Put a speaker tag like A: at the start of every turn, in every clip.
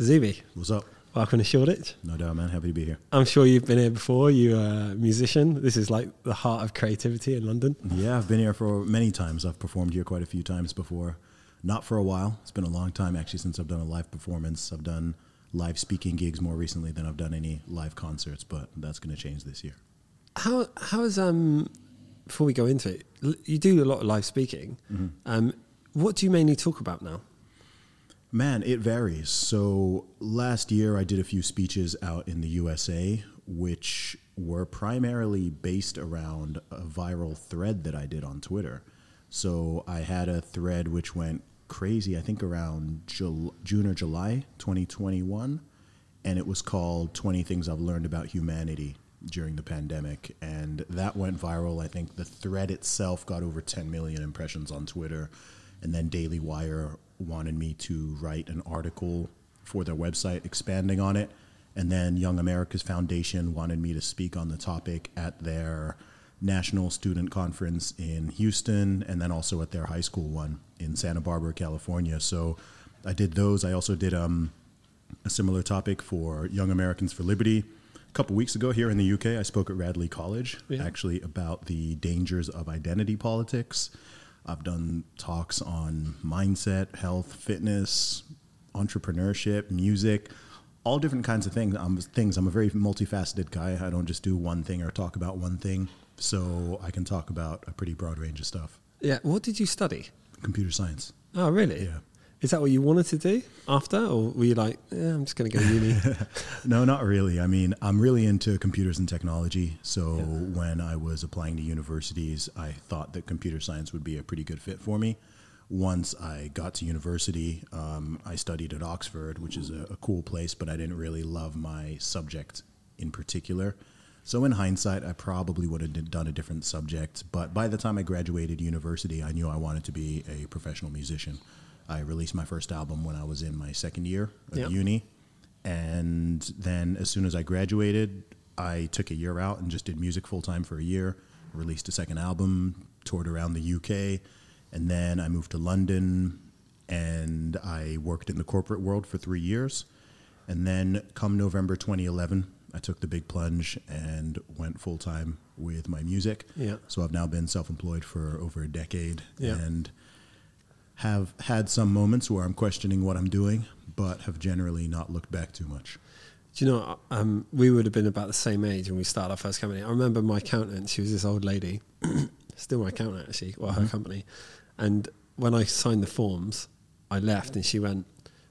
A: Zuby,
B: What's up?
A: welcome to Shoreditch.
B: No doubt, man. Happy to be here.
A: I'm sure you've been here before. You're a musician. This is like the heart of creativity in London.
B: Yeah, I've been here for many times. I've performed here quite a few times before. Not for a while. It's been a long time actually since I've done a live performance. I've done live speaking gigs more recently than I've done any live concerts, but that's going to change this year.
A: How how is um before we go into it, you do a lot of live speaking. Um, what do you mainly talk about now?
B: Man, it varies. So last year I did a few speeches out in the USA, which were primarily based around a viral thread that I did on Twitter. So I had a thread which went crazy, I think around Jul- June or July 2021, and it was called 20 Things I've Learned About Humanity during the pandemic. And that went viral. I think the thread itself got over 10 million impressions on Twitter. And then Daily Wire wanted me to write an article for their website expanding on it. And then Young America's Foundation wanted me to speak on the topic at their national student conference in Houston and then also at their high school one in Santa Barbara, California. So I did those. I also did um, a similar topic for Young Americans for Liberty. A couple weeks ago here in the UK, I spoke at Radley College
A: Yeah.
B: actually about the dangers of identity politics. I've done talks on mindset, health, fitness, entrepreneurship, music, all different kinds of things. I'm, things. I'm a very multifaceted guy. I don't just do one thing or talk about one thing. So I can talk about a pretty broad range of stuff.
A: Yeah. What did you study?
B: Computer science.
A: Oh, really?
B: Yeah.
A: Is that what you wanted to do after, or were you like, yeah, I'm just going to go to uni?
B: No, not really. I mean, I'm really into computers and technology. So when I was applying to universities, I thought that computer science would be a pretty good fit for me. Once I got to university, um, I studied at Oxford, which is a, a cool place, but I didn't really love my subject in particular. So in hindsight, I probably would have done a different subject. But by the time I graduated university, I knew I wanted to be a professional musician. I released my first album when I was in my second year of
A: Yeah.
B: uni. And then as soon as I graduated, I took a year out and just did music full time for a year, released a second album, toured around the UK, and then I moved to London and I worked in the corporate world for three years. And then come November 2011, I took the big plunge and went full time with my music.
A: Yeah.
B: So I've now been self employed for over a decade
A: Yeah.
B: and have had some moments where I'm questioning what I'm doing, but have generally not looked back too much.
A: Do you know, um, we would have been about the same age when we started our first company. I remember my accountant, she was this old lady, still my accountant actually, well, her company. And when I signed the forms, I left and she went,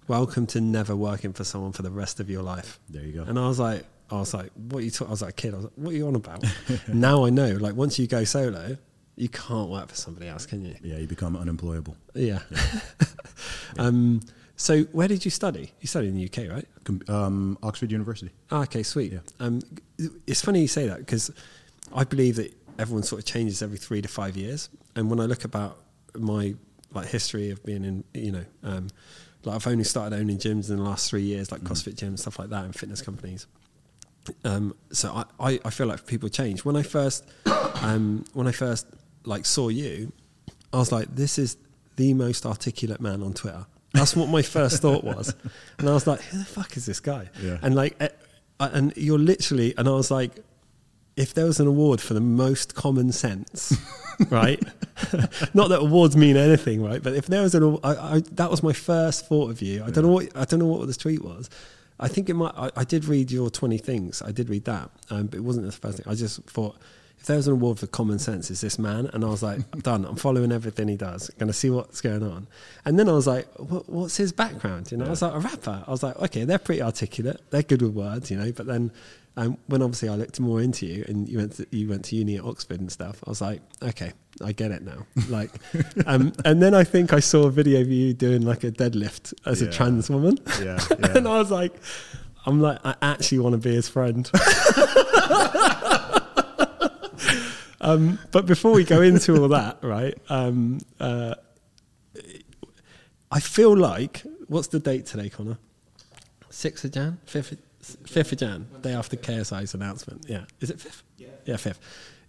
A: Welcome to never working for someone for the rest of your life.
B: There you go.
A: And I was like, I was like, what are you talking? I was like a kid. I was like, what are you on about? now I know. Like once you go solo, you can't work for somebody else, can you?
B: Yeah, you become unemployable.
A: Yeah. um, so where did you study? You studied in the UK, right?
B: Um, Oxford University.
A: Ah, okay, sweet.
B: Yeah.
A: Um, it's funny you say that because I believe that everyone sort of changes every three to five years. And when I look about my like history of being in, you know, um, like I've only started owning gyms in the last three years, like CrossFit gyms, stuff like that, and fitness companies. Um, so I, I, I feel like people change. When I first, um, when I first like saw you, I was like, this is the most articulate man on Twitter. That's what my first thought was, and I was like, who the fuck is this guy?
B: Yeah.
A: And like, eh, and you're literally, and I was like, if there was an award for the most common sense, right? Not that awards mean anything, right? But if there was an, I, I, that was my first thought of you. I don't know what I don't know what the tweet was. I think it might. I, I did read your twenty things. I did read that, um, but it wasn't the first thing. I just thought if there was an award for common sense, is this man? And I was like, done. I'm following everything he does. Going to see what's going on. And then I was like, what, what's his background? You know, I was like a rapper. I was like, okay, they're pretty articulate. They're good with words, you know. But then um, when obviously I looked more into you and you went to, you went to uni at Oxford and stuff, I was like, okay, I get it now. Like, um, and then I think I saw a video of you doing like a deadlift as a trans woman,
B: Yeah,
A: and I was like, I'm like, I actually want to be his friend. Um, but before we go into all that, right? Um, uh, I feel like what's the date today, Connor? Sixth of Jan, fifth, fifth of Jan, day after KSI's announcement. Yeah, is it fifth? Yeah, yeah, fifth.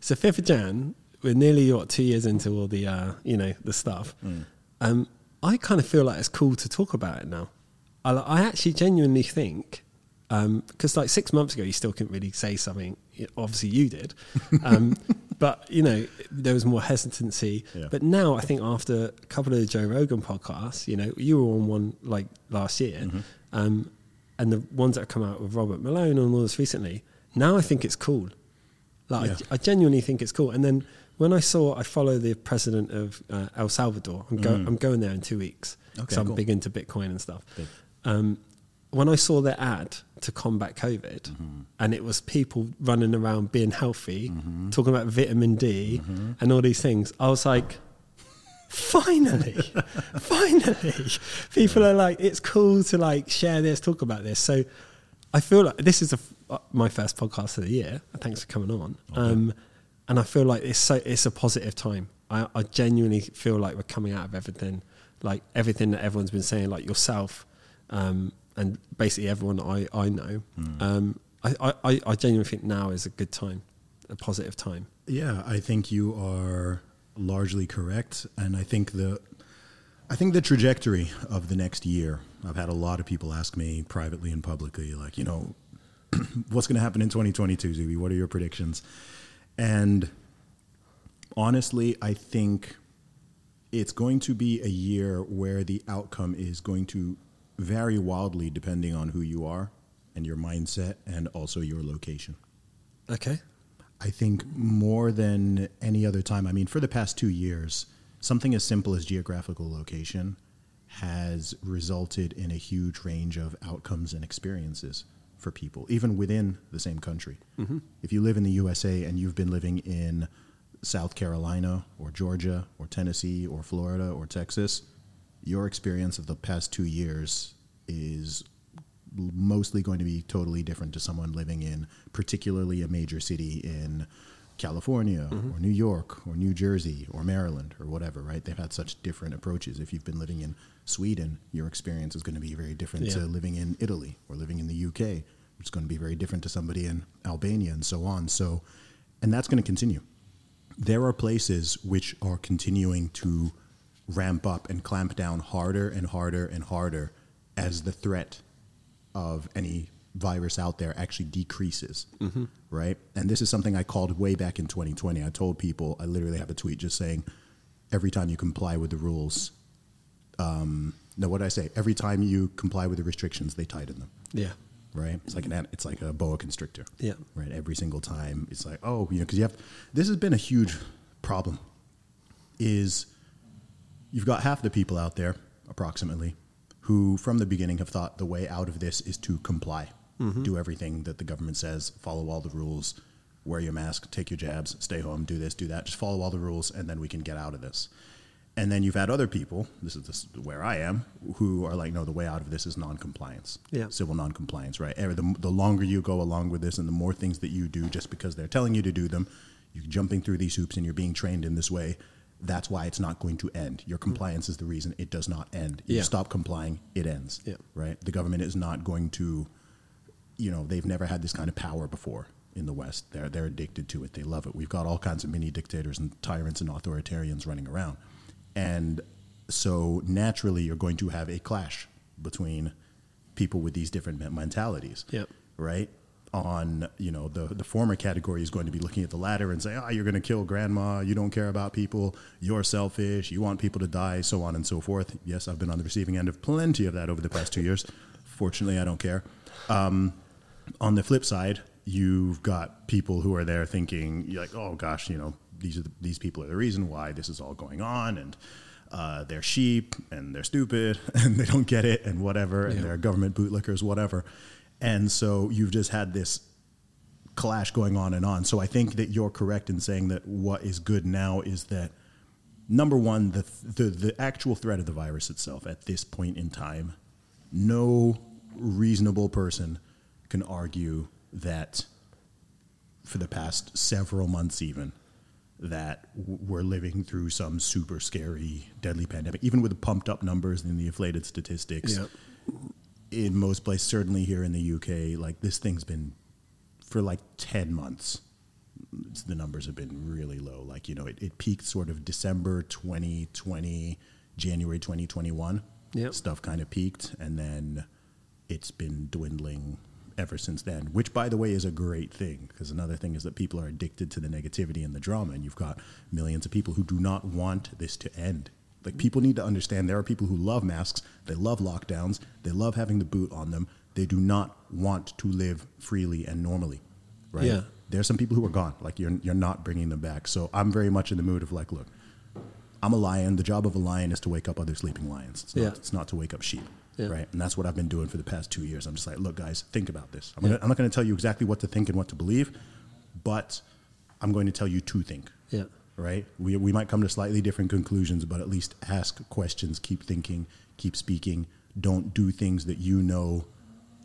A: So fifth of Jan. We're nearly what two years into all the uh, you know the stuff. Um, I kind of feel like it's cool to talk about it now. I, I actually genuinely think because like six months ago you still couldn't really say something. Obviously you did, um, but you know there was more hesitancy.
B: Yeah.
A: But now I think after a couple of the Joe Rogan podcasts, you know you were on one like last year,
B: Mm-hmm.
A: um, and the ones that have come out with Robert Malone and all this recently. Now I think it's cool. Like
B: Yeah.
A: I, I genuinely think it's cool. And then when I saw, I follow the president of uh, El Salvador. I'm, go, I'm going there in two weeks.
B: Okay,
A: because I'm
B: cool.
A: big into Bitcoin and stuff. Um, when I saw their ad to combat COVID,
B: Mm-hmm.
A: and it was people running around being healthy,
B: Mm-hmm.
A: talking about vitamin D and all these things, I was like, finally, finally, people are like, it's cool to like share this, talk about this. So I feel like this is a, uh, my first podcast of the year. Thanks for coming on. Um, and I feel like it's so it's a positive time. I, I genuinely feel like we're coming out of everything, like everything that everyone's been saying, like yourself, um, and basically everyone I I know. Um, I, I- I I genuinely think now is a good time, a positive time.
B: Yeah, I think you are largely correct, and I think the I think the trajectory of the next year. I've had a lot of people ask me privately and publicly, like, you know, what's going to happen in 2022, Zuby? What are your predictions? And honestly, I think it's going to be a year where the outcome is going to vary wildly depending on who you are and your mindset and also your location.
A: Okay.
B: I think more than any other time, I mean, for the past two years, something as simple as geographical location has resulted in a huge range of outcomes and experiences for people, even within the same country. Mm-hmm. If you live in the USA and you've been living in South Carolina or Georgia or Tennessee or Florida or Texas, your experience of the past two years is mostly going to be totally different to someone living in particularly a major city in California mm-hmm. or New York or New Jersey or Maryland or whatever, right? They've had such different approaches. If you've been living in Sweden, your experience is going to be very different
A: Yeah.
B: to living in Italy or living in the UK, which is going to be very different to somebody in Albania and so on. So, and that's going to continue. There are places which are continuing to ramp up and clamp down harder and harder and harder as the threat of any virus out there actually decreases, right? And this is something I called way back in 2020. I told people, I literally have a tweet just saying, every time you comply with the rules, um, no, what did I say? Every time you comply with the restrictions, they tighten them,
A: Yeah.
B: right? It's like an, it's like a boa constrictor,
A: Yeah.
B: right? Every single time, it's like, oh, you know, because you have. This has been a huge problem. Is you've got half the people out there, approximately, who from the beginning have thought the way out of this is to comply, mm-hmm. do everything that the government says, follow all the rules, wear your mask, take your jabs, stay home, do this, do that, just follow all the rules, and then we can get out of this. And then you've had other people, this is this, where I am, who are like, no, the way out of this is non-compliance,
A: Yeah.
B: civil non-compliance, right? The, the longer you go along with this, and the more things that you do, just because they're telling you to do them, you're jumping through these hoops, and you're being trained in this way. That's why it's not going to end. Your hmm. compliance is the reason it does not end. You
A: Yeah.
B: stop complying, it ends.
A: Yeah.
B: Right. The government is not going to, you know, they've never had this kind of power before in the West. They're they're addicted to it. They love it. We've got all kinds of mini dictators and tyrants and authoritarians running around, and so naturally you're going to have a clash between people with these different mentalities.
A: Yep.
B: Right. On you know the the former category is going to be looking at the latter and say, "Ah, you're going to kill grandma. You don't care about people. You're selfish. You want people to die, so on and so forth." Yes, I've been on the receiving end of plenty of that over the past two years. Fortunately, I don't care. Um, on the flip side, you've got people who are there thinking, you're like, "Oh gosh, you know, these are the, these people are the reason why this is all going on," and uh, they're sheep and they're stupid and they don't get it and whatever, and they're government bootlickers, whatever. And so you've just had this clash going on and on. So I think that you're correct in saying that what is good now is that number one, the the, the actual threat of the virus itself at this point in time, no reasonable person can argue that for the past several months even that we're living through some super scary deadly pandemic even with the pumped up numbers and the inflated statistics
A: Yeah.
B: In most places, certainly here in the UK, like this thing's been for like 10 months. it's- The numbers have been really low. Like, you know, it, it peaked sort of December 2020, January 2021.
A: Yep.
B: Stuff kind of peaked. And then it's been dwindling ever since then, which, by the way, is a great thing because another thing is that people are addicted to the negativity and the drama, and you've got millions of people who do not want this to end. Like, people need to understand there are people who love masks, they love lockdowns, they love having the boot on them, they do not want to live freely and normally, right?
A: Yeah.
B: There are some people who are gone, like, you're, you're not bringing them back. So, I'm very much in the mood of, like, look, I'm a lion. The job of a lion is to wake up other sleeping lions. It's not,
A: Yeah.
B: it's not to wake up sheep,
A: Yeah.
B: right? And that's what I've been doing for the past two years. I'm just like, look, guys, think about this. I'm, gonna, I'm not going to tell you exactly what to think and what to believe, but I'm going to tell you to think,
A: Yeah.
B: Right? We, we might come to slightly different conclusions, but at least ask questions, keep thinking, keep speaking. Don't do things that you know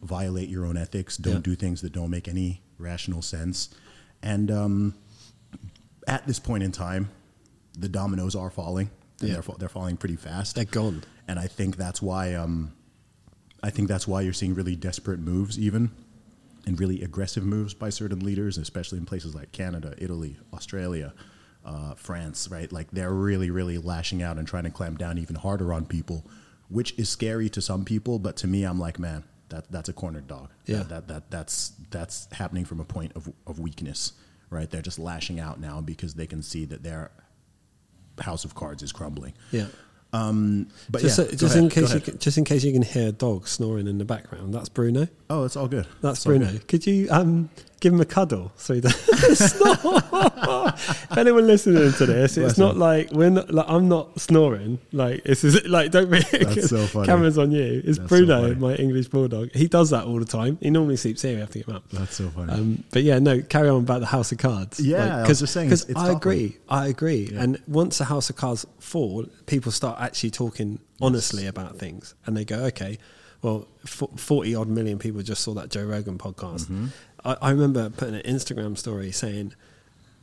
B: violate your own ethics. Don't
A: Yeah.
B: do things that don't make any rational sense. And um, at this point in time, the dominoes are falling. And
A: Yeah.
B: they're, they're falling pretty fast.
A: They're gone.
B: and I think that's why um, I think that's why you're seeing really desperate moves, even and really aggressive moves by certain leaders, especially in places like Canada, Italy, Australia, uh, France. Right, like they're really, really lashing out and trying to clamp down even harder on people, which is scary to some people. But to me, I'm like, man, that that's a cornered dog.
A: Yeah.
B: that, that, that that's that's happening from a point of of weakness. Right, they're just lashing out now because they can see that their house of cards is crumbling.
A: Yeah.
B: But
A: just
B: yeah,
A: so- just in case you can, just in case you can hear dogs snoring in the background, that's Bruno.
B: Oh, it's all good.
A: That's
B: It's
A: Bruno.
B: good.
A: Could you um, give him a cuddle so he doesn't snore? if anyone listening to this,
B: Bless
A: it's not
B: him.
A: like we're not. Like, I'm not snoring. Like this is like don't be.
B: That's so funny.
A: Cameras on you. It's
B: That's
A: Bruno,
B: funny.
A: my English bulldog. He does that all the time. He normally sleeps here. We have to get him up.
B: That's so funny.
A: Um, but yeah, no, carry on about the House of Cards.
B: Yeah, was just saying,
A: because
B: it's- it's
A: I agree, I agree. And once the House of Cards fall, people start actually talking honestly about things, and they go, okay, well, forty odd million people just saw that Joe Rogan podcast.
B: Mm-hmm.
A: I, I remember putting an Instagram story saying,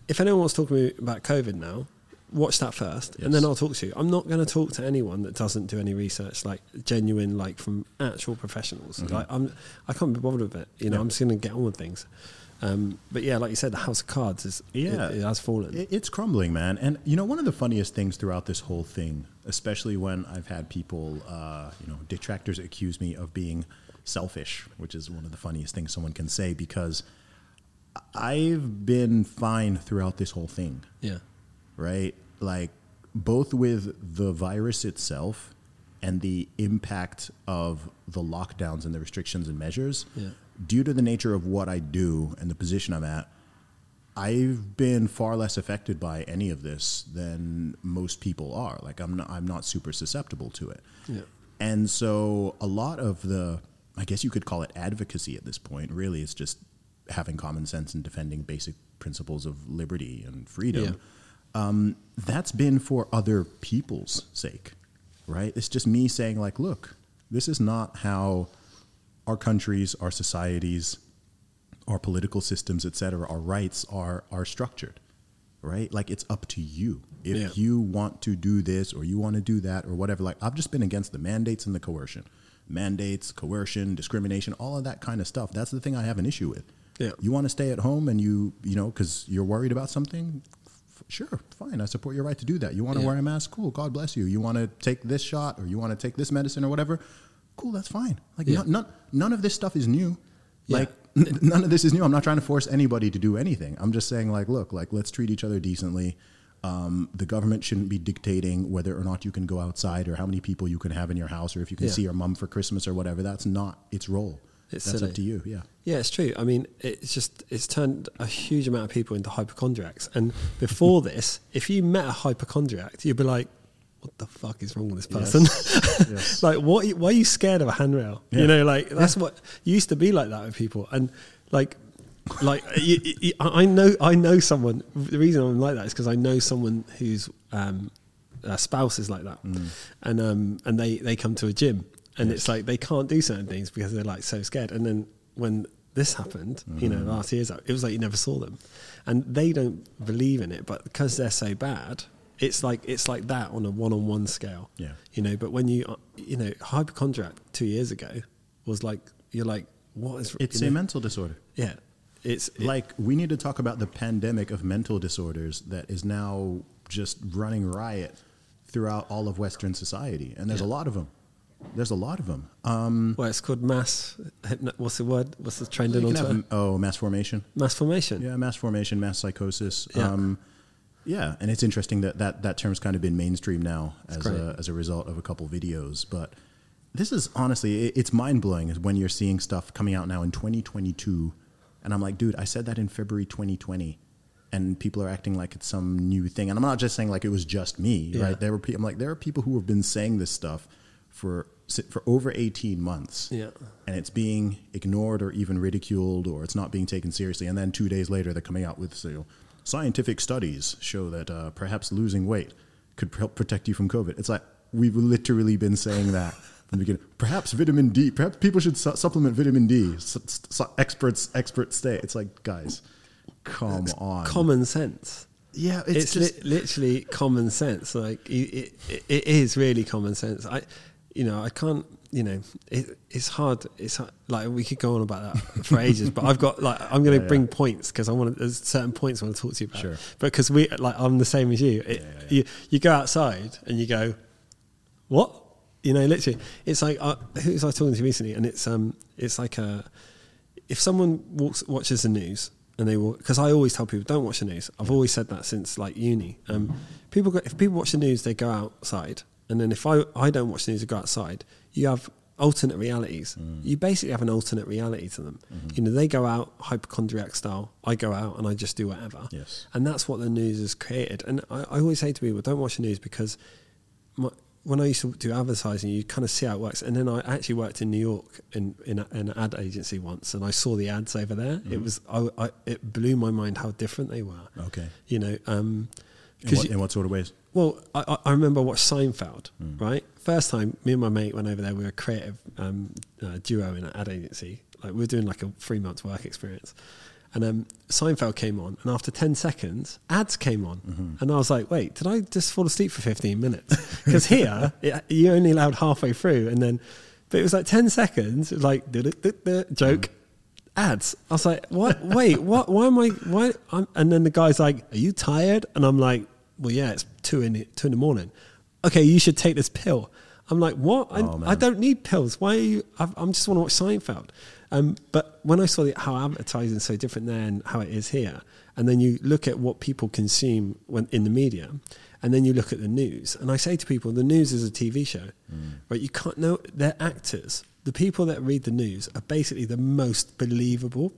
A: if anyone wants to talk to me about COVID now. Watch that first, and then I'll talk to you. I'm not going to talk to anyone that doesn't do any research, like genuine, like from actual professionals. Like I'm, I can't be bothered with it. You know,
B: Mm-hmm. Yeah.
A: I'm just going to get on with things. Um, but yeah, like you said, the House of Cards is
B: Yeah.
A: it, it has fallen.
B: It- it's crumbling, man. And you know, one of the funniest things throughout this whole thing, especially when I've had people, uh, you know, detractors accuse me of being selfish, which is one of the funniest things someone can say because I've been fine throughout this whole thing.
A: yeah,
B: right? Like both with the virus itself and the impact of the lockdowns and the restrictions and measures.
A: Yeah.
B: Due to the nature of what I do and the position I'm at, I've been far less affected by any of this than most people are. Like I'm not I'm not super susceptible to it.
A: Yeah.
B: And so a lot of the I guess you could call it advocacy at this point. Really it's just having common sense and defending basic principles of liberty and freedom. Um, that's been for other people's sake, right? It's just me saying, like, look, this is not how our countries, our societies, our political systems, et cetera, our rights are are structured, right? Like it's up to you. If
A: Yeah.
B: you want to do this or you want to do that or whatever, like I've just been against the mandates and the coercion. Mandates, coercion, discrimination, all of that kind of stuff. That's the thing I have an issue with.
A: Yeah.
B: You want to stay at home and you, you know, because you're worried about something, F- sure, fine. I support your right to do that. You want to
A: Yeah.
B: wear a mask? Cool. God bless you. You want to take this shot or you want to take this medicine or whatever? Cool. That's fine. Like
A: Yeah.
B: none, none, of this stuff is new.
A: Yeah.
B: Like n- none of this is new. I'm not trying to force anybody to do anything. I'm just saying like, look, like let's treat each other decently. Um, the government shouldn't be dictating whether or not you can go outside or how many people you can have in your house or if you can
A: Yeah.
B: see your mum for Christmas or whatever. That's not its role.
A: It's
B: That's
A: silly.
B: up to you. Yeah.
A: Yeah, it's true. I mean, it's just it's turned a huge amount of people into hypochondriacs. And before this, if you met a hypochondriac, you'd be like, "What the fuck is wrong with this person?
B: Yes.
A: like, what? Why are you scared of a handrail?
B: Yeah.
A: You know, like that's what used to be like that with people. And like, like you, you, I know, I know someone. The reason I'm like that is because I know someone whose um, uh, spouse is like that, and um, and they they come to a gym, and it's like they can't do certain things because they're like so scared. And then when this happened, you know, last year's it was like you never saw them, and they don't believe in it, but because they're so bad. It's like it's like that on a one-on-one scale,
B: Yeah.
A: You know, but when you, uh, you know, hypochondriac two years ago was like you're like, what is?
B: It's a
A: know?
B: mental disorder.
A: Yeah, it's it-
B: like we need to talk about the pandemic of mental disorders that is now just running riot throughout all of western society and there's a lot of them There's a lot of them. Um,
A: Well, it's called mass. What's the word? What's the trend
B: you
A: on Twitter?
B: have, oh, mass formation.
A: mass formation.
B: Yeah, mass formation, mass psychosis.
A: Yeah.
B: Um, yeah, and it's interesting that, that that term's kind of been mainstream now as a, as a result of a couple videos. But this is honestly, it, it's mind blowing when you're seeing stuff coming out now in 2022, and I'm like, dude, I said that in February 2020, and people are acting like it's some new thing. And I'm not just saying like it was just me,
A: Yeah.
B: right? There were pe- I'm like there are people who have been saying this stuff for for over 18 months
A: Yeah.
B: and it's being ignored or even ridiculed or it's not being taken seriously and then two days later they're coming out with you know, scientific studies show that uh, perhaps losing weight could help protect you from covid it's like we've literally been saying that from the beginning perhaps vitamin d perhaps people should su- supplement vitamin d S- s- experts experts say it's like guys come on
A: Common sense.
B: yeah
A: It's,
B: it's, just
A: li- literally common sense. Like it, it, it is really common sense. I, you know, I can't. You know, it, it's hard. It's hard, like we could go on about that for ages, but I've got like I'm going to
B: Yeah,
A: bring
B: yeah.
A: points because I want. There's certain points I want to talk to you about.
B: Sure.
A: But because we like I'm the same as you. It,
B: yeah.
A: You you go outside and you go, what? You know, literally, it's like uh, who was I talking to recently? And it's um, it's like a if someone walks watches the news and they will because I always tell people don't watch the news. I've always said that since like uni. Um, people go, if people watch the news, they go outside, and then if I I don't watch the news, I go outside. You have alternate realities. You basically have an alternate reality to them. You know, they go out hypochondriac style. I go out and I just do whatever.
B: Yes.
A: And that's what the news has created. And I, I always say to people, don't watch the news because my, when I used to do advertising, you kind of see how it works. And then I actually worked in New York in, in, a, in an ad agency once, and I saw the ads over there. It was I, I, it blew my mind how different they were.
B: okay
A: You know, um,
B: in what,
A: you-
B: in what sort of ways
A: well, I, I- remember I watched Seinfeld, right? First time, me and my mate went over there. We were a creative um, uh, duo in an ad agency. Like we were doing like a three months work experience, and um, Seinfeld came on. And after ten seconds, ads came on, and I was like, "Wait, did I just fall asleep for fifteen minutes?" Because here, it, you only allowed halfway through, and then, but it was like ten seconds. It was like joke. Ads. I was like, "What? Wait, what? Why am I? Why?" I'm, and then the guy's like, "Are you tired?" And I'm like, well, yeah, it's two in the, two in the morning. Okay, you should take this pill. I'm like, what? I,
B: Oh.
A: I don't need pills. Why are you? I, I'm just want to watch Seinfeld. Um, but when I saw the, how advertising is so different there and how it is here, and then you look at what people consume when in the media, and then you look at the news, and I say to people, the news is a TV show,
B: Mm.
A: right? You can't know they're actors. The people that read the news are basically the most believable.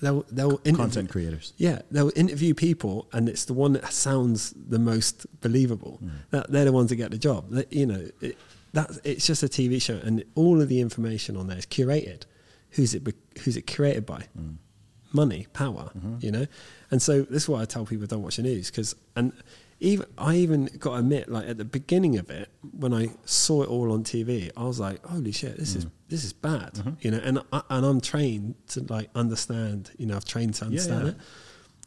A: They'll, they'll interview-
B: Mm-hmm. content creators
A: yeah, they'll interview people, and it's the one that sounds the most believable. That they're the ones that get the job. That, you know, it, that it's just a TV show, and all of the information on there is curated. Who's it? Who's it curated by? Mm. Money, power. Mm-hmm. You know, and so this is why I tell people don't watch the news because and. Even I even got to admit, like at the beginning of it, when I saw it all on TV, I was like, "Holy shit, this is mm. this is bad," mm-hmm. you know. And I, and I'm trained to like understand, you know, I've trained to understand
B: yeah.
A: it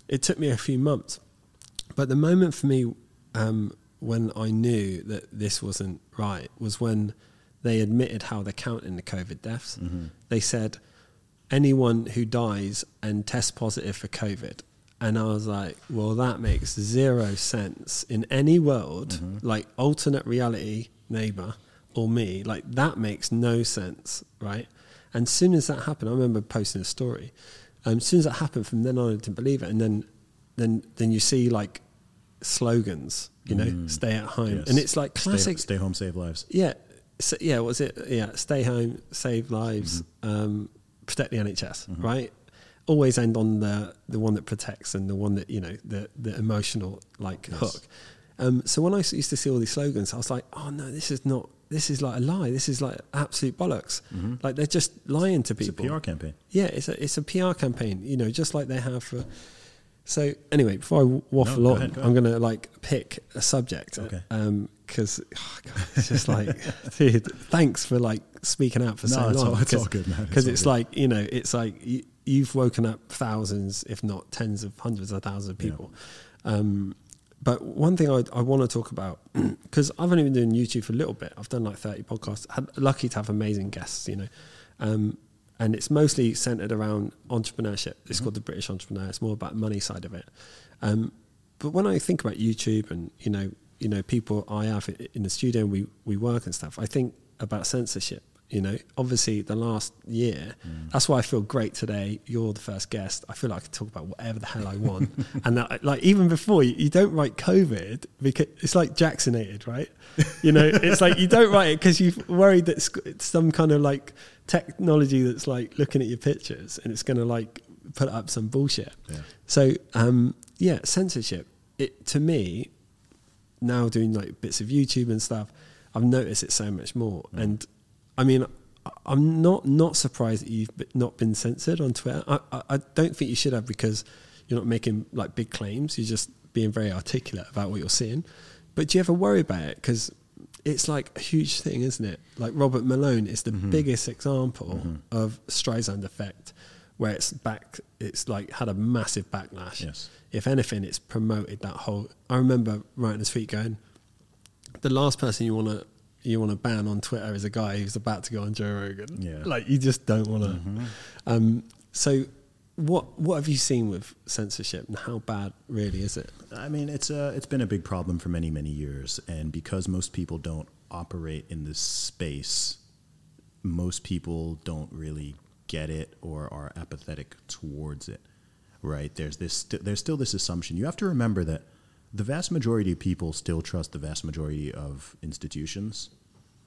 A: it took me a few months. But the moment for me um, when I knew that this wasn't right was when they admitted how they're counting the COVID deaths. Mm-hmm. They said anyone who dies and tests positive for COVID. And I was like, well, that makes zero sense in any world, mm-hmm. like alternate reality neighbor or me. Like, that makes no sense, right? And as soon as that happened, I remember posting a story. Um, as soon as that happened, from then on, I didn't believe it. And then, then, then you see like slogans, you know, mm. stay at home,
B: Yes.
A: and it's like
B: Stay-
A: classic.
B: stay, home save lives
A: Yeah, so, yeah. Was it? Yeah, stay home, save lives,
B: Mm-hmm.
A: um, protect the NHS. Right. Always end on the the one that protects and the one that you know the the emotional like
B: Yes.
A: hook. Um, so I used to see all these slogans, I was like, oh no, this is not. This is like a lie. This is like absolute bollocks. Like they're just lying to
B: Mm-hmm. it's a
A: people.
B: pr campaign
A: Yeah, it's a it's a PR campaign, you know, just like they have for. So anyway, before I waffle
B: No, go
A: on,
B: ahead, go
A: I'm going to like pick a subject,
B: Okay.
A: Because it's just like, dude, thanks for like speaking out for
B: No,
A: so
B: it's
A: long.
B: all- it's all good, man. It's
A: Because
B: all
A: it's like you know, it's like you, you've woken up thousands, if not tens of hundreds of thousands of
B: Yeah.
A: people. Um, but one thing I, I want to talk about because I've only been doing YouTube for a little bit. I've done like thirty podcasts. Had lucky to have amazing guests, you know, um, and it's mostly centered around entrepreneurship. It's
B: Mm-hmm.
A: called the British Entrepreneur. It's more about the money side of it. Um, but when I think about YouTube and you know you know people I have in the studio we we work and stuff. I think about censorship. You know, obviously the last year, mm. that's why I feel great today. You're the first guest. I feel like I can talk about whatever the hell I want. and that, like even before, you, you, don't write COVID because it's like Jacksonated, right? You know, it's like you don't write it because you're worried that it's some kind of like technology that's like looking at your pictures and it's going to like put up some bullshit. Yeah. So, um, yeah, censorship. It to me now doing like bits of YouTube and stuff. I've noticed it so much more, mm. and I mean, I'm not not surprised that you've not been censored on Twitter. I, I, I don't think you should have because you're not making like big claims. You're just being very articulate about what you're seeing. But do you ever worry about it? Because it's like a huge thing, isn't it? Like Robert Malone is the mm-hmm. biggest example mm-hmm. of Streisand effect, where it's back. It's like had a massive backlash.
B: Yes.
A: If anything, it's promoted that whole. I remember writing this tweet going, the last person you want to you want to ban on Twitter is a guy who's about to go on Joe Rogan.
B: Yeah.
A: Like you just don't want to. Mm-hmm. Um, so what what have you seen with censorship and how bad really is it?
B: I mean, it's a it's been a big problem for many many years, and because most people don't operate in this space, most people don't really get it or are apathetic towards it. Right? There's this there's still this assumption. You have to remember that the vast majority of people still trust the vast majority of institutions,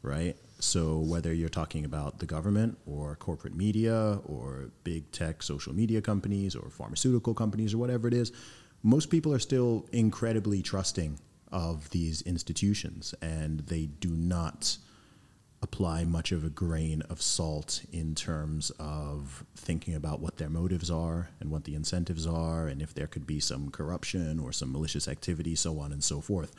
B: right? So whether you're talking about the government or corporate media or big tech social media companies or pharmaceutical companies or whatever it is, most people are still incredibly trusting of these institutions and they do not apply much of a grain of salt in terms of thinking about what their motives are and what the incentives are and if there could be some corruption or some malicious activity so on and so forth.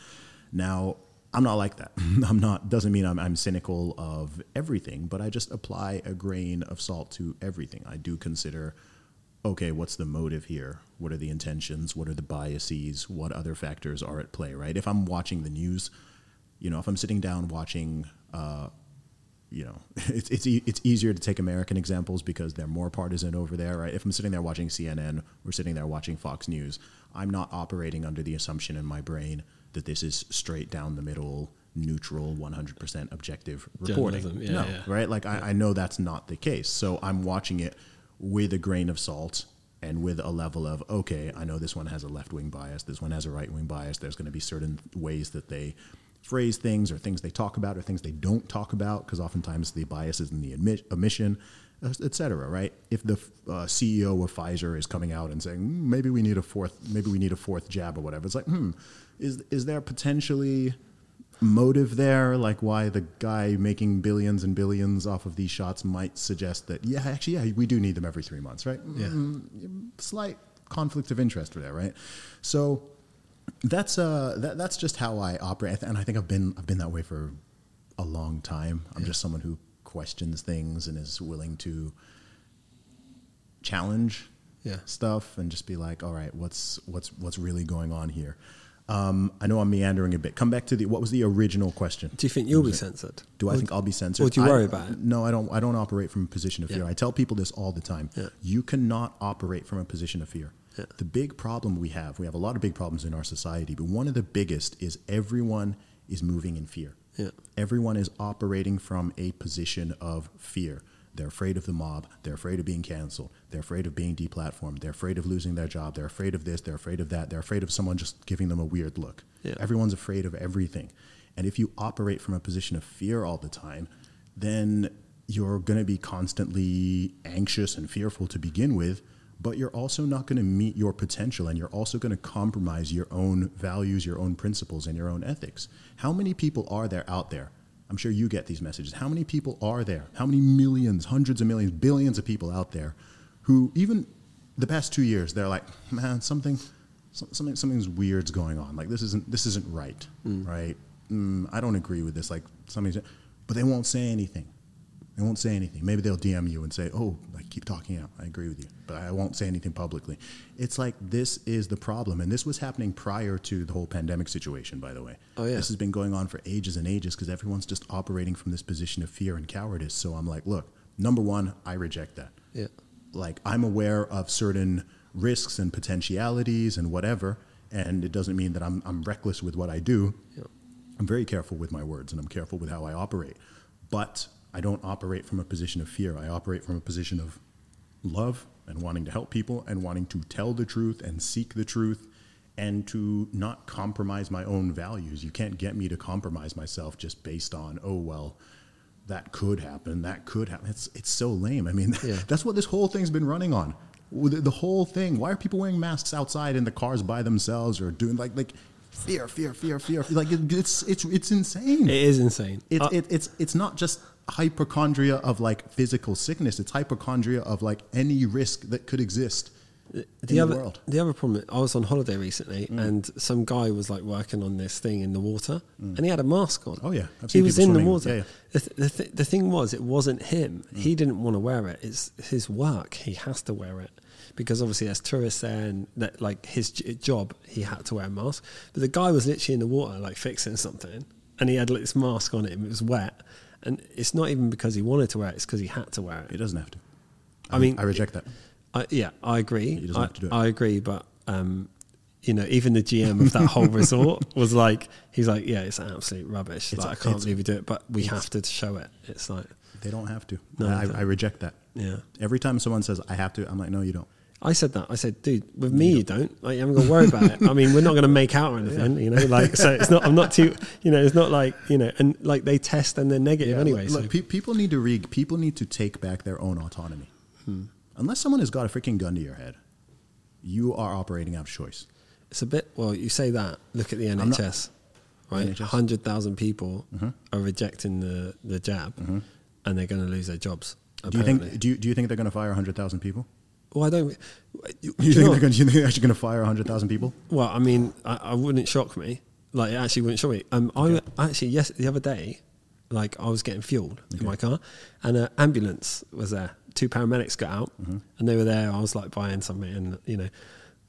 B: Now i'm not like that. I'm not doesn't mean I'm, I'm cynical of everything but i just apply a grain of salt to everything. I do consider okay what's the motive here? What are the intentions? What are the biases? What other factors are at play right? If i'm watching the news you know if i'm sitting down watching uh, you know, it's it's it's easier to take American examples because they're more partisan over there, right? If I'm sitting there watching CNN or sitting there watching Fox News, I'm not operating under the assumption in my brain that this is straight down the middle, neutral, 100% objective reporting.
A: Yeah,
B: no,
A: yeah.
B: right? Like
A: yeah.
B: I, I know that's not the case, so I'm watching it with a grain of salt and with a level of okay, I know this one has a left wing bias, this one has a right wing bias. There's going to be certain ways that they phrase things or things they talk about or things they don't talk about because oftentimes the bias is in the omission uh, etc right? If the uh, ceo of pfizer is coming out and saying mm, maybe we need a fourth maybe we need a fourth jab or whatever it's like hmm is is there potentially motive there? Like why the guy making billions and billions off of these shots might suggest that yeah actually yeah we do need them every three months right?
A: Yeah. Mm,
B: slight conflict of interest there right? So that's uh that, that's just how I operate, and I think I've been I've been that way for a long time. I'm yeah. just someone who questions things and is willing to challenge
A: yeah.
B: stuff and just be like, all right, what's what's what's really going on here? Um, I know I'm meandering a bit. Come back to the what was the original question?
A: Do you think you'll be censored?
B: Do I or think I'll be censored?
A: Or do you worry
B: I,
A: about it?
B: No, I don't. I don't operate from a position of fear. I tell people this all the time.
A: Yeah.
B: You cannot operate from a position of fear.
A: Yeah.
B: The big problem we have, we have a lot of big problems in our society, but one of the biggest is everyone is moving in fear.
A: Yeah.
B: Everyone is operating from a position of fear. They're afraid of the mob. They're afraid of being canceled. They're afraid of being deplatformed. They're afraid of losing their job. They're afraid of this. They're afraid of that. They're afraid of someone just giving them a weird look.
A: Yeah.
B: Everyone's afraid of everything. And if you operate from a position of fear all the time, then you're going to be constantly anxious and fearful to begin with but you're also not going to meet your potential and you're also going to compromise your own values, your own principles, and your own ethics. How many people are there out there? I'm sure you get these messages. How many people are there? How many millions, hundreds of millions, billions of people out there who, even the past two years, they're like, man, something, something, something's weird's going on. Like this isn't, this isn't right, mm. right? Mm, I don't agree with this. Like something's, but they won't say anything. They won't say anything. Maybe they'll DM you and say, "Oh, like keep talking out. I agree with you, but I won't say anything publicly." It's like this is the problem, and this was happening prior to the whole pandemic situation. By the way,
A: oh yeah,
B: this has been going on for ages and ages because everyone's just operating from this position of fear and cowardice. So I'm like, look, number one, I reject that.
A: Yeah,
B: like I'm aware of certain risks and potentialities and whatever, and it doesn't mean that I'm I'm reckless with what I do.
A: Yeah.
B: I'm very careful with my words and I'm careful with how I operate. But I don't operate from a position of fear. I operate from a position of love and wanting to help people and wanting to tell the truth and seek the truth and to not compromise my own values. You can't get me to compromise myself just based on, oh, well, that could happen. That could happen. It's, it's so lame. I mean,
A: Yeah.
B: that's what this whole thing's been running on. The, the whole thing. Why are people wearing masks outside in the cars by themselves or doing like, like, fear, fear, fear, fear. Like it, it's it's it's insane.
A: It is insane.
B: It's
A: Uh,
B: it, it's it's not just hypochondria of like physical sickness. It's hypochondria of like any risk that could exist
A: the
B: in the
A: other
B: world.
A: the other problem I was on holiday recently
B: Mm.
A: and some guy was like working on this thing in the water and he had a mask on.
B: Oh, yeah. I've
A: he was in the water.
B: Yeah, yeah.
A: The, th- the, th- the thing was, it wasn't him.
B: Mm.
A: He didn't want to wear it. It's his work. He has to wear it because obviously there's tourists there and that like his j- job he had to wear a mask. But the guy was literally in the water like fixing something and he had like, this mask on him. It was wet. And it's not even because he wanted to wear it, it's because he had to wear it.
B: He doesn't have to.
A: I mean,
B: I reject that.
A: I, yeah, I agree.
B: He doesn't
A: I,
B: have to do it.
A: I agree, but um, you know, even the GM of that whole resort was like, he's like, yeah, it's absolute rubbish.
B: It's-
A: like, I can't believe you do it, but we have to show it. It's like,
B: They don't have to.
A: No,
B: I. I reject that.
A: yeah.
B: Every time someone says I have to, I'm like, no, you don't.
A: I said that. I said, dude, with me, you don't. Like, you haven't got to worry about it. I mean, we're not going to make out or anything, you know. Like, so it's not. I'm not too. You know, it's not like you know, and like they test and they're negative anyway.
B: Look,
A: so
B: pe- people need to re- people need to take back their own autonomy.
A: Hmm.
B: Unless someone has got a freaking gun to your head, you are operating out of choice.
A: it's a bit. Well, you say that. Look at the
B: not-
A: NHS. Right, hundred thousand people
B: Mhm.
A: are rejecting the the jab, and they're going to lose their jobs.
B: Mm-hmm. Do you think? Do you, do you think they're going to fire hundred thousand people?
A: Well, I don't. You,
B: you think they're, going, do you think they're actually going to fire hundred thousand people?
A: Well, I mean, I, I wouldn't shock me. Like, it actually wouldn't shock me. Um, I actually yes, the other day, like I was getting fueled in my car, and an ambulance was there. Two paramedics got out,
B: Mm-hmm.
A: and they were there. I was like buying something, and you know,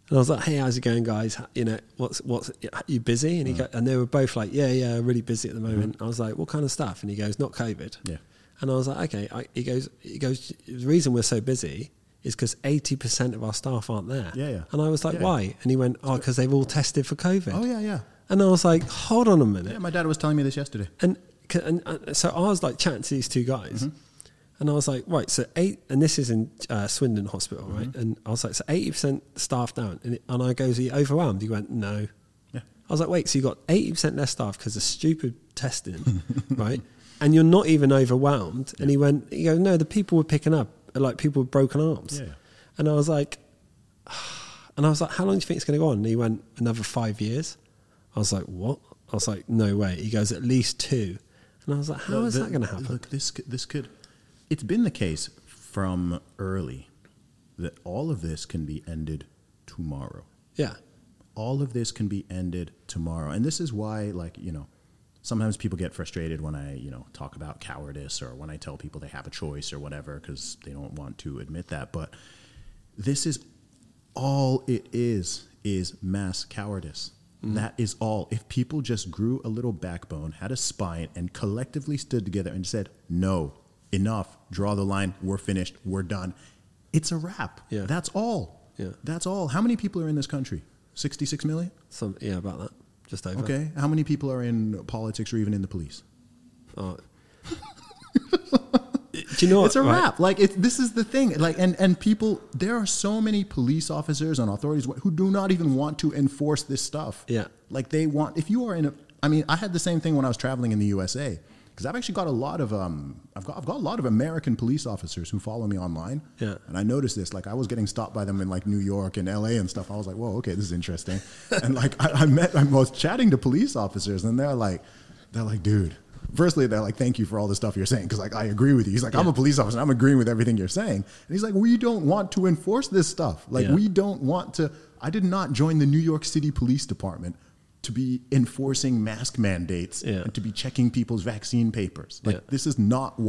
A: and I was like, "Hey, how's it going, guys? You know, what's what's you busy?" And he
B: Mm.
A: go, and they were both like, "Yeah, yeah, really busy at the moment." I was like, "What kind of stuff?" And he goes, "Not COVID."
B: Mm-hmm. Yeah.
A: And I was like, "Okay." I, he goes, "He goes. The reason we're so busy." Is because eighty percent of our staff aren't there.
B: Yeah, yeah.
A: And I was like,
B: Yeah.
A: "Why?" And he went, "Oh, because they've all tested for COVID."
B: Oh yeah, yeah.
A: And I was like, hold on a minute.
B: Yeah, my dad was telling me this yesterday.
A: And, and, and so I was like chatting to these two guys.
B: Mm-hmm.
A: And I was like, right, so eight, and this is in uh, Swindon Hospital, right?
B: Mm-hmm.
A: And I was like, so 80% staff down. And, it, and I goes, are you overwhelmed? He went, no.
B: Yeah.
A: I was like, wait, so you got 80% less staff because of stupid testing, right? And you're not even overwhelmed. And he went, he goes, no, the people we're picking up like people with broken arms.
B: Yeah.
A: And I was like, and I was like, how long do you think it's going to go on? And he went, another five years. I was like, what? I was like, no way. He goes, at least two. And I was like, how is
B: The-
A: that going to happen?
B: Look, this could- this could. It's been the case from early that all of this can be ended tomorrow.
A: yeah.
B: all of this can be ended tomorrow. And this is why, like, you know, sometimes people get frustrated when I, you know, talk about cowardice or when I tell people they have a choice or whatever because they don't want to admit that. But this is all it is, is mass cowardice. Mm-hmm. That is all. If people just grew a little backbone, had a spine, and collectively stood together and said, no, enough, draw the line, we're finished, we're done, it's a wrap.
A: Yeah.
B: That's all.
A: Yeah.
B: That's all. How many people are in this country? 66 million?
A: Some, yeah, about that. Just over.
B: Okay. How many people are in politics or even in the police?
A: Oh. Do you know what?
B: it's a
A: right?
B: wrap. Like it, this is the thing. Like and and people, there are so many police officers and authorities who do not even want to enforce this stuff.
A: Yeah.
B: Like they want. If you are in a, I mean, I had the same thing when I was traveling in the USA because I've actually got a lot of um, I've got I've got a lot of American police officers who follow me online.
A: Yeah.
B: And I noticed this. Like I was getting stopped by them in like New York and L.A. and stuff. I was like, whoa, okay, this is interesting. and like I, I met, I was chatting to police officers, and they're like, they're like, dude. Firstly, they're like, "Thank you for all the stuff you're saying," because like I agree with you. He's like, "I'm a police officer. I'm agreeing with everything you're saying." And he's like, "We don't want to enforce this stuff. Like,
A: Yeah.
B: we don't want to." I did not join the New York City Police Department to be enforcing mask mandates
A: Yeah.
B: and to be checking people's vaccine papers. Like,
A: Yeah.
B: this is not.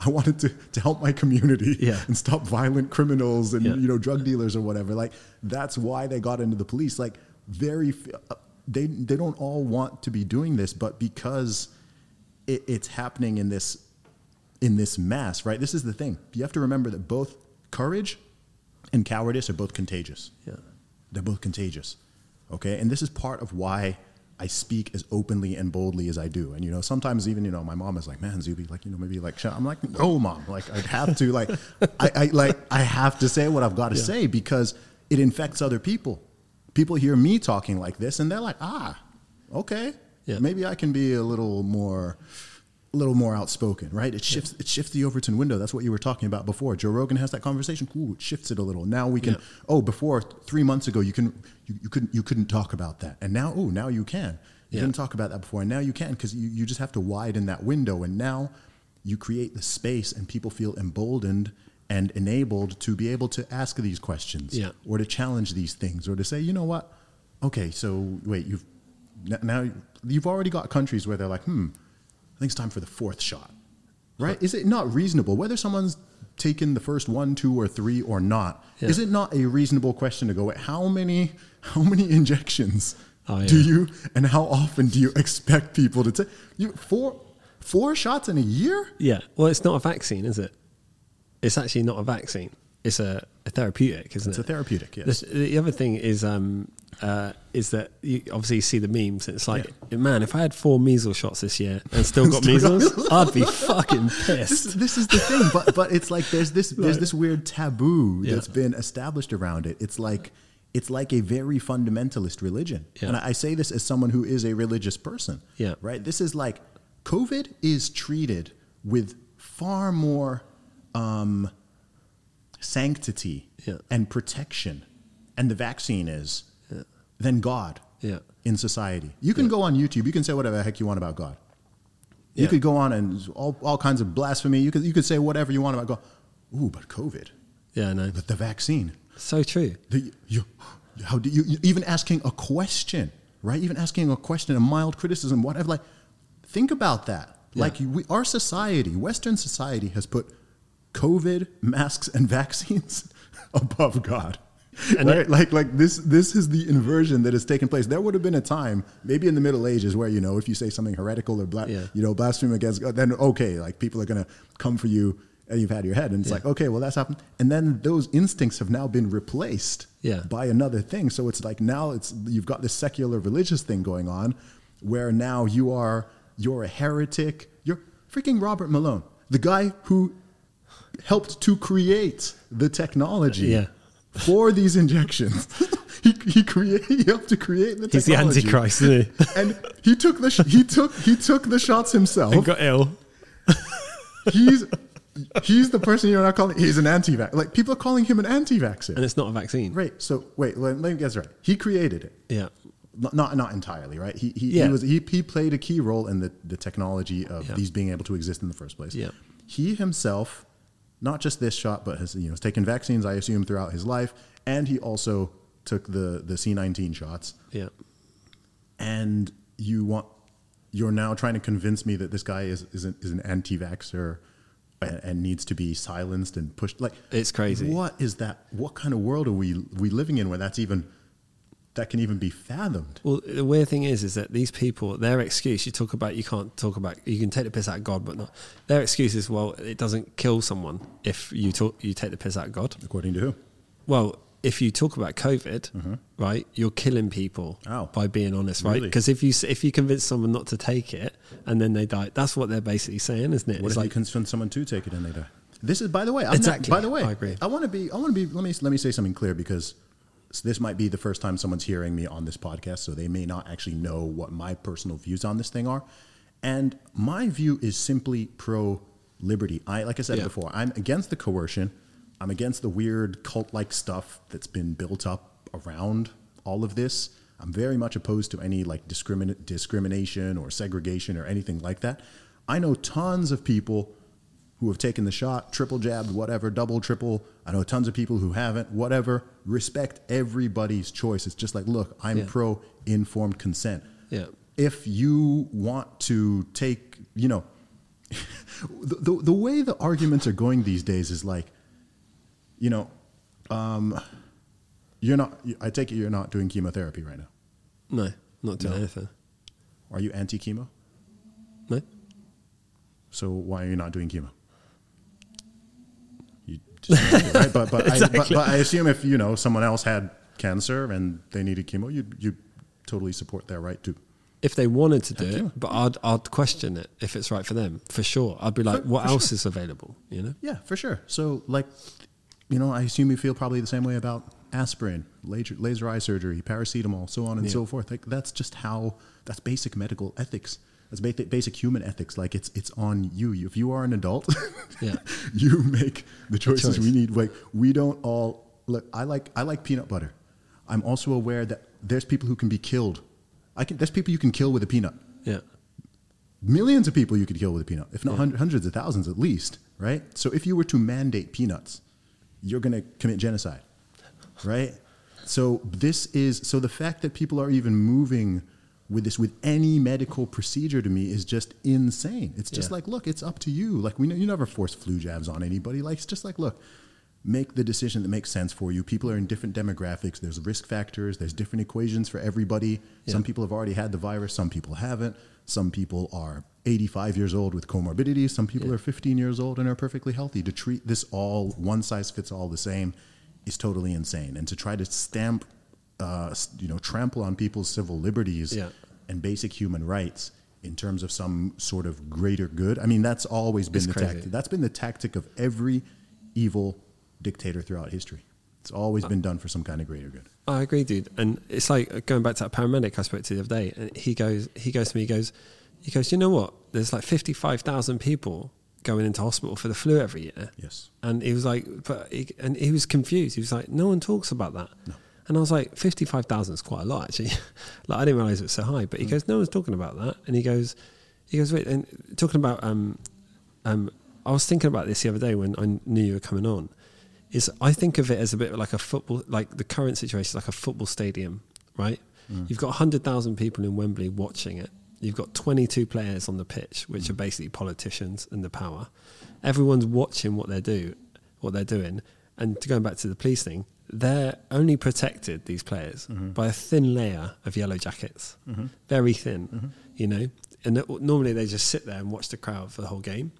B: I wanted to to help my community
A: Yeah.
B: and stop violent criminals and you know drug dealers or whatever. Like, that's why they got into the police. Like, very. uh, They they don't all want to be doing this, but because it, it's happening in this in this mass, right? This is the thing. You have to remember that both courage and cowardice are both contagious.
A: Yeah.
B: They're both contagious. Okay, and this is part of why I speak as openly and boldly as I do. And you know, sometimes even you know, my mom is like, "Man, Zuby, like you know, maybe like," I'm like, "No, mom, like I have to, like, I, I like I have to say what I've got to
A: Yeah.
B: say because it infects other people. People hear me talking like this, and they're like, "Ah, okay,
A: Yeah.
B: maybe I can be a little more." A little more outspoken, right? It shifts. It shifts the Overton window. That's what you were talking about before. Joe Rogan has that conversation. Ooh, it shifts it a little. Now we can.
A: Yeah.
B: Oh, before three months ago, you can you, you couldn't you couldn't talk about that, and now oh now you can. You
A: Yeah.
B: couldn't talk about that before, and now you can because you, you just have to widen that window, and now you create the space, and people feel emboldened and enabled to be able to ask these questions,
A: Yeah.
B: or to challenge these things, or to say, you know what, okay, so wait, you've now you've already got countries where they're like, hmm, I think it's time for the fourth shot, right? Is it not reasonable whether someone's taken the first one, two, or three or not?
A: Yeah.
B: Is it not a reasonable question to go, wait, how many how many injections
A: Oh,
B: do you and how often do you expect people to take? You four four shots in a year?
A: Yeah. Well, it's not a vaccine, is it? It's actually not a vaccine. It's a, a therapeutic, isn't
B: It's
A: it?
B: It's a therapeutic, yes.
A: This- the other thing is um, uh, is that you obviously you see the memes. And it's like, man, if I had four measles shots this year and still got
B: Still
A: measles,
B: measles.
A: I'd be fucking pissed.
B: this is the thing, but but it's like there's this there's this weird taboo
A: Yeah.
B: that's been established around it. It's like it's like a very fundamentalist religion,
A: Yeah.
B: and I, I say this as someone who is a religious person.
A: Yeah.
B: right. This is like COVID is treated with far more um, sanctity
A: Yeah.
B: and protection, and the vaccine is
A: Yeah.
B: than God
A: Yeah.
B: in society. You can go on YouTube. You can say whatever the heck you want about God. You could go on and all, all kinds of blasphemy. You could you could say whatever you want about God. Ooh, but COVID,
A: Yeah, I know.
B: but the vaccine.
A: So true.
B: The, you, how do you, you even asking a question, right? Even asking a question, a mild criticism, whatever. Like, think about that. Like, we, our society, Western society, has put COVID, masks, and vaccines above God.
A: And
B: right?
A: it-
B: like, like this, this is the inversion that has taken place. There would have been a time, maybe in the Middle Ages, where you know, if you say something heretical or bla-
A: Yeah.
B: you know, blasphemy against God, then okay, like people are gonna come for you, and you've had your head, and it's
A: Yeah.
B: like, okay, well, that's happened, and then those instincts have now been replaced
A: Yeah.
B: by another thing. So it's like now it's you've got this secular religious thing going on, where now you are you're a heretic. You're freaking Robert Malone, the guy who helped to create the technology
A: Yeah.
B: for these injections. he he create he helped to create the technology.
A: He's the. Antichrist, isn't he?
B: And he took the sh- he took he took the shots himself.
A: and got ill.
B: he's he's the person you're not calling. He's an anti-vax. Like people are calling him an anti-vaxxer.
A: And it's not a vaccine.
B: Right. So wait, let, let me guess right. He created it.
A: Yeah.
B: Not not, not entirely, right? He he,
A: Yeah.
B: he was he, he played a key role in the, the technology of
A: Yeah.
B: these being able to exist in the first place.
A: Yeah.
B: He himself, not just this shot, but has you know has taken vaccines, I assume, throughout his life, and he also took the the C nineteen shots.
A: Yeah.
B: And you want you're now trying to convince me that this guy is is an, is an anti-vaxxer and, and needs to be silenced and pushed. Like
A: It's crazy.
B: What is that? What kind of world are we we living in where that's even that can even be fathomed?
A: Well, the weird thing is, is that these people, their excuse, you talk about, you can't talk about, you can take the piss out of God, but not. Their excuse is, well, it doesn't kill someone if you talk, you take the piss out of God.
B: According to who?
A: Well, if you talk about COVID, right, you're killing people
B: Mm-hmm. Ow.
A: by being honest, right?
B: Really?
A: Because if you if you convince someone not to take it and then they die, that's what they're basically saying, isn't it?
B: What
A: it's
B: if you
A: like,
B: convince someone to take it and they die? This is, by the way, I'm not-
A: Exactly.
B: by the way,
A: I agree.
B: I want to be. I want to be. Let me let me say something clear because this might be the first time someone's hearing me on this podcast, so they may not actually know what my personal views on this thing are. And my view is simply pro liberty. I like I said
A: Yeah.
B: before, I'm against the coercion. I'm against the weird cult like stuff that's been built up around all of this. I'm very much opposed to any like discrimin- discrimination or segregation or anything like that. I know tons of people who have taken the shot, triple jabbed, whatever, double, triple. I know tons of people who haven't, whatever. Respect everybody's choice. It's just like, look, I'm
A: Yeah.
B: pro informed consent.
A: Yeah.
B: If you want to take, you know, the, the, the way the arguments are going these days is like, you know, um, you're not, I take it you're not doing chemotherapy right now.
A: no, not doing
B: No.
A: anything.
B: Are you anti chemo?
A: No,
B: So why are you not doing chemo? Right? But but, I, but but I assume if you know someone else had cancer and they needed chemo, you you totally support their right to.
A: if they wanted to do
B: Heck
A: it,
B: yeah.
A: but I'd I'd question it if it's right for them for sure. I'd be like,
B: For-
A: what
B: for
A: else is available? You know?
B: Yeah, for sure. So, like, you know, I assume you feel probably the same way about aspirin, laser, laser eye surgery, paracetamol, so on and
A: Yeah.
B: so forth. Like, that's just how that's basic medical ethics. That's basic, basic human ethics. Like, it's it's on you. If you are an adult,
A: Yeah.
B: you make the choices
A: choice.
B: we need. Like, we don't all. Look, I like I like peanut butter. I'm also aware that there's people who can be killed. I can. There's people you can kill with a peanut
A: Yeah.
B: millions of people you could kill with a peanut, if not hundreds of thousands at least, right? So if you were to mandate peanuts, you're going to commit genocide, right? So this is so the fact that people are even moving with this with any medical procedure to me is just insane. It's just
A: Yeah.
B: like, look, it's up to you. Like we know you never force flu jabs on anybody. Like it's just like, look, make the decision that makes sense for you. People are in different demographics. There's risk factors. There's different equations for everybody. Some people have already had the virus. Some people haven't. Some people are 85 years old with comorbidities. Some people
A: Yeah.
B: are 15 years old and are perfectly healthy. To treat this all one size fits all the same is totally insane. And to try to stamp, uh, you know, trample on people's civil liberties
A: Yeah.
B: and basic human rights in terms of some sort of greater good. I mean, that's always been
A: It's
B: the
A: crazy.
B: tactic. That's been the tactic of every evil dictator throughout history. It's always been done for some kind of greater good.
A: I agree, dude. And it's like going back to that paramedic I spoke to the other day, and he goes, he goes to me, he goes, he goes, you know what? There's like fifty five thousand people going into hospital for the flu every year.
B: Yes.
A: And he was like, but he, and he was confused. He was like, no one talks about that.
B: No.
A: And I was like, fifty five thousand is quite a lot actually. like I didn't realize it was so high. But he
B: Mm.
A: goes, no one's talking about that. And he goes, he goes, wait, and talking about um, um, I was thinking about this the other day when I knew you were coming on. Is I think of it as a bit like a football, like the current situation is like a football stadium, right?
B: Mm.
A: You've got hundred thousand people in Wembley watching it. You've got twenty two players on the pitch, which
B: Mm.
A: are basically politicians and the power. Everyone's watching what they do, what they're doing. And to going back to the police thing, they're only protected these players
B: Mm-hmm.
A: by a thin layer of yellow jackets, very thin,
B: Mm-hmm.
A: you know. And it- normally they just sit there and watch the crowd for the whole game.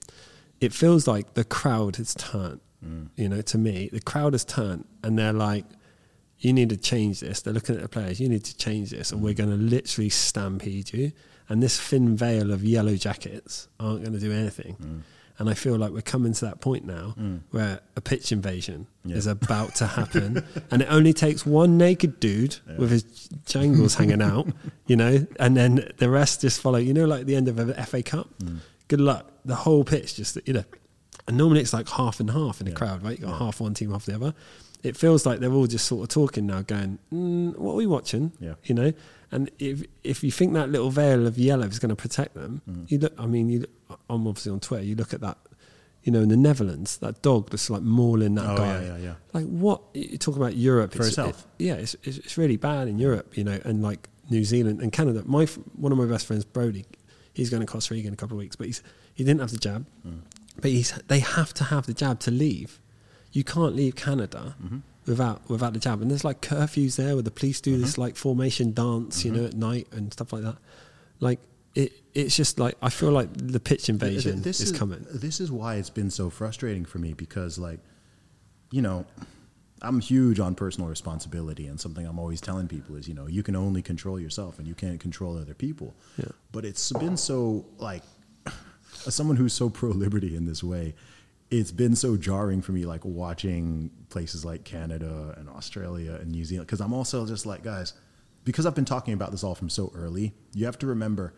A: It feels like the crowd has turned,
B: Mm.
A: you know. To me, the crowd has turned, and they're like, "You need to change this." They're looking at the players. You need to change this, and we're
B: Mm.
A: going to literally stampede you. And this thin veil of yellow jackets aren't going to do anything.
B: Mm.
A: And I feel like we're coming to that point now where a pitch invasion
B: Yeah.
A: is about to happen, and it only takes one naked dude with his jangles hanging out, you know, and then the rest just follow. You know, like the end of an FA Cup.
B: Mm.
A: Good luck. The whole pitch just you know, and normally it's like half and half in a
B: Yeah.
A: crowd, right? You got half one team, half the other. It feels like they're all just sort of talking now, going, mm, "What are we watching?"
B: Yeah.
A: You know, and if if you think that little veil of yellow is going to protect them,
B: Mm.
A: you look. I mean, you. I'm obviously on Twitter. You look at that. You know, in the Netherlands, that dog that's like mauling that
B: Oh,
A: guy.
B: yeah, yeah, yeah.
A: Like what you talk about Europe
B: For
A: it's,
B: his
A: it- yeah, it's, it's it's really bad in Europe. You know, and like New Zealand and Canada. My one of my best friends, Brody, he's going to Costa Rica in a couple of weeks, but he's he didn't have the jab,
B: Mm.
A: but he's they have to have the jab to leave. You can't leave Canada
B: Mm-hmm.
A: Without without the jab, and there's like curfews there where the police do
B: Mm-hmm.
A: this like formation dance, you know, at night and stuff like that. Like it, it's just like I feel like the pitch invasion
B: This
A: is, coming.
B: This is why it's been so frustrating for me because, like, you know, I'm huge on personal responsibility, and something I'm always telling people is, you know, you can only control yourself, and you can't control other people.
A: Yeah.
B: But it's been so like, as someone who's so pro liberty in this way, it's been so jarring for me, like watching places like Canada and Australia and New Zealand, because I'm also just like, guys, because I've been talking about this all from so early. You have to remember,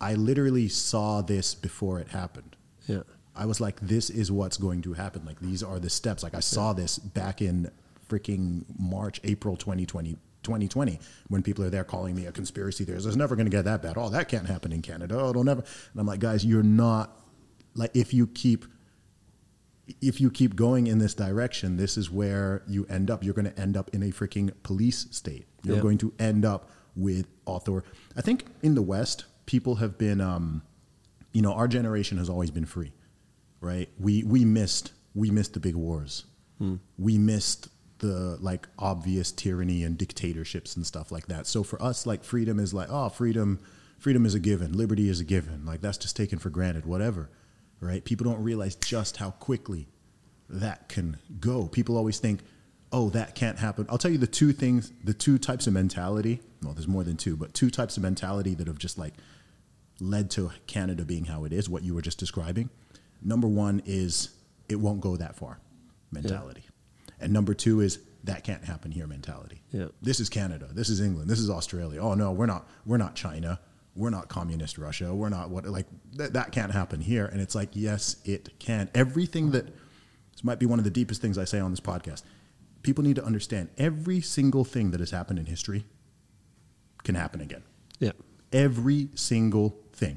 B: I literally saw this before it happened.
A: Yeah.
B: I was like, this is what's going to happen. Like, these are the steps. Like, I saw this back in freaking March, April 2020, 2020, when people are there calling me a conspiracy theorist. It's never going to get that bad. Oh, that can't happen in Canada. Oh, it'll never. And I'm like, guys, you're not, like, if you keep, if you keep going in this direction, this is where you end up. You're going to end up in a freaking police state. You're
A: Yeah.
B: going to end up with author. I think in the West, people have been, um, you know, our generation has always been free, right? We we missed we missed the big wars. We missed the like obvious tyranny and dictatorships and stuff like that. So for us, like freedom is like, oh, freedom, freedom is a given, liberty is a given. Like that's just taken for granted, whatever, right? People don't realize just how quickly that can go. People always think, oh, that can't happen. I'll tell you the two things, the two types of mentality. Well, there's more than two, but two types of mentality that have just like led to Canada being how it is, what you were just describing. Number one is it won't go that far mentality. And number two is that can't happen here mentality.
A: Yeah.
B: This is Canada. This is England. This is Australia. Oh no, we're not we're not China. We're not communist Russia. We're not what like that, that can't happen here. And it's like, yes, it can. Everything that this might be one of the deepest things I say on this podcast. People need to understand every single thing that has happened in history can happen again.
A: Yeah.
B: Every single thing,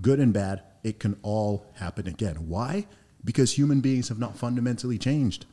B: good and bad, it can all happen again. Why? Because human beings have not fundamentally changed.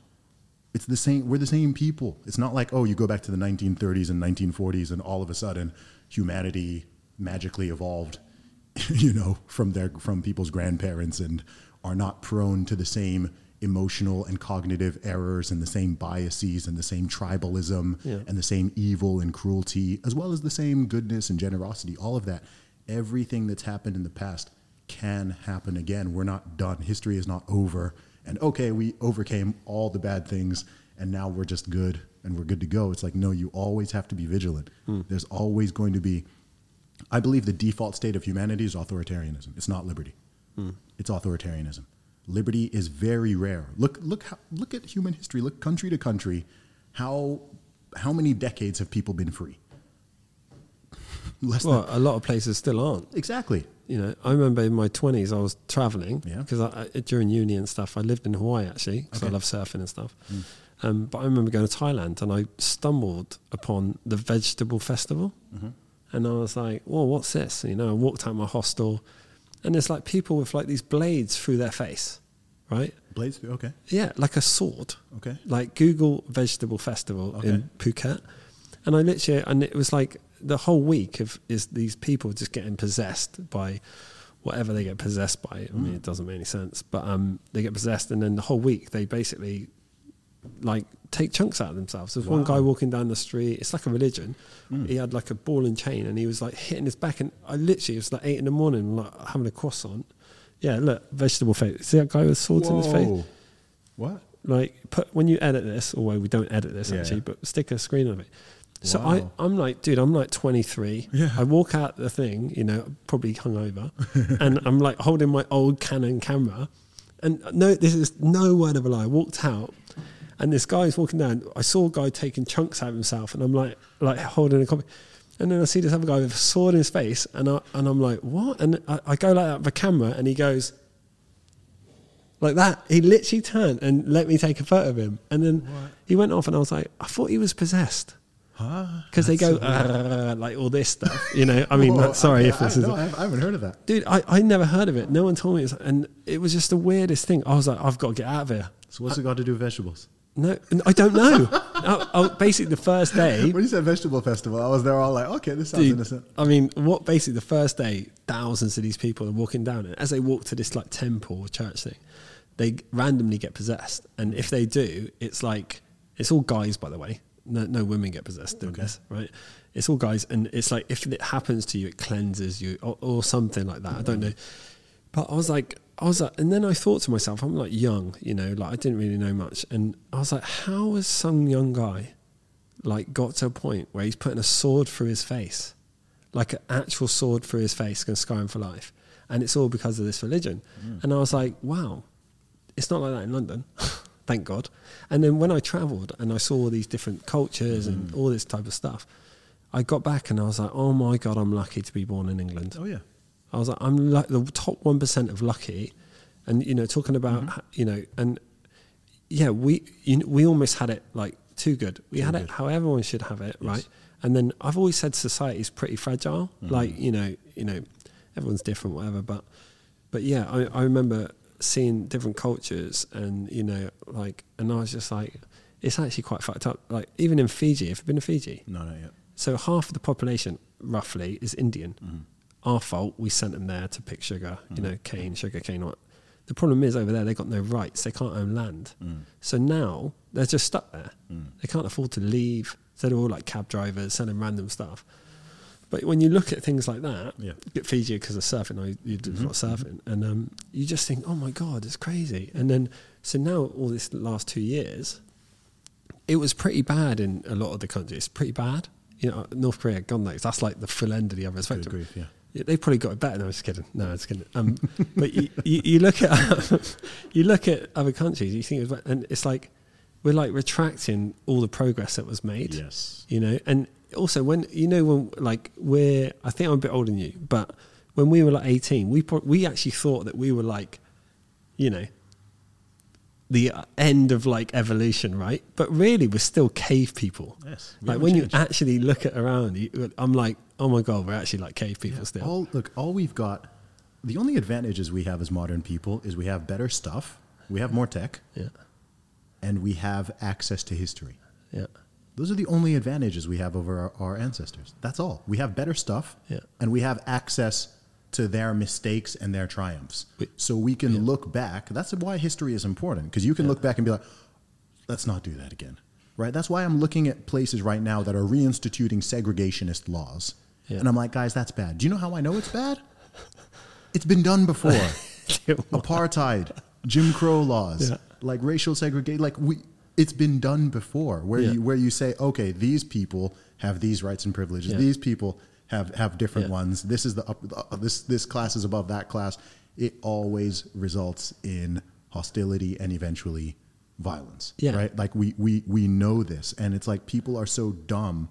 B: It's the same. We're the same people. It's not like oh, you go back to the 1930s and 1940s, and all of a sudden humanity magically evolved, you know, from their from people's grandparents and are not prone to the same emotional and cognitive errors and the same biases and the same tribalism
A: Yeah.
B: and the same evil and cruelty, as well as the same goodness and generosity. All of that, everything that's happened in the past can happen again. We're not done. History is not over. And okay, we overcame all the bad things and now we're just good and we're good to go. It's like, no, you always have to be vigilant. Hmm. There's always going to be, I believe the default state of humanity is authoritarianism. It's not liberty. Hmm. It's authoritarianism. Liberty is very rare. Look, look, how, look at human history. Look country to country. How, how many decades have people been free? Less
A: Well, a lot of places still aren't.
B: exactly.
A: You know, I remember in my twenties I was traveling
B: Yeah.
A: because I, I, during uni and stuff, I lived in Hawaii actually because I love surfing and stuff. Hmm. Um, but I remember going to Thailand and I stumbled upon the vegetable festival, mm-hmm. And I was like, "Well, what's this?" You know, I walked out my hostel, and there's like people with like these blades through their face, right?
B: Blades. Through, okay.
A: Yeah, like a sword.
B: Okay.
A: Like Google Vegetable Festival
B: Okay.
A: in Phuket, and I literally and it was like the whole week of is these people just getting possessed by whatever they get possessed by. I mean, it doesn't make any sense, but um, they get possessed, and then the whole week they basically like take chunks out of themselves. There's one guy walking down the street. It's like a religion. Hmm. He had like a ball and chain, and he was like hitting his back. And I literally it was like eight in the morning, like having a croissant. Yeah, look, vegetable face. See that guy with swords in his face?
B: What?
A: like put when you edit this, although we don't edit this
B: Yeah.
A: actually, but stick a screen of it. So
B: Wow.
A: I, I'm like, dude, I'm like 23.
B: Yeah.
A: I walk out the thing, you know, probably hungover, and I'm like holding my old Canon camera, and uh, no, this is no word of a lie. I walked out, and this guy is walking down. I saw a guy taking chunks out of himself, and I'm like, like holding a copy. And then I see this other guy with a sword in his face, and I and I'm like, what? And I, I go like that with the camera, and he goes, like that. He literally turned and let me take a photo of him. And then he went off, and I was like, I thought he was possessed.
B: Huh?
A: Because they go, "Ah," like all this stuff, you know. I mean,
B: Whoa,
A: sorry
B: I,
A: if this
B: I,
A: is,
B: no, I haven't- heard of that.
A: dude. I, I never heard of it. No one told me, and it was just the weirdest thing. I was like, I've got to get out of here.
B: So what's it got to do with vegetables?
A: No, I don't know. I, I, oh, oh, basically, the first day,
B: When you said vegetable festival, I was there all like, okay, this sounds
A: Dude,
B: innocent.
A: I mean, what basically the first day, thousands of these people are walking down, and as they walk to this like temple or church thing, they randomly get possessed. And if they do, it's like it's all guys, by the way. No, no women get possessed doing
B: Okay.
A: this, right? It's all guys, and it's like if it happens to you, it cleanses you or, or something like that. I don't mm. know, but I was like, I was like, and then I thought to myself, I'm like young, you know, like I didn't really know much, and I was like, how has some young guy like got to a point where he's putting a sword through his face, like an actual sword through his face, going to scar him for life, and it's all because of this religion. Mm. And I was like, wow, it's not like that in London, thank God. And then when I travelled and I saw all these different cultures and mm. all this type of stuff, I got back and I was like, oh my God, I'm lucky to be born in England.
B: Oh yeah.
A: I was like, I'm like the top one percent of lucky, and you know, talking about
B: Mm-hmm.
A: you know, and yeah, we you know, we almost had it like too good. We
B: Too
A: had
B: good.
A: it how everyone should have it,
B: Yes.
A: right? And then I've always said society is pretty fragile.
B: Mm-hmm.
A: Like you know, you know, everyone's different, whatever. But but yeah, I, I remember seeing different cultures, and you know, like, and I was just like, it's actually quite fucked up. Like even in Fiji, have you been to Fiji?
B: No, not yet.
A: So half of the population, roughly, is Indian.
B: Mm-hmm.
A: Our fault. We sent them there to pick sugar, you know, cane, sugar cane. What? The problem is over there, they've got no rights. They can't own land.
B: Mm.
A: So now they're just stuck there. They can't afford to leave. So they're all like cab drivers selling random stuff. But when you look at things like that,
B: Yeah.
A: get Fiji because of surfing, I you do a lot of surfing, and um, you just think, oh my god, it's crazy. And then so now all this last two years, it was pretty bad in a lot of the countries. Pretty bad. You know, North Korea, knows, that's like the full end of the other spectrum.
B: grief, yeah.
A: Yeah, They probably got it better. No, I'm just kidding. No, I'm just kidding. Um, but you, you, you look at you look at other countries. You think, and it's like we're like retracting all the progress that was made.
B: Yes.
A: You know, and also when you know when like we're, I think I'm a bit older than you, but when we were like 18, we pro- we actually thought that we were like, you know, the end of like evolution, right? But really, we're still cave people.
B: Yes,
A: Like when you actually look at around, you, I'm like, oh my god, we're actually like cave people still.
B: All look, all we've got. The only advantages we have as modern people is we have better stuff, we have more tech,
A: yeah,
B: and we have access to history.
A: yeah,
B: Those are the only advantages we have over our, our ancestors. That's all. We have better stuff,
A: Yeah.
B: and we have access to their mistakes and their triumphs.
A: We-
B: so we can look back. That's why history is important because you can look back and be like, let's not do that again. Right? That's why I'm looking at places right now that are reinstituting segregationist laws.
A: Yeah.
B: And I'm like, guys, that's bad. Do you know how I know it's bad? It's been done before. Apartheid, Jim Crow laws,
A: Yeah.
B: like racial segregation, like we it's been done before where
A: Yeah.
B: you where you say, okay, these people have these rights and privileges. These people have have different ones. This is the up, uh, this this class is above that class. It always results in hostility and eventually violence.
A: Yeah.
B: Right? Like we we we know this and it's like people are so dumb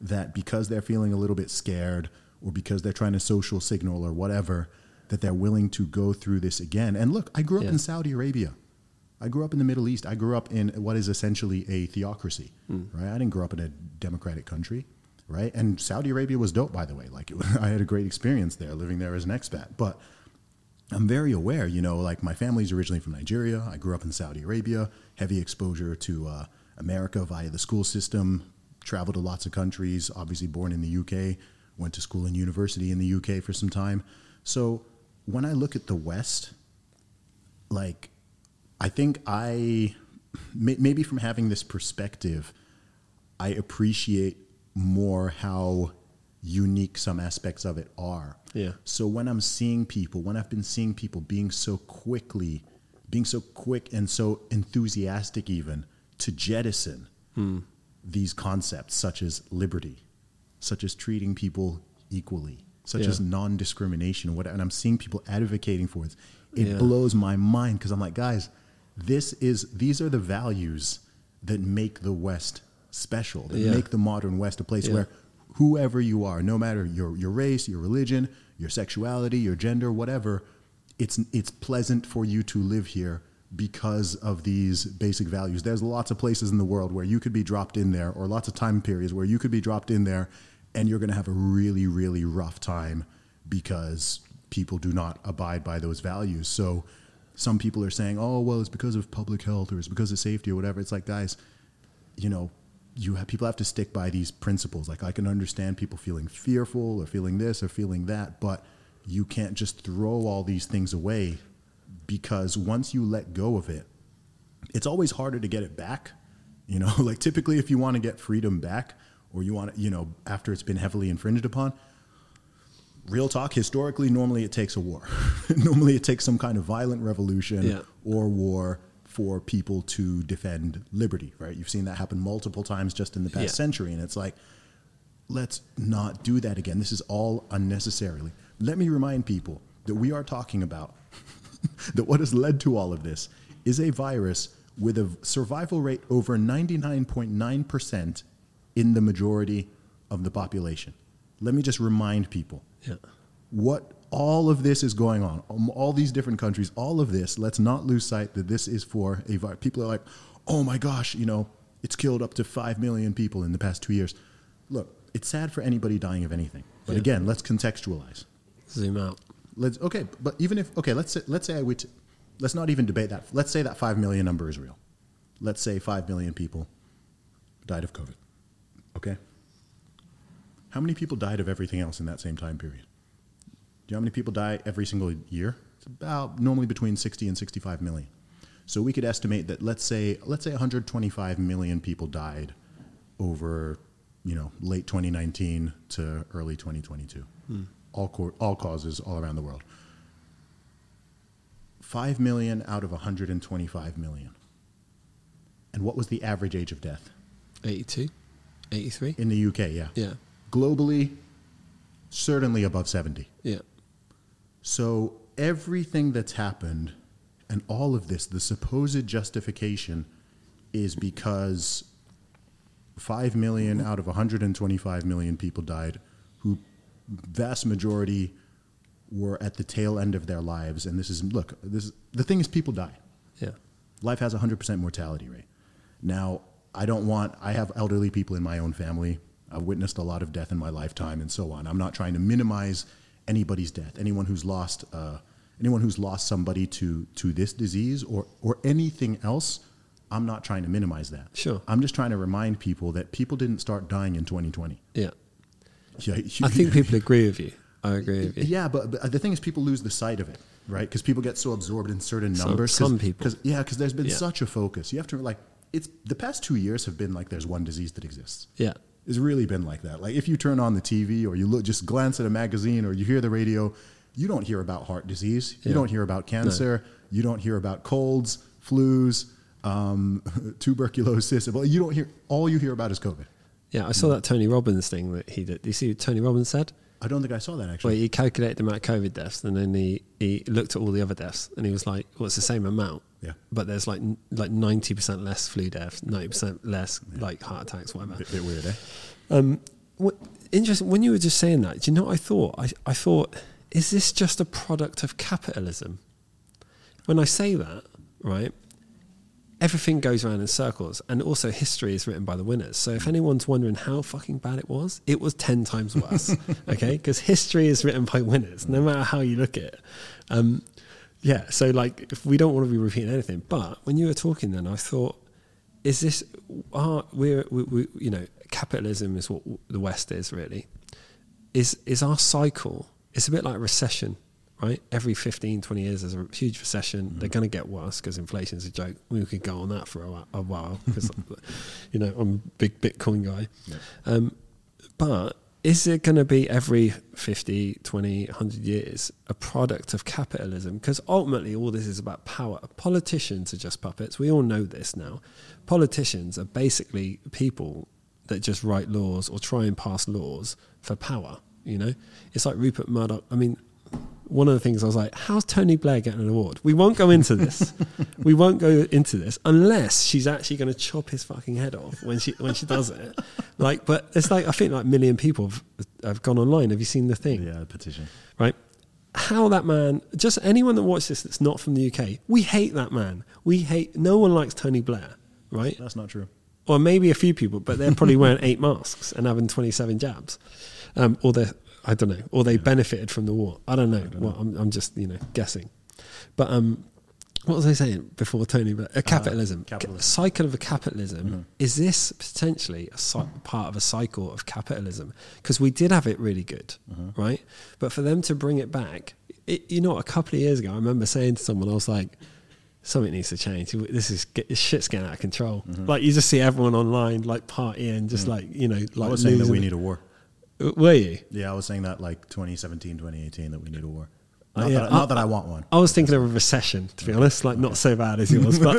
B: that because they're feeling a little bit scared or because they're trying to social signal or whatever that they're willing to go through this again. And look, I grew up
A: Yeah.
B: in Saudi Arabia. I grew up in the Middle East. I grew up in what is essentially a theocracy, right? I didn't grow up in a democratic country, right? And Saudi Arabia was dope, by the way. Like, it was, I had a great experience there, living there as an expat. But I'm very aware, you know, like my family's originally from Nigeria. I grew up in Saudi Arabia, heavy exposure to uh, America via the school system, traveled to lots of countries, obviously born in the UK, went to school and university in the UK for some time. So when I look at the West, like, I think I, maybe from having this perspective, I appreciate more how unique some aspects of it are.
A: Yeah.
B: So when I'm seeing people, when I've been seeing people being so quickly, being so quick and so enthusiastic even to jettison hmm. These concepts such as liberty, such as treating people equally, such
A: Yeah.
B: as non-discrimination, what and I'm seeing people advocating for it. It
A: Yeah.
B: blows my mind because I'm like, guys, this is these are the values that make the West special, that
A: Yeah.
B: make the modern West a place where whoever you are, no matter your your race, your religion, your sexuality, your gender, whatever, it's it's pleasant for you to live here because of these basic values. There's lots of places in the world where you could be dropped in there, or lots of time periods where you could be dropped in there, and you're going to have a really really rough time because people do not abide by those values. So some people are saying, "Oh, well, it's because of public health or it's because of safety or whatever." It's like, guys, you know, you have people have to stick by these principles. Like I can understand people feeling fearful or feeling this or feeling that, but you can't just throw all these things away because once you let go of it, it's always harder to get it back. You know, like typically if you want to get freedom back or you want to, you know, after it's been heavily infringed upon, real talk, historically, normally it takes a war. normally it takes some kind of violent revolution
A: Yeah.
B: or war for people to defend liberty, right? You've seen that happen multiple times just in the past
A: Yeah.
B: century. And it's like, let's not do that again. This is all unnecessarily. Let me remind people that we are talking about that what has led to all of this is a virus with a survival rate over 99.9% in the majority of the population. Let me just remind people
A: Yeah.
B: what all of this is going on, um, all these different countries, all of this, let's not lose sight that this is for a virus. People are like, oh my gosh, you know, it's killed up to 5 million people in the past two years. Look, it's sad for anybody dying of anything. But
A: Yeah.
B: again, let's contextualize.
A: Zoom out.
B: Let's okay, but even if okay, let's say let's say I would let's not even debate that. Let's say that five million number is real. Let's say five million people died of COVID. Okay. How many people died of everything else in that same time period? Do you know how many people die every single year? It's about normally between sixty and sixty-five million. So we could estimate that let's say let's say 125 million people died over you know late 2019 to early 2022 hmm. All co- all causes all around the world 5 million out of 125 million And what was the average age of death
A: 82, 83.
B: in the UK? Yeah.
A: Yeah,
B: Globally, certainly above 70.
A: yeah,
B: So everything that's happened and all of this, the supposed justification is because 5 million out of 125 million people died, vast majority were at the tail end of their lives. And this is, look, this is, the thing is, people die.
A: yeah,
B: Life has a 100% mortality rate. Now, I don't want, I have elderly people in my own family. I've witnessed a lot of death in my lifetime and so on. I'm not trying to minimize anybody's death. Anyone who's lost, uh, anyone who's lost somebody to, to this disease or, or anything else, I'm not trying to minimize that.
A: Sure.
B: I'm just trying to remind people that people didn't start dying in 2020.
A: yeah.
B: Yeah,
A: I think people agree with you. I agree with you.
B: Yeah, but, but the thing is, people lose the sight of it, right? Because people get so absorbed in certain numbers.
A: some people.
B: Cause, yeah, because there's been
A: Yeah.
B: such a focus. You have to like it's the past two years have been like there's one disease that exists.
A: Yeah,
B: It's really been like that. Like if you turn on the TV or you look, just glance at a magazine or you hear the radio, you don't hear about heart disease. You
A: Yeah.
B: don't hear about cancer. You don't hear about colds, flus, um, tuberculosis. Well, you don't hear. All you hear about is COVID.
A: Yeah. I saw that Tony Robbins thing that he did. Do you see what Tony Robbins said?
B: I don't think I saw that actually.
A: Well, he calculated the amount of COVID deaths, and then he, he looked at all the other deaths, and he was like, "Well, it's the same amount,
B: Yeah.
A: but there's like like ninety percent less flu deaths, ninety percent less like heart attacks, whatever."
B: bit, bit weird, eh?
A: Um, what, interesting. When you were just saying that, do you know what I thought? I, I thought, is this just a product of capitalism? When I say that, right, everything goes around in circles, and also history is written by the winners. So if anyone's wondering how fucking bad it was, it was ten times worse. okay, because history is written by winners, no matter how you look at it. Um, yeah. So like, if we don't want to be repeating anything, but when you were talking, then I thought is this our we're we, we, you know capitalism is what the west is really is is our cycle it's a bit like recession right every 15 20 years there's a huge recession they're going to get worse because inflation's a joke we could go on that for a, while because you know i'm a big bitcoin guy um, but is it going to be every 50, 20, 100 years a product of capitalism? Because ultimately, all this is about power. Politicians are just puppets. We all know this now. Politicians are basically people that just write laws or try and pass laws for power. You know, it's like Rupert Murdoch. I mean, one of the things I was like, how's Tony Blair getting an award? We won't go into this. we won't go into this unless she's actually going to chop his fucking head off when she when she does it. Like, but it's like I think like a million people have, have gone online. Have you seen the thing?
B: Yeah, the petition.
A: Right? How that man? Just anyone that watches this that's not from the UK, we hate that man. We hate. No one likes Tony Blair, right?
B: That's not true.
A: or maybe a few people, but they're probably wearing eight masks and having 27 jabs. Um, or they I don't know, or they benefited from the war. I don't know. well, I'm, I'm just, you know, guessing. But um, what was I saying before Tony? But uh, capitalism.
B: capitalism.
A: Ca- cycle of a capitalism.
B: Mm-hmm.
A: Is this potentially a cy- part of a cycle of capitalism? Because we did have it really good,
B: Mm-hmm.
A: right? But for them to bring it back, it, you know, a couple of years ago, I remember saying to someone, I was like, something needs to change. This is this shit's getting out of control. Like you just see everyone online like partying, just like you know, like
B: Mm-hmm. I was saying that we need a war.
A: It. Were you?
B: Yeah, I was saying that like 2017, 2018 that we need a war.
A: Uh,
B: Not,
A: yeah,
B: that, not
A: I-
B: that I want one.
A: I was thinking of a recession, to be honest. Like not so bad as yours, but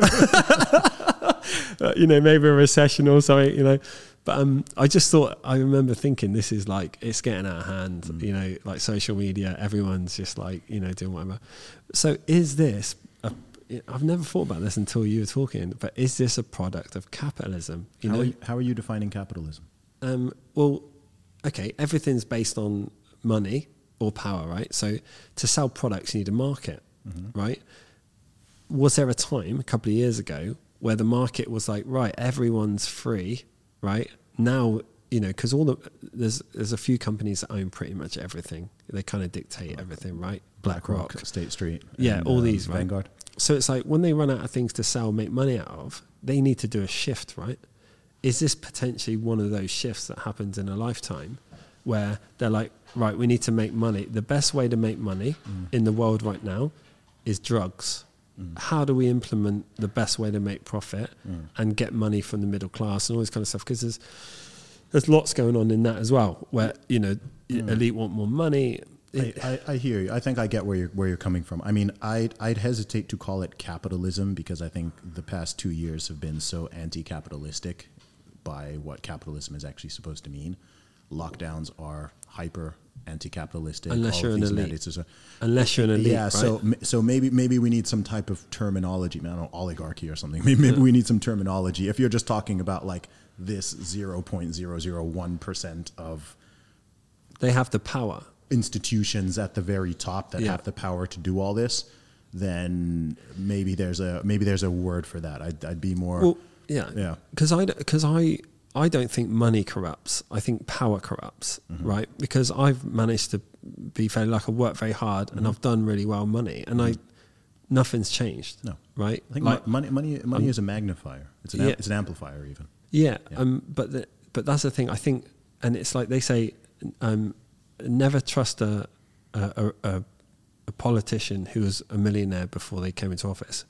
A: uh, you know, maybe a recession or something. You know, but um, I just thought I remember thinking this is like it's getting out of hand.
B: Mm.
A: You know, like social media, everyone's just like you know doing whatever. So is this? A, I've never thought about this until you were talking. But is this a product of capitalism? You
B: how,
A: know,
B: are you, how are you defining capitalism?
A: Um, well, okay, everything's based on money or power, right? So to sell products, you need a market, right? Was there a time a couple of years ago where the market was like, right, everyone's free, right? Now, you know, because all the there's there's a few companies that own pretty much everything. They kind of dictate everything, right? BlackRock,
B: State Street.
A: yeah,
B: and,
A: all
B: um,
A: these, right?
B: Vanguard.
A: So it's like when they run out of things to sell, make money out of, they need to do a shift, right? Is this potentially one of those shifts that happens in a lifetime where they're like, right, we need to make money. The best way to make money mm. in the world right now is drugs. Mm. How do we implement the best way to make profit mm. and get money from the middle class and all this kind of stuff? Because there's there's lots going on in that as well, where you know elite want more money,
B: I, I, I hear you. I think I get where you're where you're coming from. I mean, I'd I'd hesitate to call it capitalism because I think the past two years have been so anti-capitalistic by what capitalism is actually supposed to mean. Lockdowns are hyper anti-capitalistic.
A: Unless you're an elite.
B: are-
A: unless you're an elite,
B: yeah,
A: right?
B: so so maybe maybe we need some type of terminology, man, I don't know, oligarchy or something. Maybe, maybe we need some terminology. If you're just talking about like this zero point zero zero one percent of
A: they have the power.
B: institutions at the very top that
A: Yeah.
B: have the power to do all this, then maybe there's a maybe there's a word for that. I'd, I'd be more.
A: Well, yeah,
B: Yeah.
A: Because I because I I don't think money corrupts. I think power corrupts,
B: Mm-hmm.
A: right? Because I've managed to be very like I work very hard
B: Mm-hmm.
A: and I've done really well money, and I nothing's changed.
B: No.
A: right?
B: I think
A: like,
B: mo- money money money is a magnifier. It's an am-
A: Yeah.
B: it's an amplifier even.
A: Yeah,
B: Yeah.
A: Um, but the, but that's the thing. I think, and it's like they say, um, never trust a a, a a politician who was a millionaire before they came into office.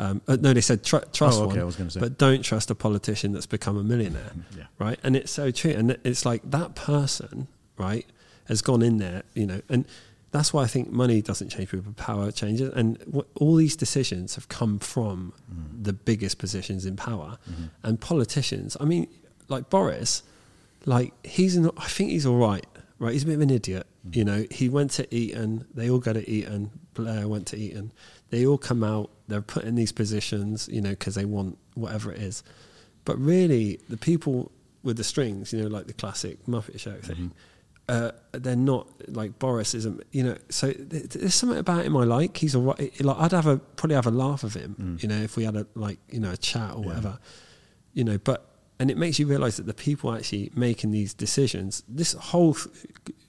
A: Um, uh, no, they said tr- trust
B: Oh, okay,
A: one,
B: I was gonna say.
A: but don't trust a politician that's become a millionaire.
B: Yeah.
A: Right, and it's so true. And it's like that person, right, has gone in there, you know, and that's why I think money doesn't change people, power changes, and w- all these decisions have come from
B: Mm.
A: the biggest positions in power,
B: Mm-hmm.
A: and politicians. I mean, like Boris, like he's not. I think he's all right. Right, he's a bit of an idiot.
B: Mm.
A: You know, he went to Eton. They all go to Eton. Blair went to Eton. They all come out. They're put in these positions. You know, because they want whatever it is. But really, the people with the strings, you know, like the classic Muppet Show thing, uh, they're not like Boris isn't. You know, so th- there's something about him I like. He's all right. Like I'd have a probably have a laugh of him. You know, if we had a like you know a chat or
B: Yeah.
A: whatever. You know, but and it makes you realise that the people actually making these decisions, this whole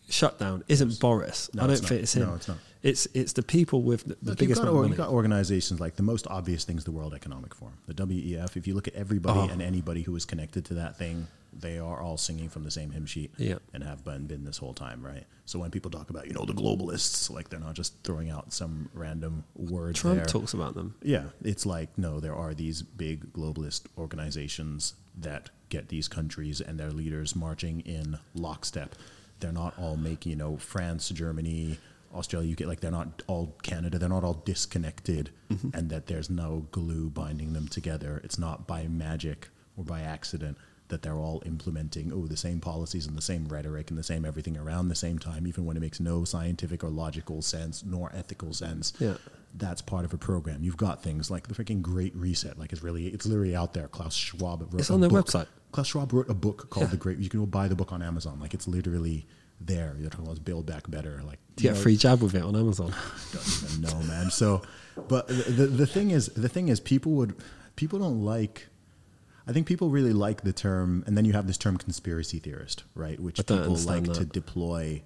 A: shutdown isn't Boris.
B: No,
A: I don't think it's him.
B: No, it's not.
A: It's it's the people with the, the
B: Look,
A: biggest
B: you've, got or, you've got organizations like the most obvious things, the World Economic Forum, the WEF. If you look at everybody
A: Oh.
B: and anybody who is connected to that thing, they are all singing from the same hymn sheet
A: Yeah.
B: and have been, been this whole time, right? So when people talk about, you know, the globalists, like they're not just throwing out some random word
A: Trump
B: there.
A: talks about them.
B: Yeah, it's like no, there are these big globalist organizations that get these countries and their leaders marching in lockstep. They're not all making, you know, France, Germany, Australia, UK, like they're not all Canada, they're not all disconnected mm-hmm. and that there's no glue binding them together. It's not by magic or by accident that they're all implementing oh the same policies and the same rhetoric and the same everything around the same time even when it makes no scientific or logical sense nor ethical sense
A: Yeah.
B: that's part of a program. You've got things like the freaking Great Reset. Like it's really, it's literally out there. Klaus Schwab wrote
A: It's
B: a
A: on their
B: book.
A: website.
B: Klaus Schwab wrote a book called
A: Yeah.
B: The Great. You can go buy the book on Amazon. Like it's literally there. You're talking about Build Back Better. Like
A: you get
B: know,
A: a free job with it on Amazon?
B: don't even know, man. So, but the, the the thing is, the thing is, people would people don't like. I think people really like the term, and then you have this term conspiracy theorist, right? Which people like to deploy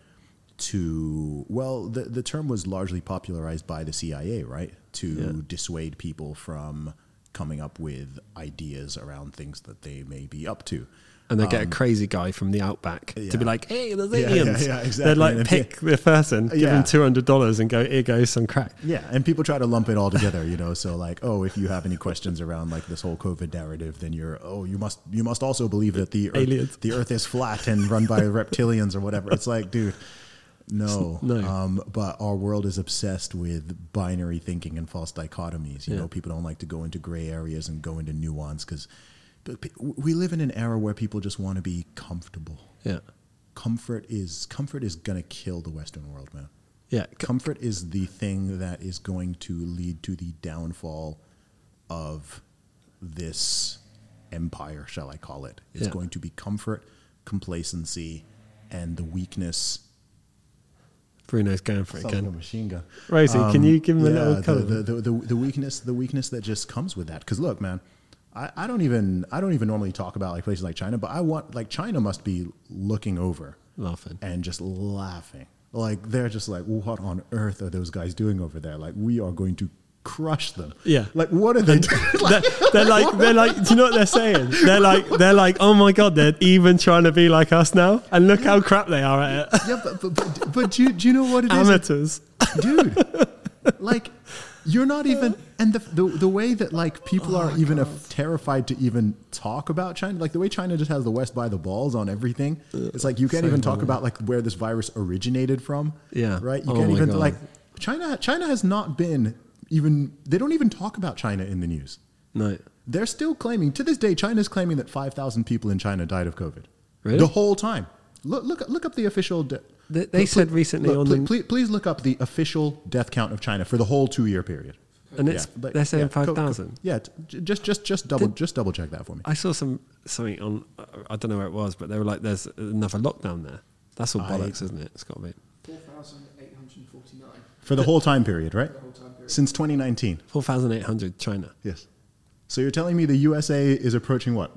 B: to. Well, the the term was largely popularized by the CIA, right? To
A: Yeah.
B: dissuade people from coming up with ideas around things that they may be up to.
A: And they get a crazy guy from the outback to be
B: Um,
A: like, "Hey, there's
B: Yeah, yeah,
A: aliens."
B: yeah, exactly.
A: They'd like
B: And
A: pick the person, give
B: Yeah.
A: him two hundred dollars, and go, "Here goes some crack."
B: Yeah, and people try to lump it all together, you know. So like, oh, if you have any questions around like this whole COVID narrative, then you're oh, you must you must also believe that the
A: Aliens.
B: earth, the Earth is flat and run by reptilians or whatever. It's like, dude, no,
A: No.
B: Um, but our world is obsessed with binary thinking and false dichotomies. You
A: Yeah.
B: know, people don't like to go into gray areas and go into nuance because we live in an era where people just want to be comfortable.
A: Yeah,
B: Comfort is comfort is gonna kill the Western world, man.
A: yeah.
B: Comfort is the thing that is going to lead to the downfall of this empire, shall I call it? It's
A: Yeah.
B: going to be comfort, complacency, and the weakness.
A: Bruno's going for it
B: Sounds like a
A: again.
B: machine gun.
A: Rosie, can you give him a
B: Um, yeah,
A: little
B: the, the, the, the, the weakness, the weakness that just comes with that. Because look, man, I, I don't even I don't even normally talk about like places like China, but I want like China must be looking over
A: Laughing.
B: and just laughing. Like they're just like, what on earth are those guys doing over there? Like we are going to crush them.
A: Yeah.
B: Like what are they doing?
A: they're, they're like, they're like, do you know what they're saying? They're like, they're like, oh my god, they're even trying to be like us now, and look how crap they are at it.
B: yeah, but but, but, but do, you, do you know what it is?
A: Amateurs.
B: dude. like You're not even, and the, the the way that like people
A: Oh
B: are even af- terrified to even talk about China, like the way China just has the West by the balls on everything. It's like you can't even talk about like where this virus originated from.
A: Yeah.
B: right. You
A: Oh
B: can't even
A: God.
B: like China. China has not been even. They don't even talk about China in the news.
A: No.
B: They're still claiming to this day. China's claiming that five thousand people in China died of COVID.
A: Really?
B: The whole time. Look look look up the official. De-
A: They- they
B: look,
A: said
B: please-
A: recently
B: look,
A: on
B: please,
A: the-
B: please, please look up the official death count of China for the whole two year period.
A: And it's
B: but-
A: they're saying
B: yeah, co- co-
A: five thousand.
B: Yeah, just just just double
A: Did-
B: just double check that for me.
A: I saw some something on. Uh, I don't know where it was, but they were like, "There's another lockdown there." That's all
B: I-
A: bollocks, isn't it? It's got to be
C: 4,849
B: For the whole time period, right?
C: the whole time period.
B: Since 2019.
A: four thousand eight hundred China.
B: Yes. So you're telling me the USA is approaching what?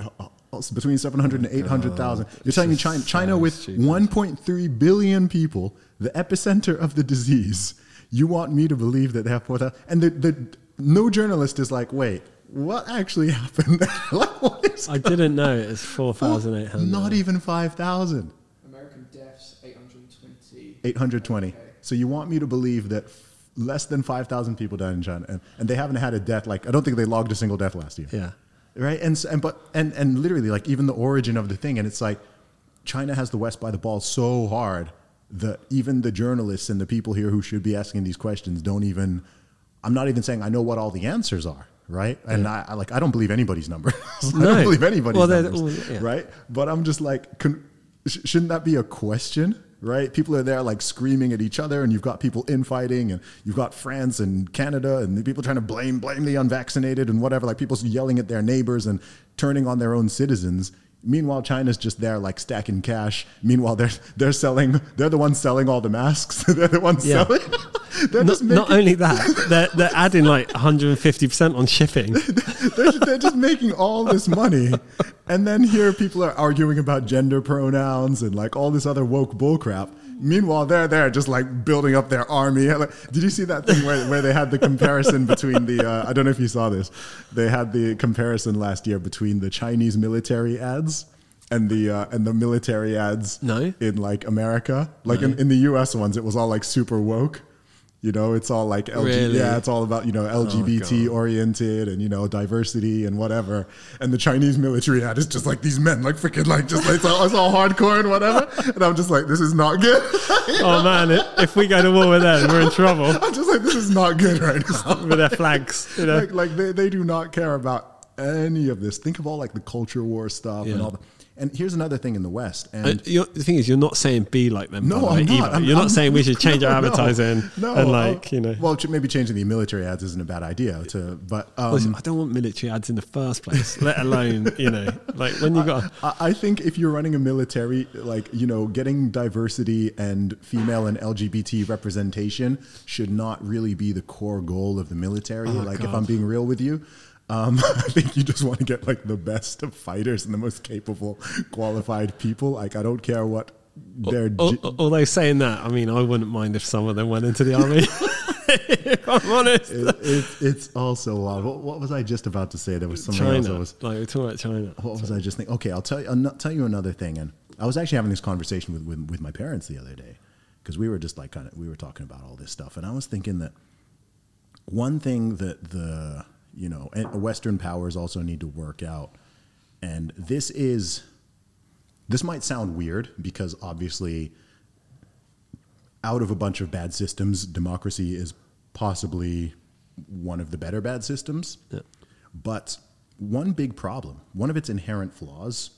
B: Between 700 and 800,000. You're telling me China, China with 1.3 billion people, the epicenter of the disease, you want me to believe that they have 4,000? And the, the, no journalist is like, wait, what actually happened? like, what is
A: I didn't know it was four thousand eight hundred.
B: Not even 5,000.
C: American deaths 820.
B: 820.
C: Okay.
B: So you want me to believe that f- less than 5,000 people died in China, and, and they haven't had a death like I don't think they logged a single death last year.
A: Yeah.
B: Right. And and but and and literally like even the origin of the thing, and it's like China has the West by the ball so hard that even the journalists and the people here who should be asking these questions don't even. I'm not even saying I know what all the answers are. Right. And I, I like I don't believe anybody's numbers. I
A: No.
B: don't believe anybody's
A: Well,
B: numbers.
A: all- yeah.
B: Right. But I'm just like. Con- sh- shouldn't that be a question right? People are there like screaming at each other and you've got people infighting and you've got france and canada and people trying to blame blame the unvaccinated and whatever. Like people yelling at their neighbors and turning on their own citizens meanwhile china's just there like stacking cash. Meanwhile they're they're selling they're the ones selling all the masks. They're the ones
A: Yeah.
B: selling. They're
A: Not,
B: just
A: not only that, they're, they're adding like 150% on shipping.
B: they're, they're just making all this money. And then here people are arguing about gender pronouns and like all this other woke bullcrap meanwhile they're there just like building up their army. Like, did you see that thing where, where they had the comparison between the uh, i don't know if you saw this. They had the comparison last year between the chinese military ads and the uh, and the military ads
A: No.
B: in like america. Like in, in the us ones it was all like super woke you know it's all like LG,
A: Really?
B: yeah it's all about you know oh, lgbt
A: God.
B: oriented and you know diversity and whatever and the chinese military ad is just like these men like freaking like just like it's all, it's all hardcore and whatever and i'm just like this is not good
A: Oh man, if we go to war with them, we're in trouble
B: i'm just like this is not good right now
A: with their flags. You know?
B: like like they, they do not care about any of this think of all like the culture war stuff and all that and here's another thing in the west and
A: Uh, you're, the thing is, you're not saying be like them.
B: No, I'm not. I'm-
A: you're not
B: I'm-
A: saying we should change our
B: No, no,
A: advertising
B: No,
A: and like you know.
B: Well, maybe changing the military ads isn't a bad idea. To but um,
A: Listen, I don't want military ads in the first place, let alone you know, like when you got.
B: I I think if you're running a military, like you know, getting diversity and female and LGBT representation should not really be the core goal of the military. like, if I'm being real with you. Um, I think you just want to get like the best of fighters and the most capable, qualified people. Like I don't care what
A: they're. Although saying that, I mean, I wouldn't mind if some of them went into the army. if I'm honest,
B: it, it, it's also wild. What, what was I just about to say? There was something else. I
A: China.
B: was,
A: Like we're talking about China.
B: what was I just thinking? Okay, I'll tell you. I'll tell you another thing. And I was actually having this conversation with with, with my parents the other day because we were just like kind of we were talking about all this stuff, and I was thinking that one thing that the you know and Western powers also need to work out, and this is this might sound weird because obviously out of a bunch of bad systems, democracy is possibly one of the better bad systems.
A: Yeah.
B: But one big problem, one of its inherent flaws,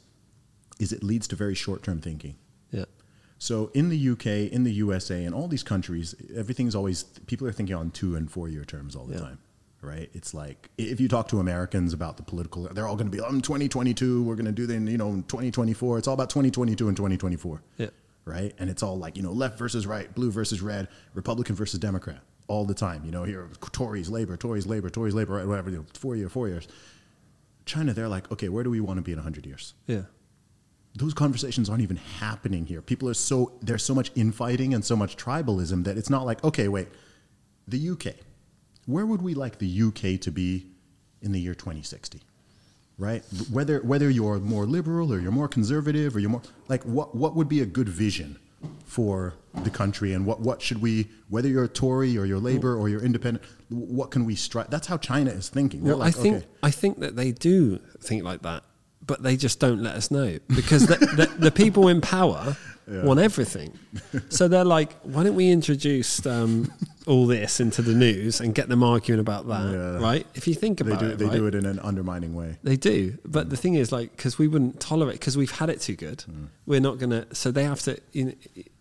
B: is it leads to very short term thinking.
A: Yeah,
B: So in the UK, in the USA, in all these countries, everything's always people are thinking on two and four year terms all the
A: Yeah.
B: time, right? It's like if you talk to Americans about the political, they're all going to be, "I'm 2022, we're going to do the, you know, 2024." It's all about 2022 and 2024,
A: Yeah.
B: right? And it's all like you know, left versus right, blue versus red, Republican versus Democrat, all the time. You know, here Tories, Labor, Tories, Labor, Tories, Labor, right, whatever. You know, four year, four years. China, they're like, okay, where do we want to be in 100 years?
A: yeah,
B: those conversations aren't even happening here. People are so there's so much infighting and so much tribalism that it's not like okay, wait, the UK, where would we like the UK to be in the year 2060? Right? Whether whether you're more liberal or you're more conservative or you're more like what what would be a good vision for the country and what, what should we whether you're a Tory or you're Labour or you're independent what can we strive that's how China is thinking They're
A: Well,
B: like,
A: I think
B: okay,
A: I think that they do think like that, but they just don't let us know because the, the, the people in power want everything. So they're like, why don't we introduce um, all this into the news and get them arguing about that,
B: Yeah.
A: right? If you think
B: they
A: about
B: do
A: it,
B: they
A: right?
B: do it in an undermining way
A: They do, but the mm. thing is, like, because we wouldn't tolerate, because we've had it too good, mm. we're not gonna. So they have to, you know,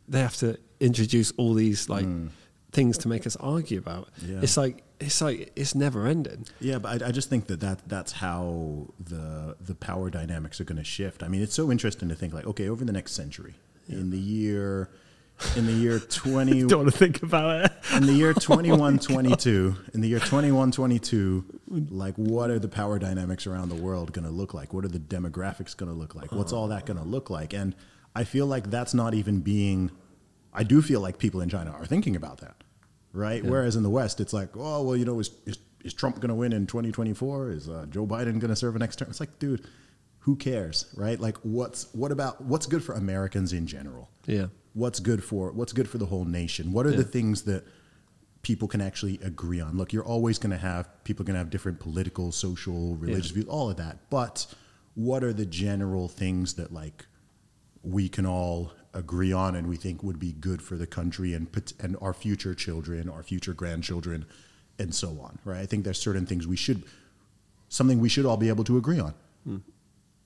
A: they have to introduce all these like mm. things to make us argue about.
B: Yeah.
A: It's like it's like it's never ending.
B: Yeah, but I, I just think that, that that's how the the power dynamics are going to shift. I mean, it's so interesting to think like, okay, over the next century, in the year, in the year twenty,
A: Don't want to think about it.
B: in the year 21, 22, in the year 21, 22, like what are the power dynamics around the world going to look like? What are the demographics going to look like? What's all that going to look like? And I feel like that's not even being, I do feel like people in China are thinking about that, right? Whereas in the West, it's like, oh, well, you know, is, is, is Trump going to win in 2024? Is uh, Joe Biden going to serve a next term? It's like, dude, who cares, right? Like, what's, what about, what's good for Americans in general?
A: Yeah.
B: what's good for what's good for the whole nation? What are the things that people can actually agree on? Look you're always going to have people going to have different political social religious views all of that. But what are the general things that like we can all agree on and we think would be good for the country and and our future children our future grandchildren and so on right? I think there's certain things we should something we should all be able to agree on hmm.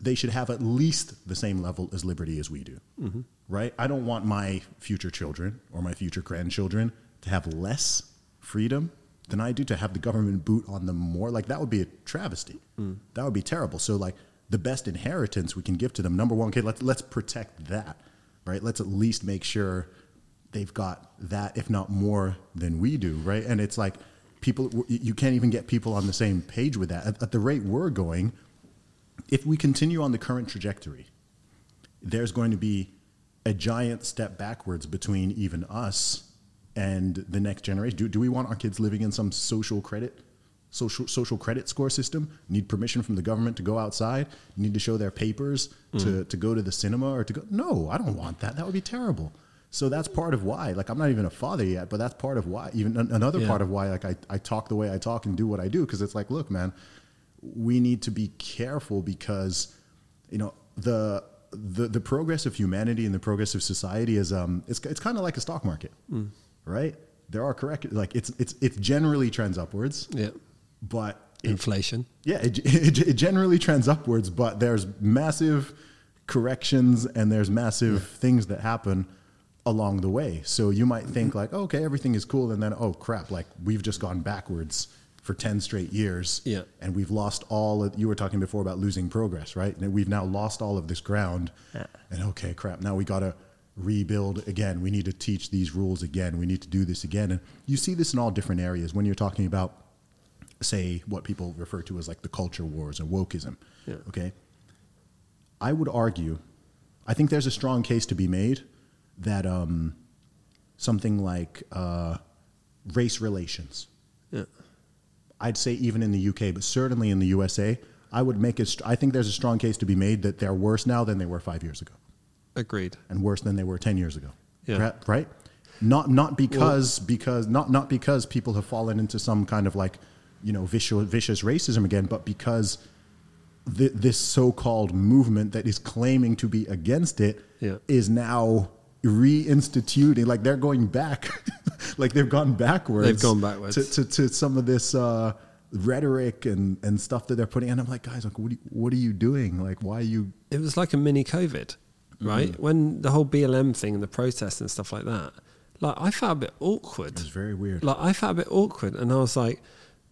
B: They should have at least the same level as liberty as we do. Mm-hmm. Right? I don't want my future children or my future grandchildren to have less freedom than I do to have the government boot on them more. Like that would be a travesty. Mm. That would be terrible. So like the best inheritance we can give to them, number one, okay, let's let's protect that. Right? Let's at least make sure they've got that, if not more than we do, right? And it's like people, you can't even get people on the same page with that. At, at the rate we're going, if we continue on the current trajectory, there's going to be a giant step backwards between even us and the next generation. Do, do we want our kids living in some social credit, social social credit score system? Need permission from the government to go outside? Need to show their papers hmm. to, to go to the cinema or to go? No, I don't want that. That would be terrible. So that's part of why. Like I'm not even a father yet, but that's part of why. Even another
A: Yeah.
B: part of why. Like I, I talk the way I talk and do what I do because it's like, look, man, we need to be careful because you know the the, the progress of humanity and the progress of society is um it's it's kind of like a stock market right? There are correct like it's it's it generally trends upwards
A: Yeah.
B: but it,
A: Inflation.
B: yeah it, it, it generally trends upwards but there's massive corrections and there's massive things that happen along the way. So you might think like okay everything is cool and then oh crap like we've just gone backwards for 10 straight years
A: Yeah.
B: and we've lost all of, you were talking before about losing progress right? And we've now lost all of this ground. And okay crap now we got to rebuild again. We need to teach these rules again. We need to do this again. And you see this in all different areas. When you're talking about say what people refer to as like the culture wars or wokeism
A: Yeah.
B: okay? I would argue i think there's a strong case to be made that um, something like uh, race relations
A: Yeah.
B: I'd say even in the UK, but certainly in the USA, I would make it. I think there's a strong case to be made that they're worse now than they were five years ago,
A: Agreed.
B: and worse than they were ten years ago.
A: Yeah.
B: Right? Not not because because not not because people have fallen into some kind of like you know vicious vicious racism again, but because th- this so-called movement that is claiming to be against it is
A: Yeah.
B: now reinstituting like they're going back like they've gone backwards
A: They've gone backwards.
B: to, to, to some of this uh, rhetoric and, and stuff that they're putting and i'm like guys like what are, you, what are you doing like why are you
A: it was like a mini COVID, right?
B: Mm-hmm.
A: When the whole BLM thing and the protests and stuff like that, like I felt a bit awkward.
B: It was very weird
A: Like I felt a bit awkward, and I was like,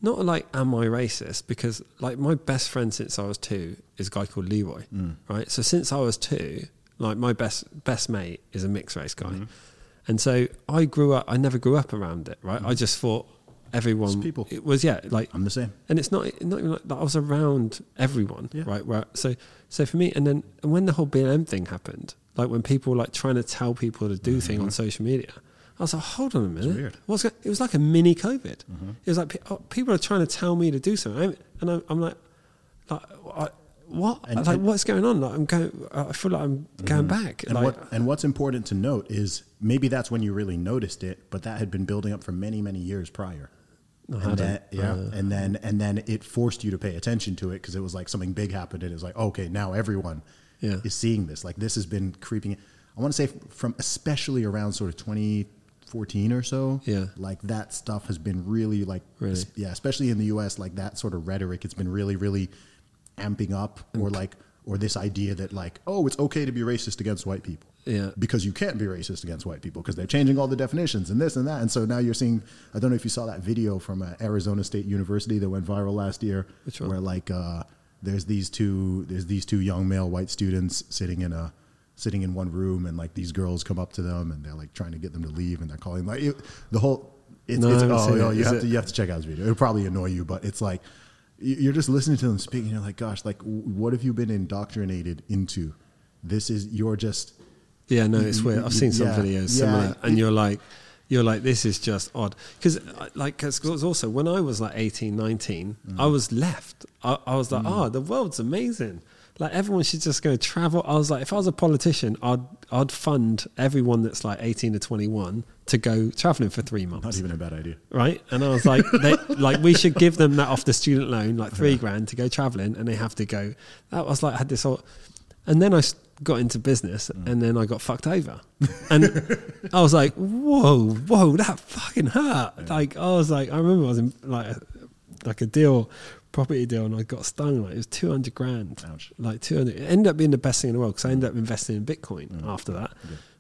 A: not like, am I racist? Because like my best friend since I was two is a guy called Leroy,
B: Mm.
A: right? So since I was two, like my best best mate is a mixed race guy,
B: Mm-hmm.
A: And so I grew up. I never grew up around it, right? I just thought everyone
B: Mm-hmm. It's people.
A: It was yeah, like
B: i'm the same
A: and it's not not even like that. I was around everyone,
B: Yeah.
A: right? Where so so for me, and then and when the whole BLM thing happened, like when people were like trying to tell people to do things on social media, I was like, hold on a minute,
B: weird.
A: What's go- it was like a mini COVID. It was like oh, people are trying to tell me to do something, I'm- and I'm, I'm like, like I, what?
B: And-
A: like,
B: and-
A: what's going on? Like, I'm going. I feel like I'm going back.
B: And
A: like,
B: what and what's important to note is maybe that's when you really noticed it, but that had been building up for many many years prior.
A: No,
B: and that, yeah,
A: Uh,
B: and then and then it forced you to pay attention to it because it was like something big happened, and it was like okay, now everyone
A: Yeah.
B: is seeing this. Like this has been creeping. I want to say from especially around sort of 2014 or so.
A: Yeah.
B: like that stuff has been really like
A: Really?
B: yeah, especially in the U.S. Like that sort of rhetoric, it's been really really amping up, or like or this idea that like oh, it's okay to be racist against white people
A: yeah.
B: because you can't be racist against white people because they're changing all the definitions and this and that. And so now you're seeing, I don't know if you saw that video from uh, Arizona State University that went viral last year, where like uh, there's these two there's these two young male white students sitting in a sitting in one room and like these girls come up to them and they're like trying to get them to leave and they're calling like it, the whole. It's,
A: No,
B: it's, oh, oh, you have to you have to check out this video. It'll probably annoy you, but it's like you're just listening to them speak and you're like, gosh, like what have you been indoctrinated into? This is you're just
A: Yeah, no, it's weird. I've seen some
B: Yeah,
A: videos
B: yeah,
A: similar, and you're like, you're like, this is just odd. Because, uh, like, because also when I was like 18, 19, I mm. was left. I, I was like, oh, the world's amazing. Like everyone should just go travel. I was like, if I was a politician, I'd I'd fund everyone that's like 18 to 21 to go traveling for three months
B: not even a bad idea.
A: right? And I was like, they, like we should give them that off the student loan, like three grand to go traveling, and they have to go. That was like I had this whole, and then I got into business, and then I got fucked over, and I was like, whoa, whoa, that fucking hurt. Like I was like, I remember I was in like a, like a deal. Property deal, and I got stung. Like it was two hundred grand.
B: Ouch.
A: Like two hundred. It ended up being the best thing in the world because I ended up investing in Bitcoin after that.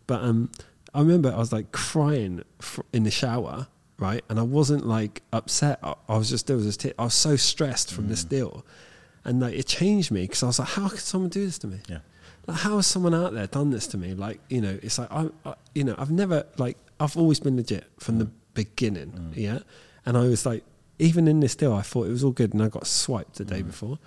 A: But um, I remember I was like crying in the shower, right? And I wasn't like upset. I, I was just there was this. T- I was so stressed from this mm. deal, and like it changed me because I was like, how could someone do this to me?
B: Yeah.
A: Like, how has someone out there done this to me? Like, you know, it's like I, I you know, I've never like I've always been legit from the mm. beginning, mm. yeah. And I was like, even in this deal, I thought it was all good, and I got swiped the day before,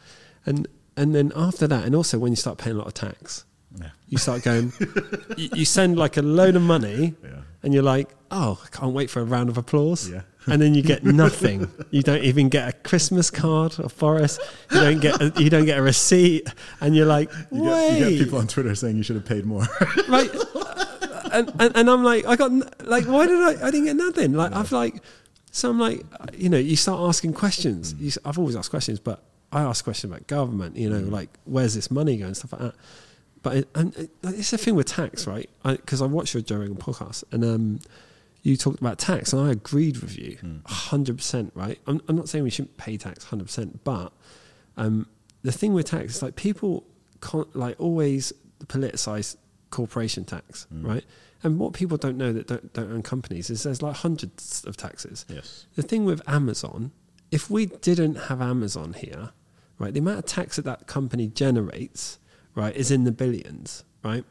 A: and and then after that, and also when you start paying a lot of tax,
B: Yeah.
A: you start going, you, you send like a load of money,
B: Yeah.
A: and you're like, oh, I can't wait for a round of applause.
B: Yeah.
A: And then you get nothing. you don't even get a Christmas card or Forest. You don't get a, you don't get a receipt, and you're like,
B: You
A: wait,
B: get, you get people on Twitter saying you should have paid more.
A: right? And, and and I'm like, I got like, why did I? I didn't get nothing. Like I've like, so I'm like, you know, you start asking questions. You, s- I've always asked questions, but I ask questions about government. You know, mm. like where's this money going, stuff like that. But it, and it, it's the thing with tax, right? Because I, watched your Joe Rogan podcast, and um, you talked about tax, and I agreed with you, hundred percent. Right? I'm, I'm not saying we shouldn't pay tax, hundred percent, but um, the thing with tax is like people can't like always politicize corporation tax, right? And what people don't know that don't, don't own companies is there's like hundreds of taxes.
B: yes.
A: The thing with Amazon, if we didn't have Amazon here, right, the amount of tax that that company generates, right, is in the billions, right?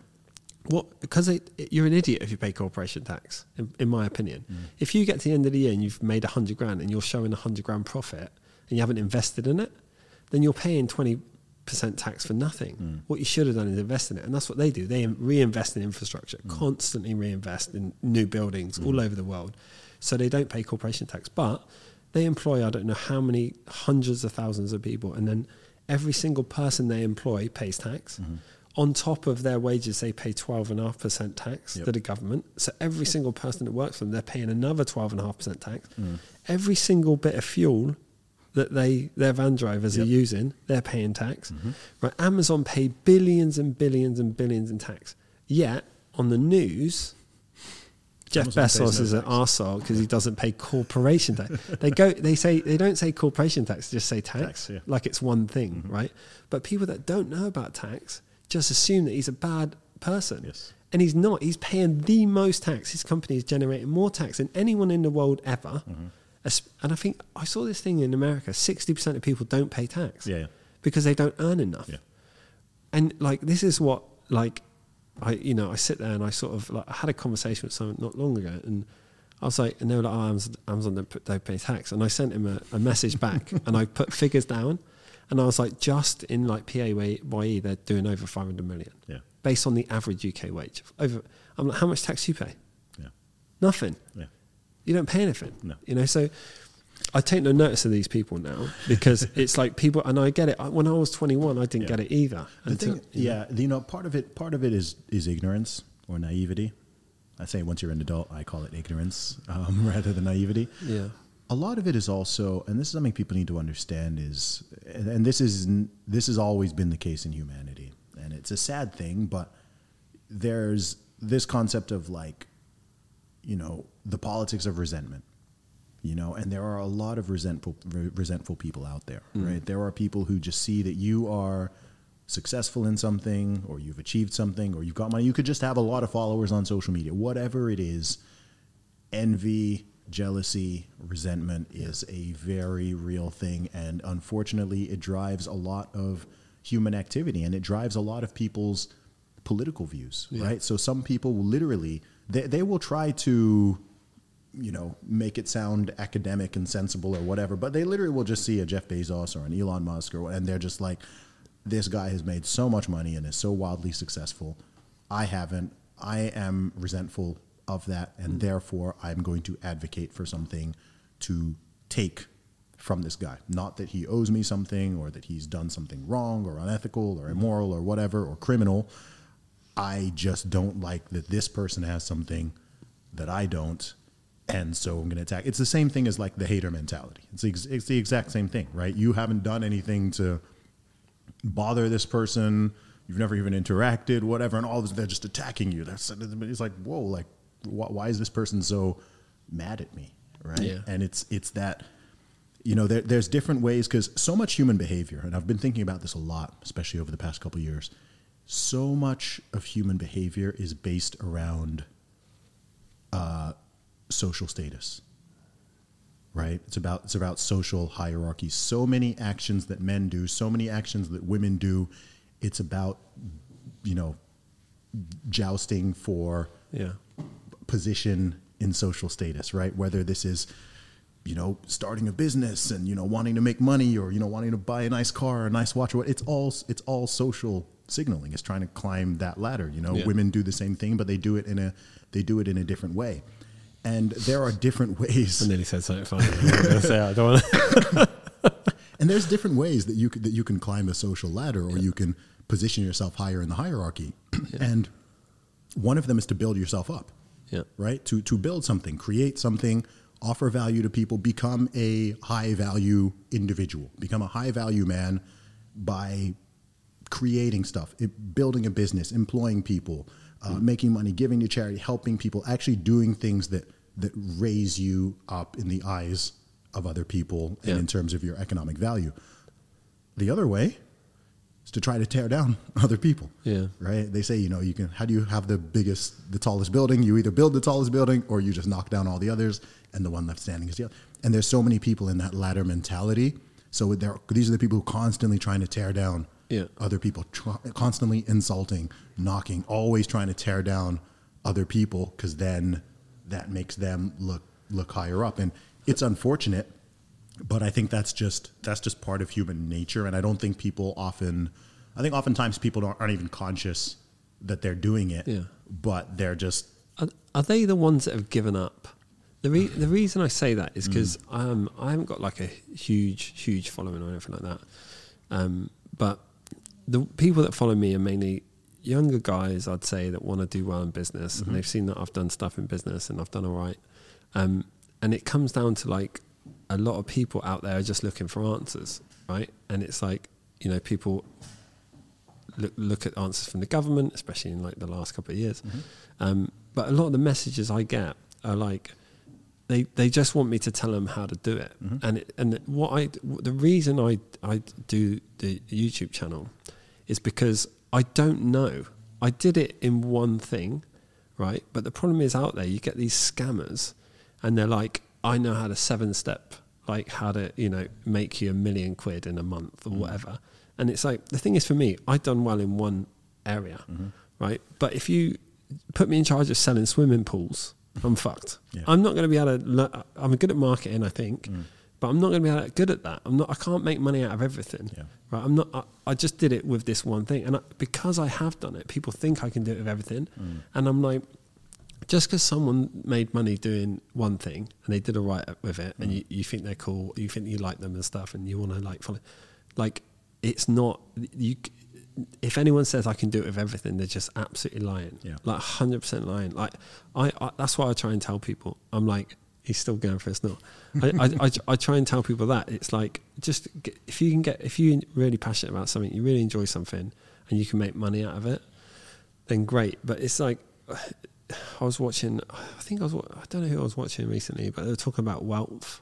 A: What because it, you're an idiot if you pay corporation tax, in, in my opinion. Mm. If you get to the end of the year and you've made a hundred grand and you're showing a hundred grand profit and you haven't invested in it, then you're paying twenty percent tax for nothing. Mm. What you should have done is invest in it, and that's what they do. They reinvest in infrastructure, mm. constantly reinvest in new buildings all over the world, so they don't pay corporation tax, but they employ I don't know how many hundreds of thousands of people, and then every single person they employ pays tax. Mm-hmm. On top of their wages, they pay twelve and a half percent tax
B: Yep.
A: to the government. So every single person that works for them, they're paying another twelve and a half percent tax. Mm. Every single bit of fuel that they their van drivers are using, they're paying tax. Mm-hmm. Right? Amazon pay billions and billions and billions in tax. Yet on the news, Jeff Bezos
B: no
A: is an arsehole because he doesn't pay corporation tax. they go, they say they don't say corporation tax, they just say tax,
B: Tax, yeah.
A: like it's one thing, right? But people that don't know about tax just assume that he's a bad person.
B: Yes.
A: And he's not. He's paying the most tax. His company is generating more tax than anyone in the world ever. As- And I think I saw this thing in America 60% of people don't pay tax
B: Yeah, yeah.
A: because they don't earn enough.
B: Yeah.
A: And like, this is what, like, I, you know, I sit there and I sort of like, I had a conversation with someone not long ago and I was like, and they were like, oh, Amazon, Amazon don't, put, don't pay tax. And I sent him a, a message back and I put figures down and I was like, just in like PAYE, they're doing over 500 million
B: Yeah.
A: based on the average UK wage. Over, I'm like, how much tax do you pay?
B: Yeah.
A: Nothing.
B: Yeah.
A: You don't pay anything.
B: No.
A: You know, so I take no notice of these people now because it's like people, and I get it. I- When I was 21, I didn't
B: Yeah.
A: get it either.
B: The
A: Until-
B: thing, yeah, you know, part of it, part of it is is ignorance or naivety. I say once you're an adult, I call it ignorance um, rather than naivety.
A: Yeah.
B: A lot of it is also, and this is something people need to understand is, and, and this is this has always been the case in humanity, and it's a sad thing, but there's this concept of like, you know, the politics of resentment you know and there are a lot of resentful re- resentful people out there mm. right? There are people who just see that you are successful in something or you've achieved something or you've got money. You could just have a lot of followers on social media. Whatever it is envy jealousy resentment is a very real thing and unfortunately it drives a lot of human activity and it drives a lot of people's political views
A: Yeah.
B: right? So some people will literally they, they will try to you know, make it sound academic and sensible or whatever, but they literally will just see a Jeff Bezos or an Elon Musk or and they're just like, this guy has made so much money and is so wildly successful. I haven't. I am resentful of that, and mm-hmm. therefore I'm going to advocate for something to take from this guy. Not that he owes me something or that he's done something wrong or unethical or mm-hmm. immoral or whatever or criminal. I just don't like that this person has something that I don't, and so I'm going to attack. It's the same thing as like the hater mentality. It's the, ex- it's the exact same thing, right? You haven't done anything to bother this person. You've never even interacted, whatever, and all of a sudden they're just attacking you. That's it's like whoa, like wh- why is this person so mad at me, right?
A: Yeah.
B: And it's it's that you know there, there's different ways because so much human behavior, and I've been thinking about this a lot, especially over the past couple of years. So much of human behavior is based around uh, social status right? It's about it's about social hierarchy. So many actions that men do so many actions that women do it's about you know jousting for
A: Yeah.
B: position in social status right? Whether this is you know starting a business and you know wanting to make money or you know wanting to buy a nice car or a nice watch or what it's all it's all social signaling. It's trying to climb that ladder you know?
A: Yeah.
B: women do the same thing but they do it in a they do it in a different way and there are different ways.
A: I nearly said something funny. I was going to say I don't want
B: and there's different ways that you could, that you can climb a social ladder or you can position yourself higher in the hierarchy. And one of them is to build yourself up
A: Yeah.
B: right? To to build something create something offer value to people become a high value individual. Become a high value man by creating stuff it, building a business employing people uh, making money giving to charity helping people actually doing things that that raise you up in the eyes of other people and in terms of your economic value. The other way is to try to tear down other people
A: Yeah.
B: right? They say you know you can how do you have the biggest the tallest building? You either build the tallest building or you just knock down all the others and the one left standing is the other. And there's so many people in that ladder mentality. So these are the people who are constantly trying to tear down
A: Yeah.
B: other people try, constantly insulting knocking always trying to tear down other people because then that makes them look look higher up and it's unfortunate but I think that's just that's just part of human nature, and I don't think people often. I think oftentimes people don't, aren't even conscious that they're doing it,
A: Yeah.
B: but they're just
A: Are, are they the ones that have given up? The re- the reason I say that is because
B: Mm.
A: um, I haven't got like a huge huge following or anything like that. Um, but the people that follow me are mainly younger guys, I'd say, that want to do well in business,
B: Mm-hmm.
A: and they've seen that I've done stuff in business and I've done all right. Um, and it comes down to like a lot of people out there are just looking for answers, right? And it's like you know people look look at answers from the government, especially in like the last couple of years. Um, but a lot of the messages I get are like they they just want me to tell them how to do it. And it, and what I the reason I I do the YouTube channel is because I don't know. I did it in one thing, right? But the problem is out there you get these scammers and they're like I know how to seven step like how to, you know, make you a million quid in a month or mm. whatever. And it's like the thing is for me, I've done well in one area, mm-hmm. right? But if you put me in charge of selling swimming pools, I'm fucked.
B: Yeah.
A: I'm not going to be able to. le- I'm good at marketing, I think, mm. But I'm not going to be to, good at that. I'm not. I can't make money out of everything.
B: Yeah.
A: Right. I'm not. I, I just did it with this one thing, and I, because I have done it, people think I can do it with everything, and I'm like, just because someone made money doing one thing and they did a write up with it, and
B: Mm.
A: you, you think they're cool, you think you like them and stuff, and you want to like follow, like it's not you. If anyone says I can do it with everything, they're just absolutely lying.
B: Yeah.
A: Like hundred percent lying. Like I, I, that's why I try and tell people. I'm like, he's still going for a snort. I, I, I, I try and tell people that it's like just get, if you can get if you're really passionate about something, you really enjoy something, and you can make money out of it, then great. But it's like I was watching. I think I was. I don't know who I was watching recently, but they were talking about wealth.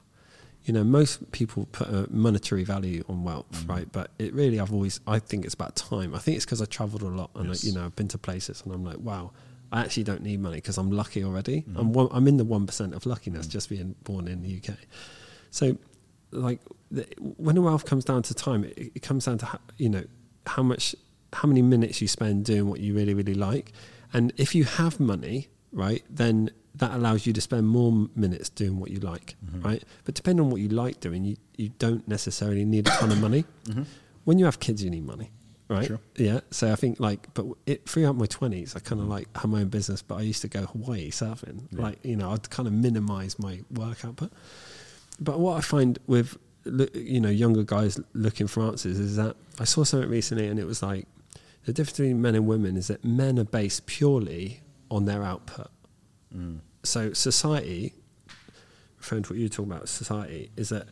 A: You know, most people put a monetary value on wealth,
B: Mm.
A: right? But it really, I've always. I think it's about time. I think it's because I travelled a lot and
B: Yes.
A: I, you know I've been to places, and I'm like, wow, I actually don't need money because I'm lucky already.
B: Mm.
A: I'm one, I'm in the one percent of luckiness just being born in the UK. So, like, the, when the wealth comes down to time, it, it comes down to ho- you know how much, how many minutes you spend doing what you really really like, and if you have money, right, then that allows you to spend more minutes doing what you like,
B: Mm-hmm.
A: right. But depending on what you like doing, you you don't necessarily need a ton of money.
B: Mm-hmm.
A: When you have kids, you need money. Right.
B: Sure.
A: Yeah. So I think like, but it throughout my twenties, I kind of like had my own business, but I used to go Hawaii surfing.
B: Yeah.
A: Like, you know, I'd kind of minimize my work output. But what I find with you know younger guys looking for answers is that I saw something recently, and it was like the difference between men and women is that men are based purely on their output.
B: Mm.
A: So society, referring to what you were talking about, society is that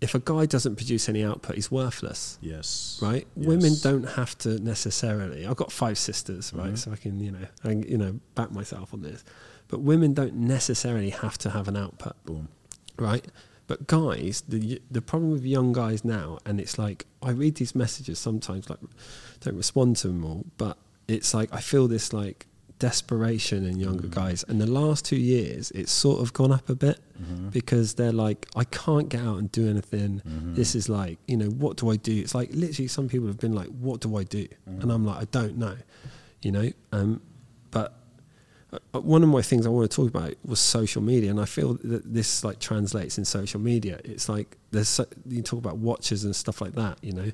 A: if a guy doesn't produce any output, he's worthless
B: Yes.
A: right?
B: Yes.
A: Women don't have to necessarily. I've got five sisters, right?
B: Mhm.
A: So I can, you know, I can, you know, back myself on this. But women don't necessarily have to have an output,
B: Boom.
A: right? But guys, the the problem with young guys now, and it's like I read these messages sometimes, like don't respond to them all, but it's like I feel this like desperation in younger
B: Mhm.
A: guys. And the last two years, it's sort of gone up a bit
B: Mhm.
A: because they're like, I can't get out and do anything.
B: Mhm.
A: This is like, you know, what do I do? It's like literally some people have been like, what do I do?
B: Mhm.
A: And I'm like, I don't know, you know. Um, but uh, one of my things I want to talk about was social media, and I feel that this like translates in social media. It's like there's so, you talk about watches and stuff like that. You know,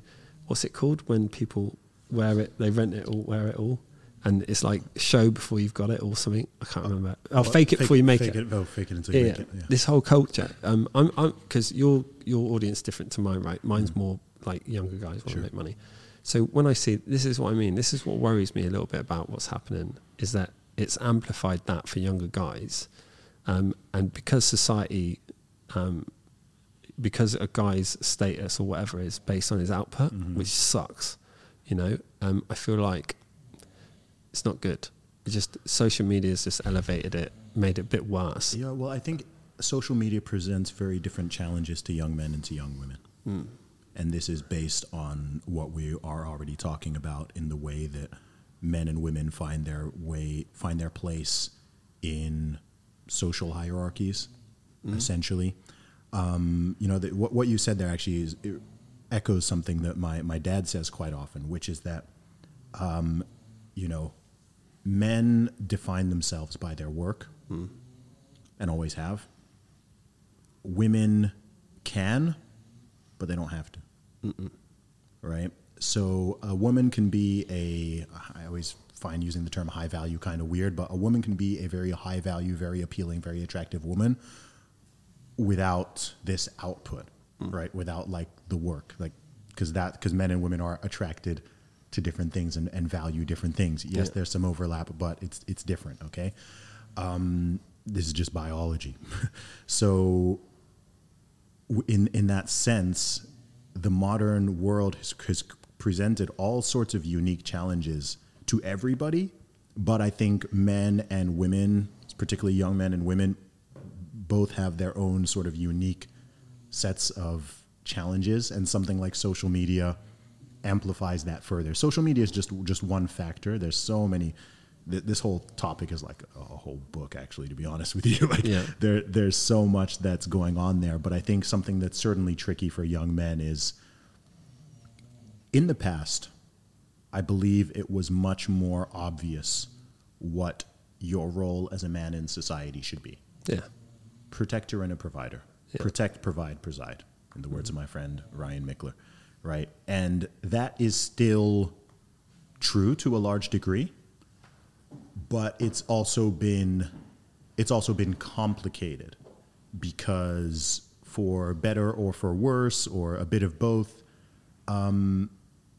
A: what's it called when people wear it? They rent it or wear it all. And it's like show before you've got it or something. I can't remember. Oh,
B: Well,
A: fake it before you make
B: fake
A: it
B: Oh, fake it until you
A: yeah,
B: make it. Yeah.
A: this whole culture. Um, I'm, I'm, because your your audience is different to mine, right? Mine's
B: Mm.
A: more like younger guys want to
B: Sure.
A: make money. So when I see this is what I mean. This is what worries me a little bit about what's happening is that it's amplified that for younger guys, um, and because society, um, because a guy's status or whatever is based on his output,
B: Mhm.
A: which sucks. You know, um, I feel like it's not good. It's just social media has just elevated it, made it a bit worse.
B: Yeah, well, I think social media presents very different challenges to young men and to young women.
A: Mm.
B: And this is based on what we are already talking about in the way that men and women find their way, find their place in social hierarchies, essentially. Um, you know, that what, what you said there actually is, echoes something that my, my dad says quite often, which is that, um, you know, men define themselves by their work and always have. Women can, but they don't have to. Right? So a woman can be a, I always find using the term high value kind of weird, but a woman can be a very high value, very appealing, very attractive woman without this output, mm. right? Without like the work, like, because that, because men and women are attracted to different things and, and value different things. Yes,
A: Yeah.
B: there's some overlap, but it's, it's different, okay? Um, this is just biology. so in in that sense, the modern world has, has presented all sorts of unique challenges to everybody. But I think men and women, particularly young men and women, both have their own sort of unique sets of challenges, and something like social media amplifies that further. Social media is just just one factor. There's so many. th- This whole topic is like a whole book, actually. To be honest with you, like
A: Yeah.
B: there there's so much that's going on there. But I think something that's certainly tricky for young men is in the past, I believe it was much more obvious what your role as a man in society should be.
A: Yeah.
B: Protector and a provider.
A: Yeah.
B: Protect, provide, preside, in the words of my friend Ryan Michler. Right? And that is still true to a large degree. but it's also been it's also been complicated because for better or for worse or a bit of both um,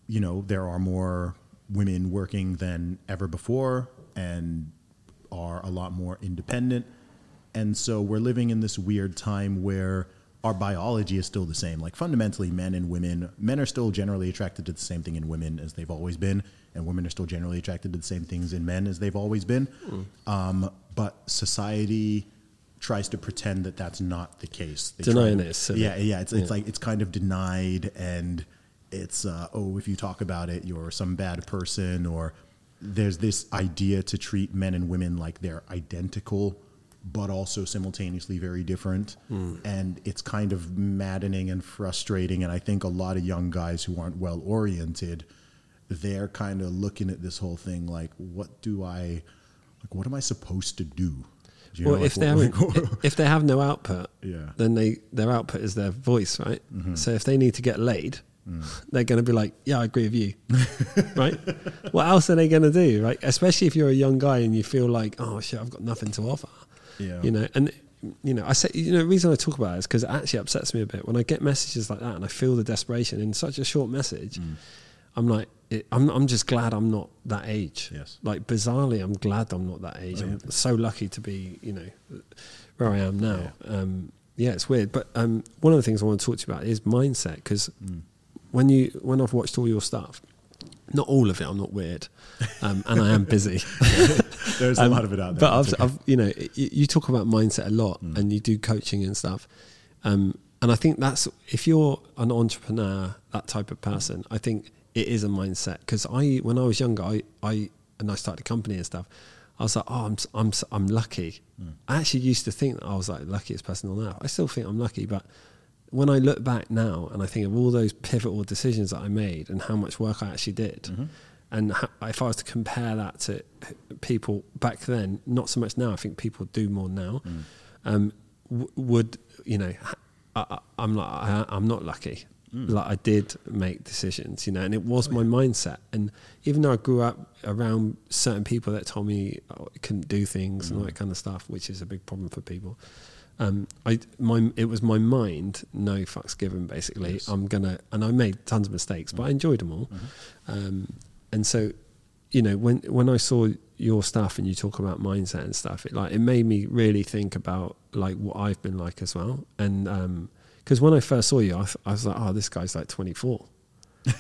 B: you know there are more women working than ever before and are a lot more independent and so we're living in this weird time where our biology is still the same like fundamentally men and women men are still generally attracted to the same thing in women as they've always been and women are still generally attracted to the same things in men as they've always been um, but society tries to pretend that that's not the case They
A: Denying
B: try-
A: it is silly.
B: yeah yeah it's, it's
A: Yeah.
B: like it's kind of denied and it's uh, oh if you talk about it you're some bad person or there's this idea to treat men and women like they're identical but also simultaneously very different
A: Hmm.
B: and it's kind of maddening and frustrating and i think a lot of young guys who aren't well oriented they're kind of looking at this whole thing like what do i like what am i supposed to do you
A: well,
B: know,
A: if they
B: like,
A: haven't, if they have no output,
B: Yeah.
A: then they their output is their voice, right?
B: Mm-hmm.
A: So if they need to get laid,
B: Mm.
A: they're going to be like, "Yeah, I agree with you," right? What else are they going to do, right? Especially if you're a young guy and you feel like, "Oh shit, I've got nothing to offer,"
B: Yeah.
A: you know. And you know, I say, you know, the reason I talk about it is because it actually upsets me a bit when I get messages like that and I feel the desperation in such a short message.
B: Mm.
A: I'm like, it, I'm, I'm just glad I'm not that age.
B: Yes.
A: Like bizarrely, I'm glad I'm not that age.
B: Oh,
A: I'm so lucky to be, you know, where I am now. Yeah, um, yeah it's weird. But um, one of the things I want to talk to you about is mindset because
B: Mm.
A: when you when I've watched all your stuff, not all of it. I'm not weird, um, and I am busy.
B: there's a
A: Um,
B: lot of it out there
A: But I've,
B: okay.
A: I've, you know, you, you talk about mindset a lot,
B: Mm.
A: and you do coaching and stuff. Um, and I think that's if you're an entrepreneur, that type of person. I think it is a mindset because I, when I was younger, I, I and I started a company and stuff. I was like, oh, I'm, I'm, I'm lucky.
B: Mm.
A: I actually used to think that I was like the luckiest person on earth. I still think I'm lucky, but when I look back now and I think of all those pivotal decisions that I made and how much work I actually did,
B: Mm-hmm.
A: and ho- if I was to compare that to people back then, not so much now. I think people do more now.
B: Mm.
A: Um, w- would you know? I, I, I'm not. I, I'm not lucky.
B: Mm.
A: Like I did make decisions, you know, and it was
B: Oh,
A: my mindset. And even though I grew up around certain people that told me oh, I couldn't do things and all
B: Mm.
A: that kind of stuff, which is a big problem for people. Um, I my it was my mind, no fucks given. Basically,
B: Yes.
A: I'm gonna, and I made tons of mistakes, but I enjoyed them all.
B: Mm-hmm.
A: Um, and so, you know, when when I saw your stuff and you talk about mindset and stuff, it like it made me really think about like what I've been like as well. And because when I first saw you, I, th- I was like, oh, this guy's like 24.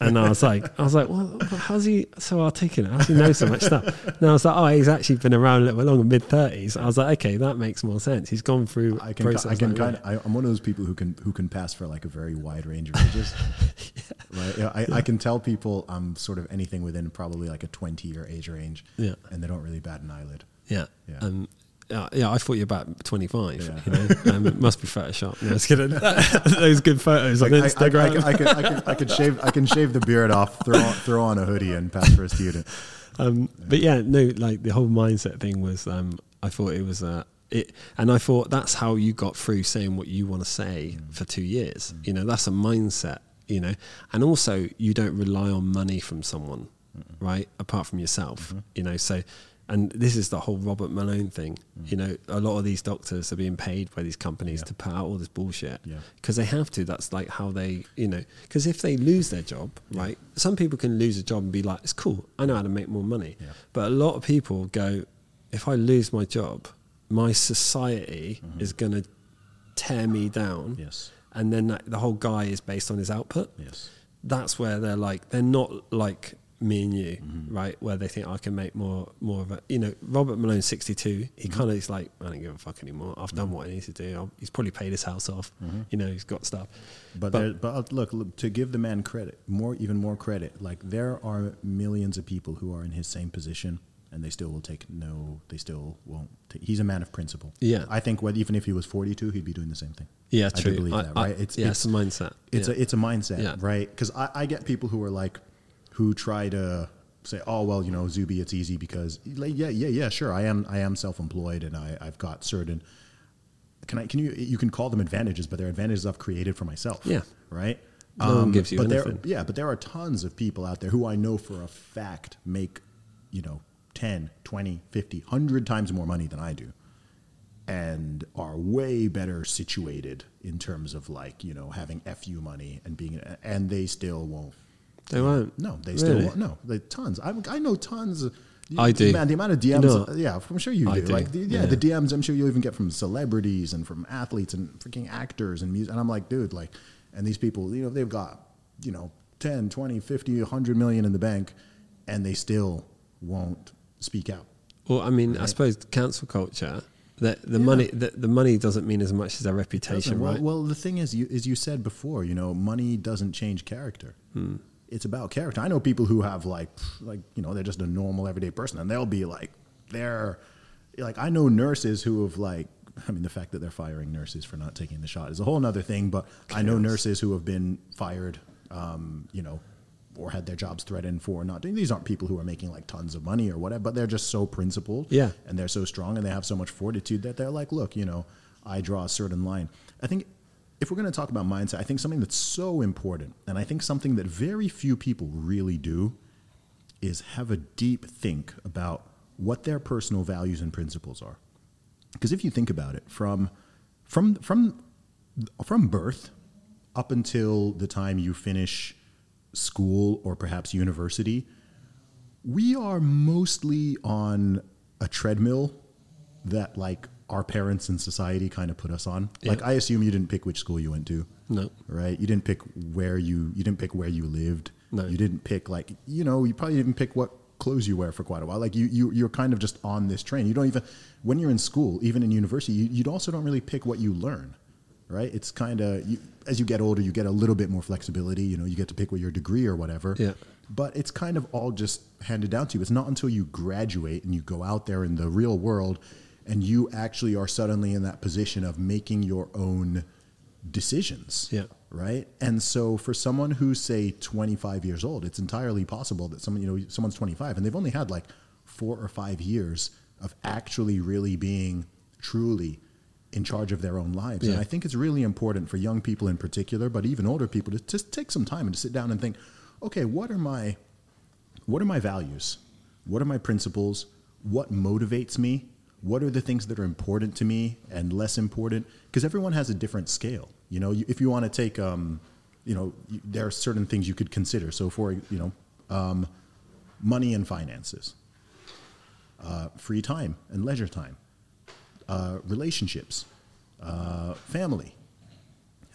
A: and I was like, I was like, well, how's he so articulate? How's he know so much stuff? And I was like, oh, he's actually been around a little bit longer, mid thirties. I was like, okay, that makes more sense. He's gone through.
B: I can, I can
A: like
B: kind of, I, I'm one of those people who can who can pass for like a very wide range of ages. Right? Yeah, I, I can tell people I'm sort of anything within probably like a 20 year age range,
A: Yeah.
B: and they don't really bat an eyelid.
A: Yeah.
B: Yeah.
A: Um, yeah, yeah, I thought you were about 25.
B: Yeah.
A: You know? um, it must be Photoshop. No, it's kidding. Those good photos on
B: Like, I, I, I,
A: Instagram.
B: can, I, can, I, can, I can shave I can shave the beard off, throw on, throw on a hoodie, and pass for a student.
A: um, but yeah, no, like the whole mindset thing was, um, I thought it was, uh, it, and I thought that's how you got through saying what you want to say
B: Mm.
A: for two years. You know, that's a mindset, you know, and also you don't rely on money from someone, right? Apart from yourself,
B: Mm-hmm.
A: you know, so, and this is the whole Robert Malone thing.
B: Mm.
A: You know, a lot of these doctors are being paid by these companies
B: Yeah.
A: to put out all this bullshit
B: Yeah.
A: because they have to. That's like how they, you know, because if they lose their job, right? Some people can lose a job and be like, it's cool. I know how to make more money.
B: Yeah.
A: But a lot of people go, if I lose my job, my society is going to tear me down.
B: Mm-hmm. Yes.
A: And then that, the whole guy is based on his output.
B: Yes.
A: That's where they're like, they're not like me and you,
B: Mm-hmm.
A: right? Where they think I can make more, more of a, you know, Robert Malone, 62, he
B: Mm-hmm.
A: kind of is like, I don't give a fuck anymore. I've done what I need to do. I'll, he's probably paid his house off. You know, he's got stuff.
B: But
A: But-
B: there, but uh, look, look, to give the man credit, more even more credit. Like there are millions of people who are in his same position, and they still will take no. They still won't. Take, he's a man of principle.
A: Yeah.
B: I think what, even if he was forty two, he'd be doing the same thing.
A: Yeah,
B: I do believe
A: I-
B: that,
A: I-
B: right? It's-
A: yeah,
B: it's-
A: it's a mindset.
B: It's
A: yeah.
B: a it's a mindset,
A: Yeah.
B: right? Because I, I get people who are like, who try to say, oh well, you know, Zuby, it's easy because like, yeah, yeah, yeah, sure, I am I am self employed and I I've got certain. Can I? Can you? You can call them advantages, but they're advantages I've created for myself.
A: Yeah.
B: Right. Um,
A: No one gives you
B: but
A: anything.
B: There, yeah, but there are tons of people out there who I know for a fact make, you know, 10, 20, 50, 100 times more money than I do and are way better situated in terms of like, you know, having FU money and being, and they still won't.
A: They won't.
B: No, they still
A: Really?
B: won't. No, they tons. I, I know tons. Of,
A: I do.
B: Man, the amount of
A: You
B: DMs.
A: know- uh,
B: yeah, I'm sure you
A: I
B: do.
A: do.
B: Like, the, yeah,
A: Yeah.
B: the DMs. I'm sure you'll even get from celebrities and from athletes and freaking actors and music. And I'm like, dude, like, and these people, you know, they've got, you know, 10, 20, 50, 100 million in the bank, and they still won't speak out.
A: Well, I mean, I suppose cancel culture. That the money, the, the money doesn't mean as much as their reputation,
B: Doesn't. well,
A: right?
B: well, the thing is, you, as you said before, you know, money doesn't change character.
A: Hmm.
B: It's about character. I know people who have like, like you know, they're just a normal everyday person, and they'll be like, they're like, I know nurses who have like, I mean, the fact that they're firing nurses for not taking the shot is a whole other thing. But I know nurses who have been fired, um, you know, or had their jobs threatened for not doing. These aren't people who are making like tons of money or whatever, but they're just so principled
A: Yeah.
B: and they're so strong and they have so much fortitude that they're like, look, you know, I draw a certain line. I think if we're going to talk about mindset, I think something that's so important, and I think something that very few people really do, is have a deep think about what their personal values and principles are. Because if you think about it, from from from from birth up until the time you finish school or perhaps university, we are mostly on a treadmill that like our parents and society kind of put us on.
A: Yeah.
B: Like I assume you didn't pick which school you went to.
A: No.
B: Right? You didn't pick where you you didn't pick where you lived.
A: No.
B: You didn't pick like you know, you probably didn't pick what clothes you wear for quite a while. Like you you you're kind of just on this train. You don't even when you're in school, even in university, you, you also don't really pick what you learn. Right? It's kind of you, as you get older, you get a little bit more flexibility. You know, you get to pick what your degree or whatever
A: Yeah.
B: but it's kind of all just handed down to you. It's not until you graduate and you go out there in the real world and you actually are suddenly in that position of making your own decisions.
A: Yeah.
B: Right. And so for someone who's say 25 years old, it's entirely possible that someone, you know, someone's 25 and they've only had like four or five years of actually really being truly in charge of their own lives. And I think it's really important for young people in particular, but even older people to just take some time and to sit down and think, okay, what are my what are my values? What are my principles? What motivates me? What are the things that are important to me and less important? Because everyone has a different scale. You know, you, if you want to take, um, you know, there are certain things you could consider. So, for you know, um, money and finances, uh, free time and leisure time, uh, relationships, uh, family,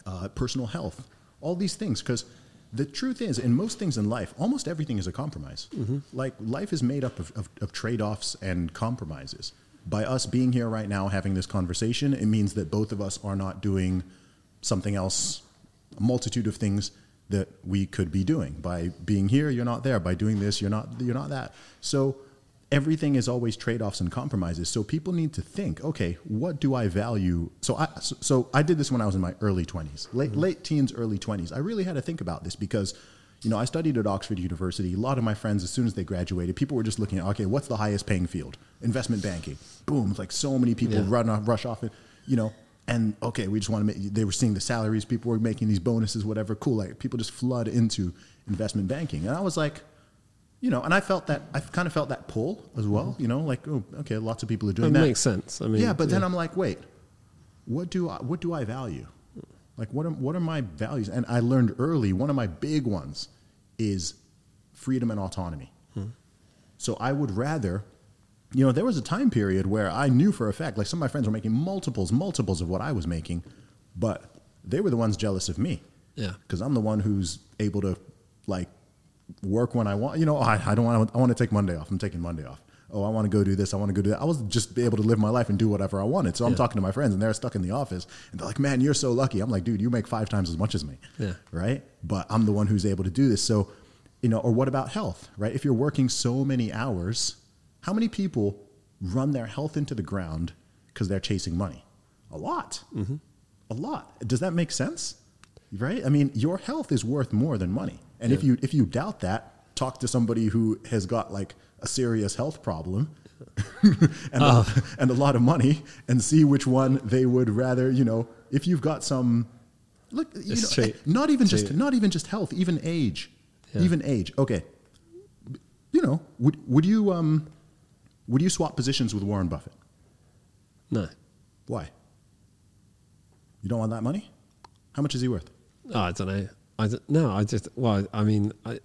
B: uh, personal health, all these things. Because the truth is, in most things in life, almost everything is a compromise. Like life is made up of, of, of trade offs and compromises. By us being here right now having this conversation, it means that both of us are not doing something else, a multitude of things that we could be doing. By being here, you're not there. By doing this, you're not you're not that. So everything is always trade-offs and compromises. So people need to think, okay, what do I value? So I so, so I did this when I was in my early 20s, late mm-hmm. late teens, early 20s. I really had to think about this because you know, I studied at Oxford University. A lot of my friends, as soon as they graduated, people were just looking at, okay, what's the highest paying field? Investment banking. Boom. Like so many people
A: Yeah.
B: run off, rush off it, you know, and okay, we just want to make, they were seeing the salaries, people were making these bonuses, whatever. Cool. Like people just flood into investment banking. And I was like, you know, and I felt that, I kind of felt that pull as well, mm-hmm. you know, like, oh, okay, lots of people are doing that.
A: makes sense. I mean,
B: yeah, but then I'm like, wait, what do I, what do I value? Like, what are, what are my values? And I learned early, one of my big ones is freedom and autonomy. Hmm. So I would rather, you know, there was a time period where I knew for a fact, like some of my friends were making multiples, multiples of what I was making, but they were the ones jealous of me.
A: Yeah.
B: Because I'm the one who's able to, like, work when I want. You know, oh, I, I don't want. I want to take Monday off. I'm taking Monday off. Oh, I want to go do this. I want to go do that. I was just able to live my life and do whatever I wanted. So I'm talking to my friends, and they're stuck in the office, and they're like, "Man, you're so lucky." I'm like, "Dude, you make five times as much as me."
A: Yeah.
B: Right. But I'm the one who's able to do this. So, you know, or what about health? Right. If you're working so many hours, how many people run their health into the ground because they're chasing money? A lot. A lot. Does that make sense? Right? I mean, your health is worth more than money. And if you if you doubt that, talk to somebody who has got like a serious health problem and, a, and a lot of money and see which one they would rather, you know, if you've got some look, you
A: It's
B: know,
A: true.
B: not even just not even just health, even age.
A: Yeah.
B: Even age. Okay. You know, would would you um Would you swap positions with Warren Buffett?
A: No.
B: Why? You don't want that money? How much is he worth?
A: Oh, I don't know. I don't, no, I just well, I mean, I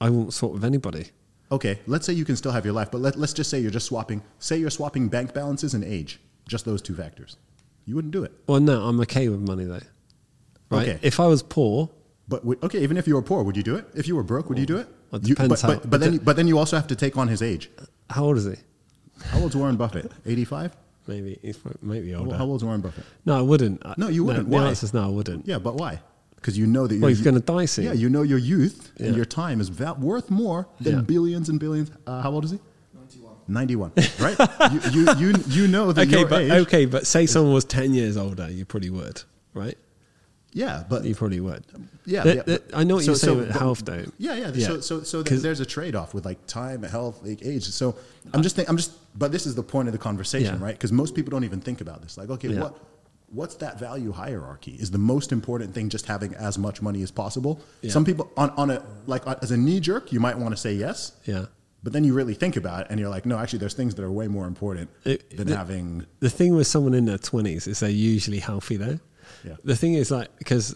A: I won't swap with anybody.
B: Okay, let's say you can still have your life, but let, let's just say you're just swapping. Say you're swapping bank balances and age, just those two factors. You wouldn't do it.
A: Well, no, I'm okay with money though. Right?
B: Okay.
A: If I was poor,
B: But w- okay, even if you were poor, would you do it? If you were broke, would you do it?
A: Well, it
B: You-
A: depends
B: but,
A: how-
B: but, but then, but then you also have to take on his age.
A: how old is he?
B: How old's Warren Buffett? Eighty-five.
A: Maybe he's maybe older.
B: how old's Warren Buffett?
A: No, I wouldn't.
B: No, you wouldn't.
A: The
B: Why?
A: answer is no, I wouldn't.
B: Yeah, but why? Because you know that
A: Well,
B: your
A: he's
B: yo-
A: gonna die soon.
B: Yeah, you know your youth and your time is worth more than
A: Yeah.
B: billions and billions. Uh, how old is he?
C: 91.
B: Ninety-one. Right? you, you, you, you know that
A: Okay, but
B: age.
A: okay, but say someone was ten years older, you probably would, right?
B: Yeah, but
A: You probably would.
B: Yeah,
A: Th-
B: yeah,
A: th-
B: but-
A: I know what
B: so-
A: you're saying
B: so-
A: with
B: but-
A: health, though.
B: Yeah, yeah.
A: Yeah.
B: So, so, so there's a trade-off with like time, health, like age. So I'm just, think, I'm just, but this is the point of the conversation,
A: Yeah.
B: right? Because most people don't even think about this. Like, okay,
A: Yeah.
B: what, what's that value hierarchy? Is the most important thing just having as much money as possible? Some people on on a like as a knee jerk, you might want to say yes.
A: Yeah.
B: But then you really think about it, and you're like, no, actually, there's things that are way more important
A: It-
B: than
A: the-
B: having.
A: The thing with someone in their twenties is they're usually healthy though.
B: Yeah.
A: The thing is like because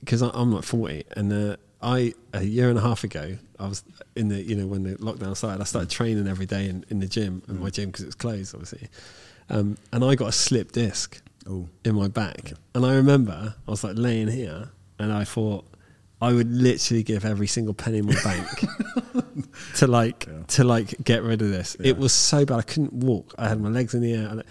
A: because I'm like forty and uh, I a year and a half ago I was in the you know when the lockdown started I started training every day in, in the gym in my gym because it was closed obviously, um, and I got a slip disc
B: Oh.
A: in my back and I remember I was like laying here and I thought I would literally give every single penny in my bank to like
B: Yeah.
A: to like get rid of this.
B: Yeah.
A: It was so bad I couldn't walk. I had my legs in the air,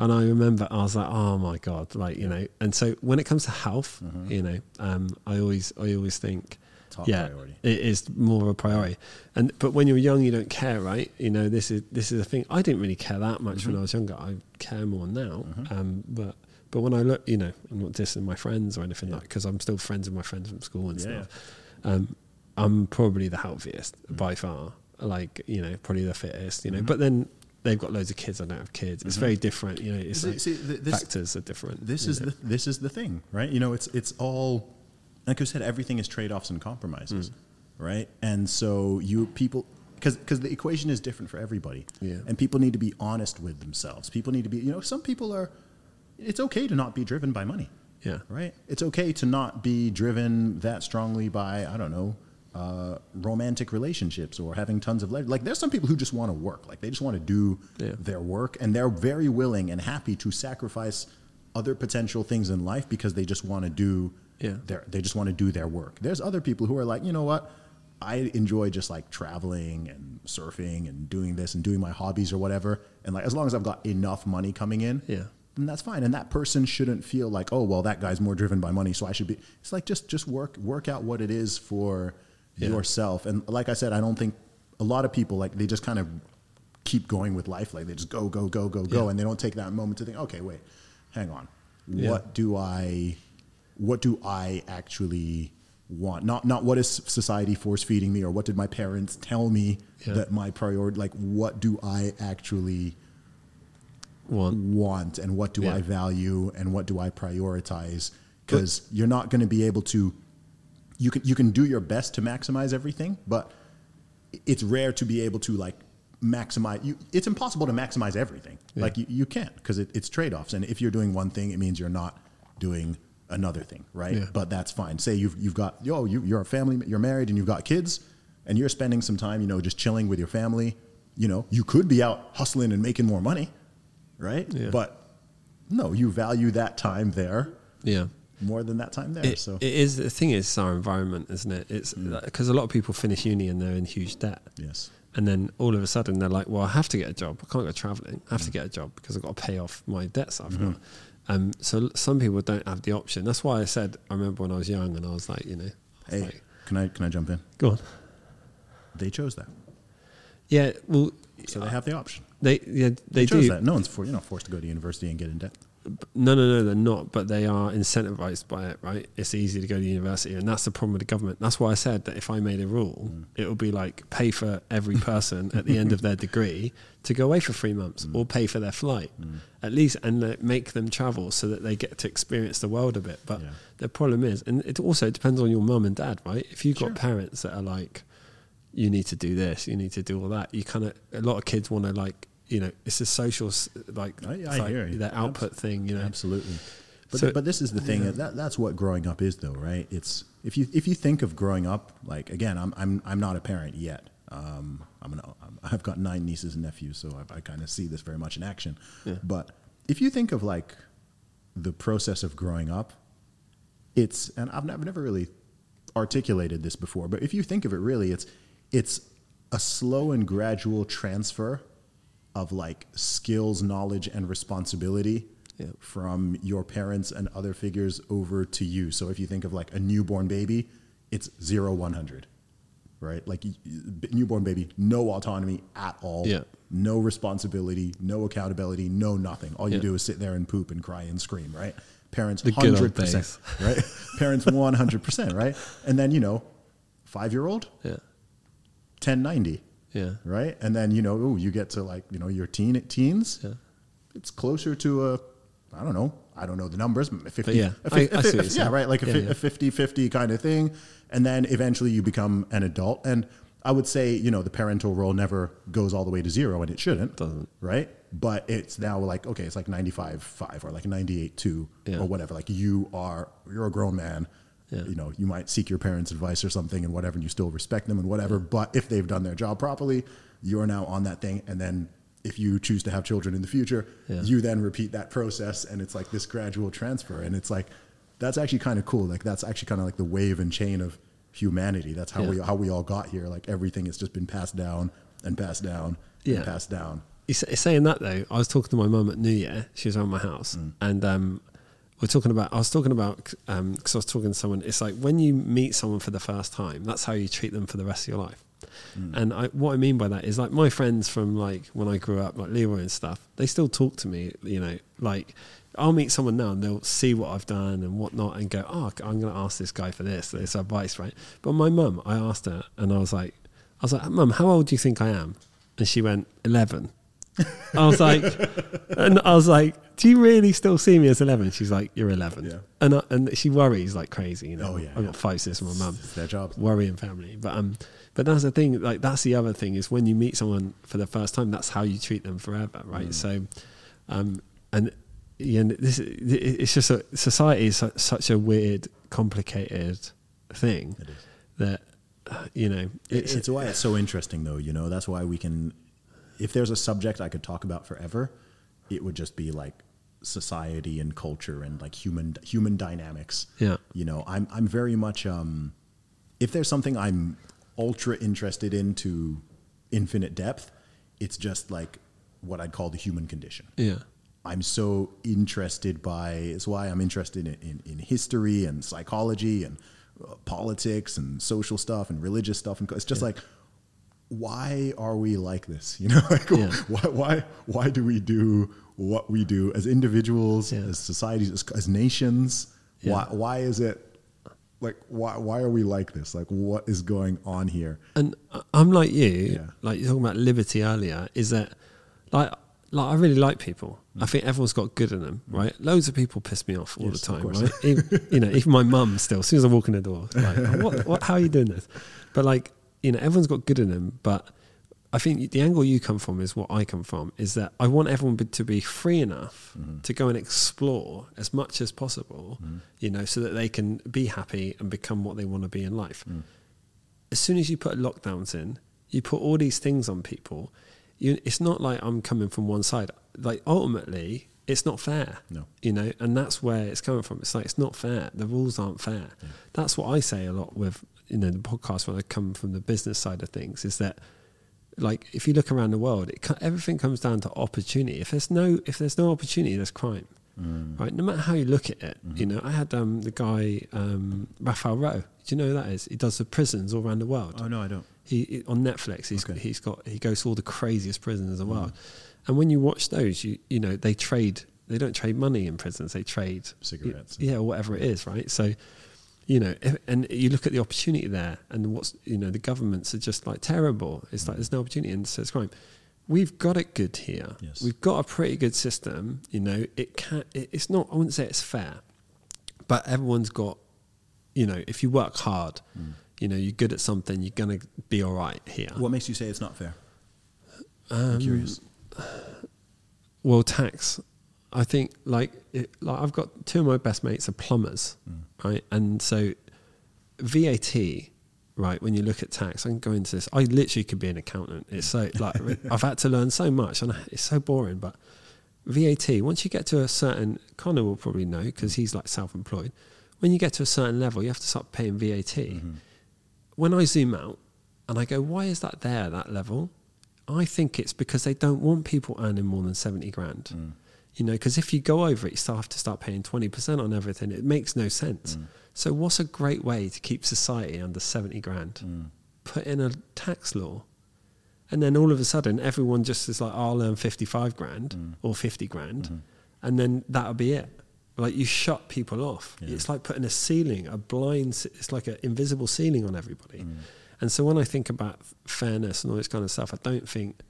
A: and, I remember I was like, oh my god, like you know. And so when it comes to health, you know, um, I always I always think.
B: Top
A: yeah,
B: priority.
A: it is more of a priority, and but when you're young, you don't care, right? You know, this is this is a thing. I didn't really care that much when I was younger. I care more now, um, but but when I look, you know, I'm not dissing my friends or anything like because I'm still friends with my friends from school and
B: Yeah,
A: stuff. Um, I'm probably the healthiest
B: Mm-hmm.
A: by far. Like you know, probably the fittest. You know, but then they've got loads of kids. I don't have kids. It's very different. You know, it's
B: Mm-hmm. See-
A: like
B: see, th- this-
A: factors are different.
B: This is
A: know.
B: the this is the thing, right? You know, it's it's all like I said, everything is trade offs and compromises,
A: Mm.
B: right? And so you people because because the equation is different for everybody,
A: Yeah.
B: And people need to be honest with themselves. People need to be, you know, some people are. It's okay to not be driven by money,
A: yeah.
B: right? It's okay to not be driven that strongly by I don't know. Uh, romantic relationships or having tons of leisure. Like, there's some people who just want to work. Like, they just want to do
A: Yeah.
B: their work, and they're very willing and happy to sacrifice other potential things in life because they just want to do
A: Yeah.
B: their they just want to do their work. There's other people who are like, you know what? I enjoy just like traveling and surfing and doing this and doing my hobbies or whatever. And like as long as I've got enough money coming in,
A: Yeah.
B: then that's fine. And that person shouldn't feel like, oh well, that guy's more driven by money, so I should be. It's like just just work work out what it is for
A: Yeah.
B: yourself. And like I said, I don't think a lot of people like they just kind of keep going with life. Like they just go go go go go,
A: Yeah.
B: and they don't take that moment to think, okay, wait, hang on,
A: Yeah.
B: what do I, what do I actually want? Not not what is society force feeding me, or what did my parents tell me
A: Yeah.
B: that my priority? Like what do I actually
A: One.
B: want and what do. I value and what do I prioritize because you're not going to be able to you can you can do your best to maximize everything but it's rare to be able to like maximize you it's impossible to maximize everything
A: Yeah.
B: like you, you can't because it, it's trade-offs and if you're doing one thing it means you're not doing another thing right
A: Yeah.
B: but that's fine say you've, you've got yo you, you're a family you're married and you've got kids and you're spending some time you know just chilling with your family you know you could be out hustling and making more money right
A: Yeah.
B: but no you value that time there
A: Yeah.
B: More than that time there
A: It,
B: so
A: it is the thing is our environment, isn't it? It's mm. because a lot of people finish uni and they're in huge debt,
B: yes
A: and then all of a sudden they're like, "Well, I have to get a job. I can't go traveling. I have to mm. get a job because I've got to pay off my debts I've mm-hmm. got." Um, so some people don't have the option. That's why I said I remember when I was young and I was like, you know,
B: hey
A: like,
B: can i can i jump in
A: go on.
B: they chose that
A: Yeah, well,
B: so they uh, have the option
A: they yeah they,
B: chose
A: do.
B: that no one's for you know forced to go to university and get in debt
A: No, no, no, they're not. But they are incentivized by it, right? It's easy to go to university, and that's the problem with the government. That's why I said that if I made a rule,
B: Mm.
A: it would be like pay for every person at the end of their degree to go away for three months,
B: Mm.
A: or pay for their flight, at least, and make them travel so that they get to experience the world a bit. But
B: Yeah.
A: the problem is, and it also depends on your mum and dad, right? If you've got
B: Sure.
A: parents that are like, you need to do this, you need to do all that, you kind of a lot of kids want to like you know, it's a social like,
B: I- I
A: like
B: hear you.
A: the output thing. You know,
B: Absolutely. But,
A: So-
B: but this is the thing that that's what growing up is though, right? It's if you if you think of growing up like again, I'm I'm I'm not a parent yet. Um, I'm an, I'm, I've got nine nieces and nephews, so I, I kind of see this very much in action.
A: Yeah.
B: But if you think of like the process of growing up, it's and I've never, never really articulated this before, but if you think of it really, it's it's a slow and gradual transfer of like skills, knowledge, and responsibility
A: Yeah.
B: from your parents and other figures over to you. So if you think of like a newborn baby, it's zero, zero one hundred, right? Like newborn baby, no autonomy at all,
A: Yeah.
B: no responsibility, no accountability, no nothing. All you
A: Yeah.
B: do is sit there and poop and cry and scream, right? Parents,
A: The good old
B: hundred percent, right? Parents, one hundred percent, right? And then you know, five year old,
A: yeah,
B: ten ninety,
A: yeah,
B: right? And then you know, ooh, you get to like you know your teen teens,
A: yeah.
B: it's closer to a I don't know. I don't know the numbers. 50,
A: But yeah,
B: a
A: I-
B: fif-
A: I
B: a
A: see
B: fi-
A: what you're
B: yeah, right. Like a,
A: Yeah,
B: fi-
A: yeah.
B: a 50 50 kind of thing. And then eventually you become an adult. And I would say, you know, the parental role never goes all the way to zero and it shouldn't.
A: Doesn't.
B: Right. But it's now like, okay, it's like 95 5 or like 98 2
A: Yeah.
B: or whatever. Like you are, you're a grown man.
A: Yeah.
B: You know, you might seek your parents' advice or something and whatever, and you still respect them and whatever. But if they've done their job properly, you're now on that thing. And then if you choose to have children in the future,
A: Yeah.
B: you then repeat that process and it's like this gradual transfer. And it's like, that's actually kind of cool. Like that's actually kind of like the wave and chain of humanity. That's how
A: Yeah.
B: we, how we all got here. Like everything has just been passed down and passed down
A: Yeah.
B: and passed down.
A: Saying that though, I was talking to my mum at New Year. She was around my house, and um, we're talking about. I was talking about um, because I was talking to someone. It's like when you meet someone for the first time, that's how you treat them for the rest of your life. Mm. And I, what I mean by that is like my friends from like when I grew up, like Leroy and stuff. They still talk to me. You know, like I'll meet someone now and they'll see what I've done and whatnot, and go, "Oh, I'm going to ask this guy for this, this advice, right?" But my mum, I asked her, and I was like, "I was like, Mum, how old do you think I am?" And she went, 11. I was like, and I was like, "Do you really still see me as 11?" She's like, "You're 11."
B: Yeah.
A: And I, and she worries like crazy. You know,
B: Oh, yeah,
A: I've got five sisters and my mum.
B: It's their job.
A: Worrying family, but um, but that's the thing. Like that's the other thing is when you meet someone for the first time, that's how you treat them forever, right?
B: Mm.
A: So, um, and yeah, and this it's just a society is such a weird, complicated thing that you know
B: It's, it's why it's so interesting, though. You know, that's why we can. If there's a subject I could talk about forever, it would just be like society and culture and like human human dynamics.
A: Yeah.
B: You know, I'm I'm very much. Um, if there's something I'm ultra interested in to infinite depth, it's just like what I'd call the human condition.
A: yeah.
B: I'm so interested by. It's why I'm interested in, in, in history and psychology and uh, politics and social stuff and religious stuff. And it's just like, why are we like this? You know, like
A: Yeah.
B: why, why why do we do what we do as individuals,
A: Yeah.
B: as societies, as, as nations?
A: Yeah.
B: Why why is it like why why are we like this? Like what is going on here?
A: And I- I'm like you, like you're talking about liberty earlier, is that like like I really like people. I think everyone's got good in them, right? Loads of people piss me off all
B: Mm. Yes,
A: the time, right? even, you know, even my mum still. As soon as I walk in the door, like, "Oh, what, what, how are you doing this? But like, you know, everyone's got good in them. But I think the angle you come from is what I come from. Is that I want everyone to be free enough
B: Mm-hmm.
A: to go and explore as much as possible, you know, so that they can be happy and become what they want to be in life
B: Mm.
A: as soon as you put lockdowns in, you put all these things on people. You, it's not like I'm coming from one side. Like ultimately, it's not fair.
B: No.
A: you know, and that's where it's coming from. It's like it's not fair. The rules aren't fair. That's what I say a lot with you know the podcast when I come from the business side of things. Is that like if you look around the world, it, everything comes down to opportunity. If there's no if there's no opportunity, there's crime. Right, no matter how you look at it, you know. I had um, the guy um, Raphael Rowe. Do you know who that is? He does the prisons all around the world
B: Oh no, I don't.
A: he he- on Netflix. He's
B: Okay.
A: he's got he goes to all the craziest prisons in the world, and when you watch those, you you know they trade. They don't trade money in prisons. They trade
B: Cigarettes.
A: yeah, or whatever it is, right? So, you know, if, and you look at the opportunity there, and what's you know the governments are just like terrible. It's like there's no opportunity, and so it's crime. We've got it good here.
B: Yes.
A: We've got a pretty good system. You know, it can. It, it's not. I wouldn't say it's fair, but everyone's got. You know, if you work hard, you know, you're good at something, you're gonna be all right here.
B: What makes you say it's not fair?
A: Um,
B: I'm curious.
A: well, tax. I think like it, like I've got two of my best mates are plumbers, mm. right? And so VAT, right? When you look at tax, I can go into this. I literally could be an accountant. It's so like I've had to learn so much, and it's so boring. But VAT, once you get to a certain, Connor will probably know because he's like self-employed. When you get to a certain level, you have to start paying VAT. Mm-hmm. When I zoom out and I go, why is that there, that level? I think it's because they don't want people earning more than 70 grand. Mm. You know, because if you go over it, you still have to start paying 20% on everything. It makes no sense. Mm. So, what's a great way to keep society under 70 grand? Mm. Put in a tax law. And then all of a sudden, everyone just is like, I'll earn 55 grand mm. or 50 grand. Mm-hmm. And then that'll be it. Like you shut people off.
B: Yeah.
A: It's like putting a ceiling, a blind, it's like an invisible ceiling on everybody. And so when I think about fairness and all this kind of stuff, I don't think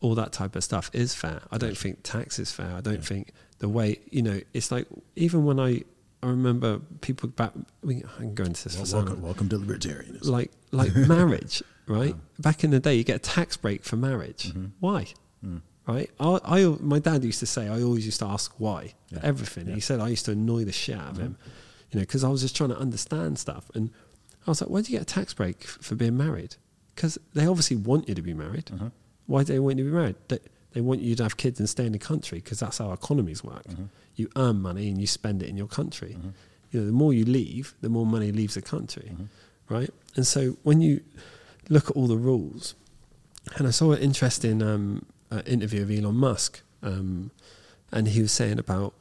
A: all that type of stuff is fair. I don't think tax is fair. I don't
B: Yeah.
A: think the way, you know, it's like even when I, I remember people back, we, I can go into this
B: Well,
A: for
B: welcome, welcome to libertarianism.
A: like like marriage, right? Back in the day, you get a tax break for marriage.
B: Mm-hmm.
A: Why?
B: Mm.
A: Right? I, I, my dad used to say, I always used to ask why for
B: Yeah.
A: everything.
B: Yeah.
A: He said I used to annoy the shit out of him,
B: Mm-hmm.
A: you know, because I was just trying to understand stuff. And I was like, why do you get a tax break f- for being married? Because they obviously want you to be married.
B: Mhm.
A: Why do they want you to be married? They, they want you to have kids and stay in the country because that's how economies work.
B: Mm-hmm.
A: You earn money and you spend it in your country. You know, the more you leave, the more money leaves the country, right? And so when you look at all the rules, and I saw an interesting um, uh, interview of Elon Musk, um, and he was saying about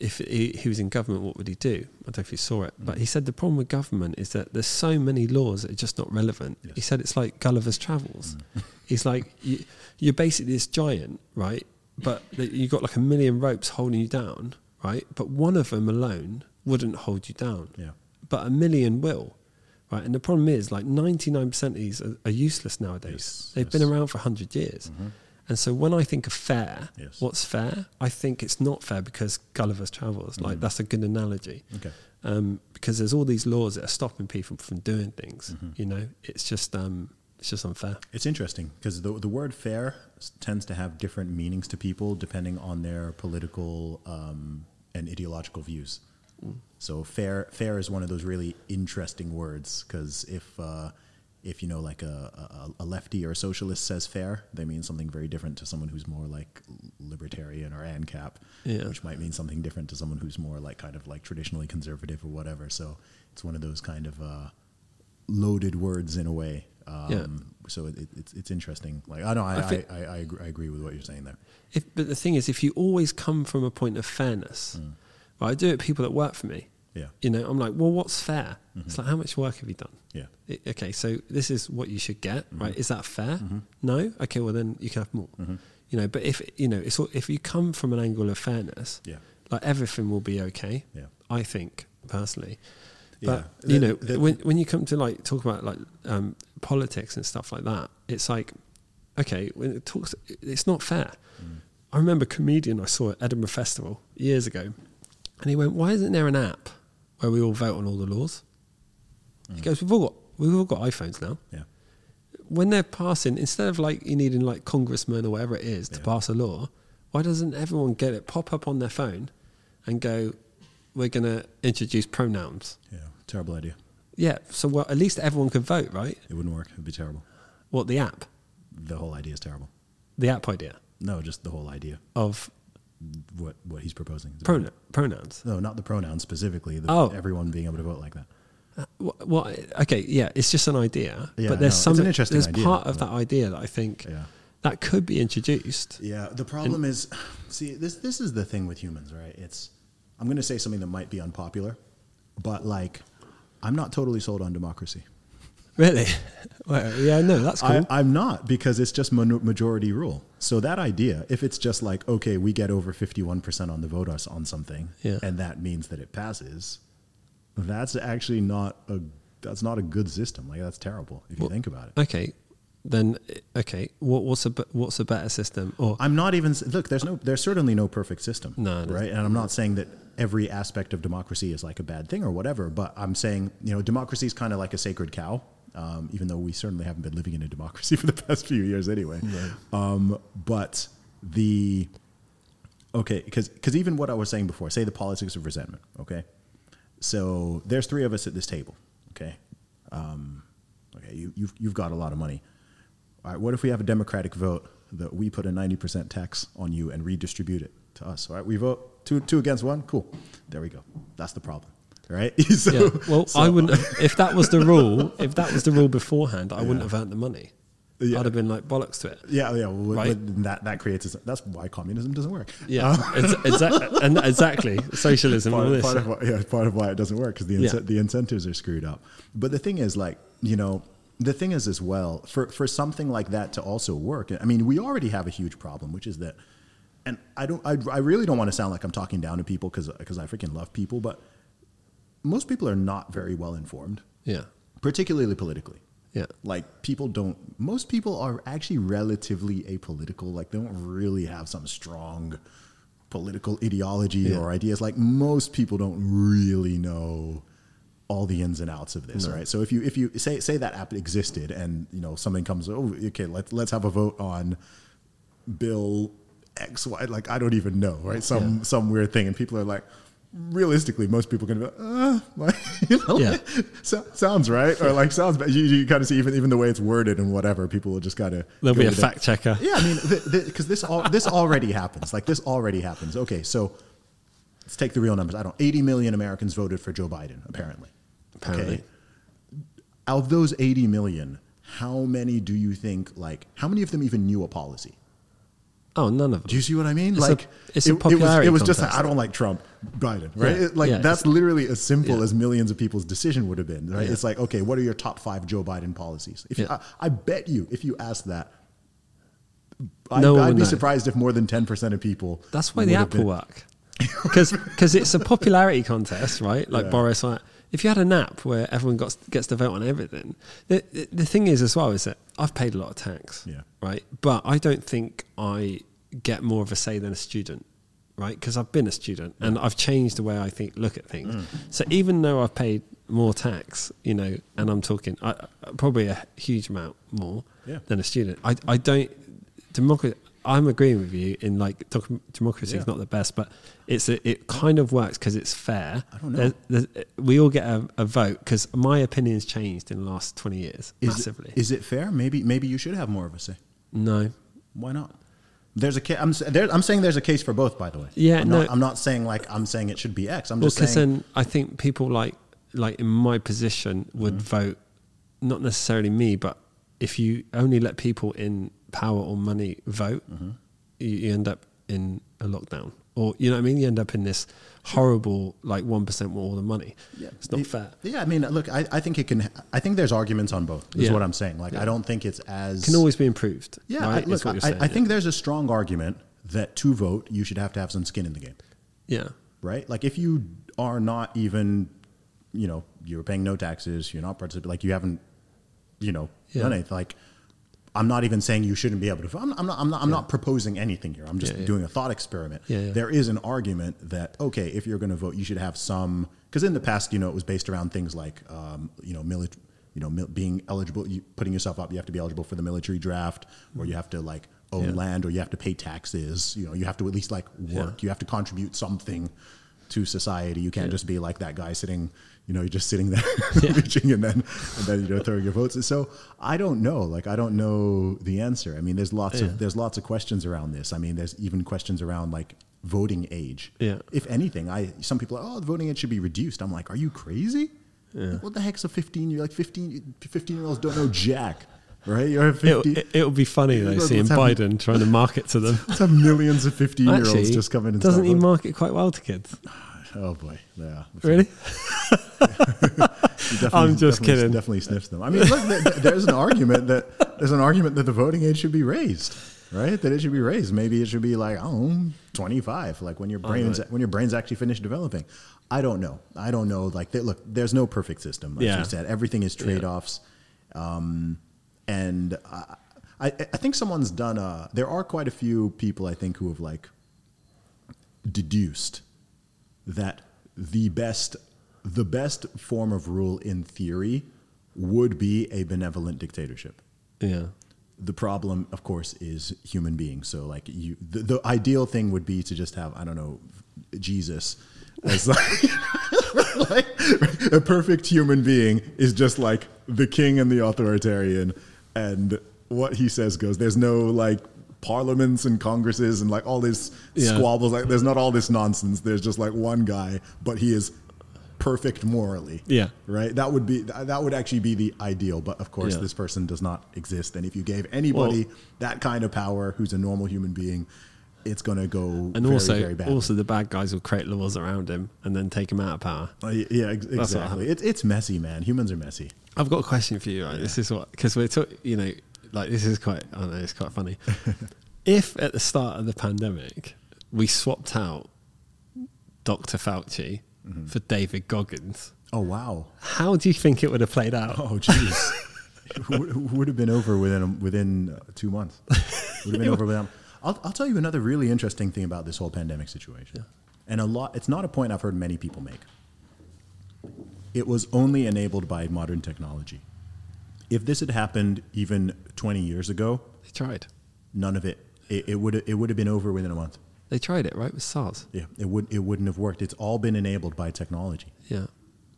A: if he, he was in government, what would he do? I don't know if you saw it, but mm. he said the problem with government is that there's so many laws that are just not relevant.
B: Yes.
A: He said it's like Gulliver's Travels. Mm. He's like you, you're basically this giant, right? But you've got like a million ropes holding you down, right? But one of them alone wouldn't hold you down
B: Yeah.
A: but a million will, right? And the problem is, like, 99% of these are, are useless nowadays.
B: Yes,
A: They've been around for 100 years. Mm-hmm. And so when I think of fair,
B: Yes.
A: what's fair? I think it's not fair because Gulliver's Travels. Like, that's a good analogy.
B: Okay.
A: Um, because there's all these laws that are stopping people from doing things.
B: Mm-hmm.
A: You know, it's just um, it's just unfair.
B: It's interesting because the, the word fair s- tends to have different meanings to people depending on their political um, and ideological views. So fair fair is one of those really interesting words because if uh, if you know like a, a, a lefty or a socialist says fair, they mean something very different to someone who's more like libertarian or ANCAP,
A: Yeah.
B: which might mean something different to someone who's more like kind of like traditionally conservative or whatever. So it's one of those kind of uh, loaded words in a way. Um,
A: Yeah.
B: So it, it, it's it's interesting. Like I know I
A: I
B: I, I, agree, I agree with what you're saying there.
A: If, but the thing is, if you always come from a point of fairness, right, I do it people that work for me.
B: Yeah.
A: You know, I'm like, well, what's fair? It's like, how much work have you done?
B: Yeah.
A: I- okay, so this is what you should get,
B: Mm-hmm.
A: right? Is that fair? No. Okay, well then you can have more. You know, but if you know, it's all- if you come from an angle of fairness,
B: Yeah.
A: like everything will be okay.
B: Yeah.
A: I think personally.
B: Yeah.
A: But you
B: The-
A: know,
B: the-
A: when when you come to like talk about like um, politics and stuff like that, it's like, okay, when it talks, it's not fair.
B: Mm.
A: I remember a comedian I saw at Edinburgh Festival years ago, and he went, "Why isn't there an app where we all vote on all the laws?" He mm. goes, "We've all got we've all got iPhones now.
B: Yeah.
A: When they're passing, instead of like you needing like congressmen or whatever it is to
B: Yeah.
A: pass a law, why doesn't everyone get it pop up on their phone and go, we're going to introduce pronouns?
B: Yeah. Terrible idea.
A: Yeah, so well, at least everyone could vote, right?
B: It wouldn't work. It'd be terrible.
A: What the app,
B: The whole idea is terrible.
A: the app idea
B: No, just the whole idea.
A: of
B: What what he's proposing.
A: pronoun pronouns.
B: No, not the pronouns specifically. The,
A: Oh.
B: everyone being able to vote like that.
A: Uh, Well, okay, yeah, it's just an idea,
B: Yeah,
A: but there's
B: no,
A: some
B: interesting
A: there's
B: idea,
A: part of that idea that I think
B: Yeah.
A: that could be introduced.
B: Yeah, the problem is, see, this this is the thing with humans, right? It's I'm going to say something that might be unpopular, but like, I'm not totally sold on democracy.
A: Really? well, yeah, no, that's cool.
B: I, I'm not because it's just majority rule. So that idea, if it's just like, okay, we get over 51% on the vote us on something,
A: Yeah.
B: and that means that it passes, that's actually not a that's not a good system. Like that's terrible if you think about it.
A: okay, then okay, what, what's a what's a better system? Or
B: I'm not even look. There's no. There's certainly no perfect system.
A: No, no.
B: right. And I'm not saying that every aspect of democracy is like a bad thing or whatever. But I'm saying you know democracy is kind of like a sacred cow. Um, even though we certainly haven't been living in a democracy for the past few years anyway. Um, but the okay because because even what I was saying before, say the politics of resentment. Okay, so there's three of us at this table. Okay, um, okay, you, you've you've got a lot of money. All right, what if we have a democratic vote that we put a ninety percent tax on you and redistribute it to us? All right, we vote two two against one. Cool, there we go. That's the problem. Right. so,
A: Yeah. Well,
B: so-
A: I wouldn't. Have, if that was the rule, if that was the rule beforehand, I wouldn't have earned the money.
B: Yeah.
A: I'd have been like bollocks to it.
B: Yeah, yeah. Well,
A: Right.
B: that that creates. That's why communism doesn't work.
A: Yeah, uh, exactly, and exactly socialism.
B: part,
A: all this.
B: part of why, yeah, part of why it doesn't work because the
A: Yeah.
B: the incentives are screwed up. But the thing is, like you know, the thing is as well for for something like that to also work. I mean, we already have a huge problem, which is that, and I don't, I, I really don't want to sound like I'm talking down to people because because I freaking love people, but most people are not very well informed,
A: yeah,
B: particularly politically.
A: yeah,
B: Like people don't. Most people are actually relatively apolitical. Like they don't really have some strong political ideology
A: Yeah.
B: or ideas. Like most people don't really know all the ins and outs of this,
A: No.
B: right? So if you if you say say that app existed and you know something comes, oh okay, let's let's have a vote on bill X Y. Like I don't even know, right? Some
A: Yeah.
B: some weird thing, and people are like. Realistically, most people are going to be like, uh, like, you know,
A: Yeah.
B: so, sounds right, or like sounds bad. You, you kind of see even even the way it's worded and whatever. People will just kind of
A: there'll be a fact checker.
B: Yeah, I mean, because this all this already happens. Like this already happens. Okay, so let's take the real numbers. I don't. Eighty million Americans voted for Joe Biden. Apparently.
A: Apparently.
B: Out of those eighty million, how many do you think like how many of them even knew a policy?
A: Oh, none of them.
B: Do you see what I mean?
A: It's a-
B: like
A: it's a
B: it,
A: popularity
B: It was, it was just
A: contest.
B: I don't like Trump, Biden, right?
A: Yeah,
B: It- like
A: yeah,
B: that's literally as simple
A: yeah.
B: as millions of people's decision would have been, right? It's like okay, what are your top five Joe Biden policies? If you, I, I bet you, if you ask that, I'd,
A: No
B: I'd be
A: know.
B: surprised if more than ten percent of people.
A: That's why the
B: have
A: app will
B: been-
A: work. Because because it's a popularity contest, right? Like. Boris, like, if you had an app where everyone got, gets to vote on everything, the, the, the thing is as well is that I've paid a lot of tax,
B: Yeah.
A: right? But I don't think I get more of a say than a student, right? Because I've been a student and I've changed the way I think, look at things.
B: Mm.
A: So even though I've paid more tax, you know, and I'm talking I, I- probably a huge amount more
B: Yeah.
A: than a student, I, I don't democracy. I'm agreeing with you in like democracy is
B: Yeah.
A: not the best, but it's a, it kind of works because it's fair.
B: I don't know.
A: There's- there's- we all get a, a vote because my opinion's changed in the last twenty years
B: Is
A: massively.
B: It, is it fair? Maybe maybe you should have more of a say.
A: no,
B: Why not? There's a ca- I'm, there, I'm saying there's a case for both. By the way,
A: Yeah,
B: I'm
A: no.
B: not, I'm not saying like I'm saying it should be X. I'm
A: well,
B: just
A: because
B: saying
A: then I think people like like in my position would
B: Mm-hmm.
A: vote, not necessarily me, but if you only let people in power or money vote,
B: Mm-hmm.
A: you, you end up in a lockdown, or you know what I mean. You end up in this horrible like one percent more all the money. it's not
B: It-
A: fair.
B: Yeah, I mean, look, I, I think it can. I think there's arguments on both. Is
A: Yeah.
B: what I'm saying. Like, I don't think it's as
A: Can always be improved.
B: Yeah,
A: right?
B: I, look,
A: what you're
B: I,
A: saying,
B: I
A: yeah.
B: think there's a strong argument that to vote you should have to have some skin in the game,
A: yeah,
B: right? Like, if you are not even, you know, you're paying no taxes, you're not participating, like you haven't, you know,
A: Yeah.
B: done anything. Like, I'm not even saying you shouldn't be able to. I'm, I'm not. I'm not. I'm not proposing anything here. I'm just
A: Yeah, yeah.
B: doing a thought experiment.
A: Yeah, yeah.
B: There is an argument that okay, if you're going to vote, you should have some. Because in the past, you know, it was based around things like, um, you know, military. You know, mil- being eligible, you, putting yourself up, you have to be eligible for the military draft, or you have to like own
A: Yeah.
B: land, or you have to pay taxes. You know, you have to at least like work.
A: Yeah.
B: You have to contribute something to society. You can't just be like that guy sitting, you know, you're just sitting there reaching and then and then you know throwing your votes. So I don't know. Like I don't know the answer. I mean, there's lots
A: Yeah.
B: of there's lots of questions around this. I mean, there's even questions around like voting age.
A: Yeah.
B: If anything, I some people are, oh, the voting age should be reduced. I'm like, are you crazy?
A: Yeah.
B: What the heck's a 15? You're like 15. 15 year olds don't know jack, right?
A: It'll, it, it'll be funny though seeing Biden trying to market to them.
B: Have millions of 15 year olds just coming. and
A: doesn't he market quite well to kids?
B: Oh boy, yeah. Definitely-
A: I'm just kidding.
B: Definitely sniffs them. I mean, look, th- th- there's an argument that there's an argument that the voting age should be raised, right? That it should be raised. Maybe it should be like I don't know, 25, like when your brains
A: right.
B: when your brains actually finished developing. I don't know. I don't know. Like, th- look, there's no perfect system. Like
A: Yeah.
B: you said, everything is trade offs, um, and I, I, I think someone's done. A, there are quite a few people I think who have like deduced that the best the best form of rule in theory would be a benevolent dictatorship.
A: Yeah.
B: The problem, of course, is human beings. So, like, you, the, the ideal thing would be to just have, I don't know, Jesus as like, like a perfect human being is just like the king and the authoritarian, and what he says goes. There's no like parliaments and congresses and like all this
A: Yeah.
B: squabbles. Like, there's not all this nonsense. There's just like one guy, but he is perfect morally
A: Yeah.
B: right that would be that would actually be the ideal but of course
A: Yeah.
B: this person does not exist and if you gave anybody
A: Well-
B: that kind of power who's a normal human being it's going to go
A: And
B: very,
A: also,
B: very bad
A: also the bad guys will create laws around him and then take him out of power.
B: Uh, yeah ex- exactly it's, it's messy man humans are messy
A: I've got a question for you. Right, this is what because we're talking. You know, like this is quite. I don't know it's quite funny. if at the start of the pandemic we swapped out Dr. Fauci
B: Mm-hmm.
A: for David Goggins,
B: oh wow
A: how do you think it would have played out?
B: oh jeez would, would have been over within within uh, two months would have been over within I'll, I'll tell you another really interesting thing about this whole pandemic situation and a lot it's not a point i've heard many people make it was only enabled by modern technology if this had happened even 20 years ago
A: They tried.
B: none of it it, it would it would have been over within a month
A: They tried it right with SARS.
B: yeah it would it wouldn't have worked it's all been enabled by technology
A: Yeah.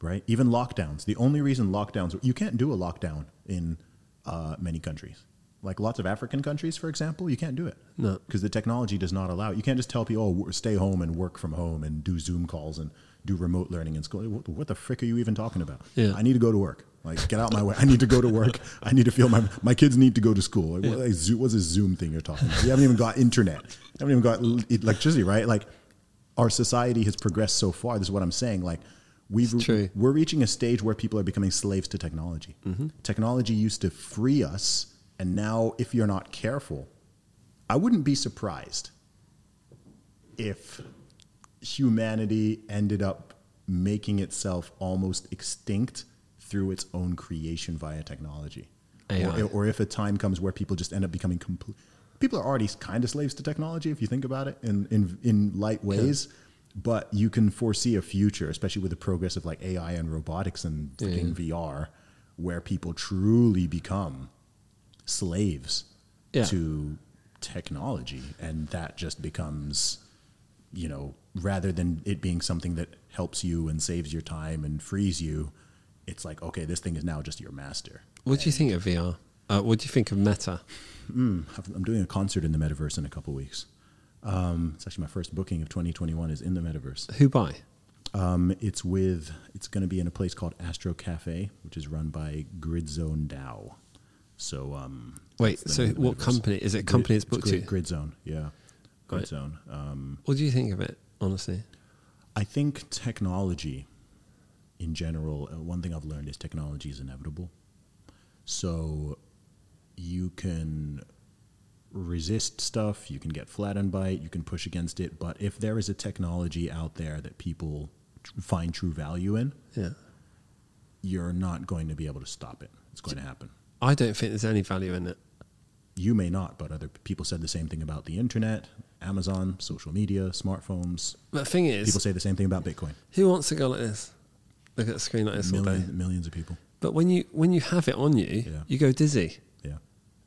B: right even lockdowns the only reason lockdowns you can't do a lockdown in uh, many countries like lots of african countries for example you can't do it
A: No.
B: because the technology does not allow it. you can't just tell people oh stay home and work from home and do zoom calls and do remote learning in school what, what the frick are you even talking about
A: Yeah.
B: i need to go to work like get out of my way. I need to go to work. I need to feel my my kids need to go to school. Like, what, like, what's this zoom thing you're talking about? You haven't even got internet. You haven't even got electricity right? Like our society has progressed so far. This is what i'm saying. Like we've we're reaching a stage where people are becoming slaves to technology. Mm-hmm. Technology used to free us and now if you're not careful i wouldn't be surprised if humanity ended up making itself almost extinct through its own creation via technology. Or, or if a time comes where people just end up becoming complete. People are already kind of slaves to technology if you think about it in, in, in light ways. But you can foresee a future, especially with the progress of like AI and robotics and
A: Yeah,
B: freaking VR, where people truly become slaves
A: Yeah.
B: to technology. And that just becomes you know, rather than it being something that helps you and saves your time and frees you, it's like, okay, this thing is now just your master.
A: What do you think of VR? Uh, what do you think of Meta?
B: Mm, I'm doing a concert in the metaverse in a couple weeks. Um, it's actually my first booking of 2021 is in the metaverse.
A: Who by?
B: Um, it's with, it's going to be in a place called Astro Cafe, which is run by Gridzone DAO. So, um,
A: Wait, so
B: the name of the
A: what
B: metaverse.
A: company is it? Company it's
B: it's
A: booked
B: Grid,
A: to?
B: Grid Zone, yeah, Gridzone.
A: Right.
B: Um,
A: What do you think of it? Honestly,
B: I think technology in general, uh, one thing I've learned is technology is inevitable. So you can resist stuff, you can get flattened by it, you can push against it, but if there is a technology out there that people tr- find true value in,
A: yeah.
B: you're not going to be able to stop it. It's going to happen.
A: I don't think there's any value in it.
B: You may not, but other people said the same thing about the internet, Amazon, social media, smartphones.
A: But the thing is,
B: People say the same thing about Bitcoin.
A: who wants to go like this? Look at the screen like this all day.
B: Million, millions of people.
A: But when you when you have it on you,
B: Yeah.
A: you go dizzy,
B: Yeah.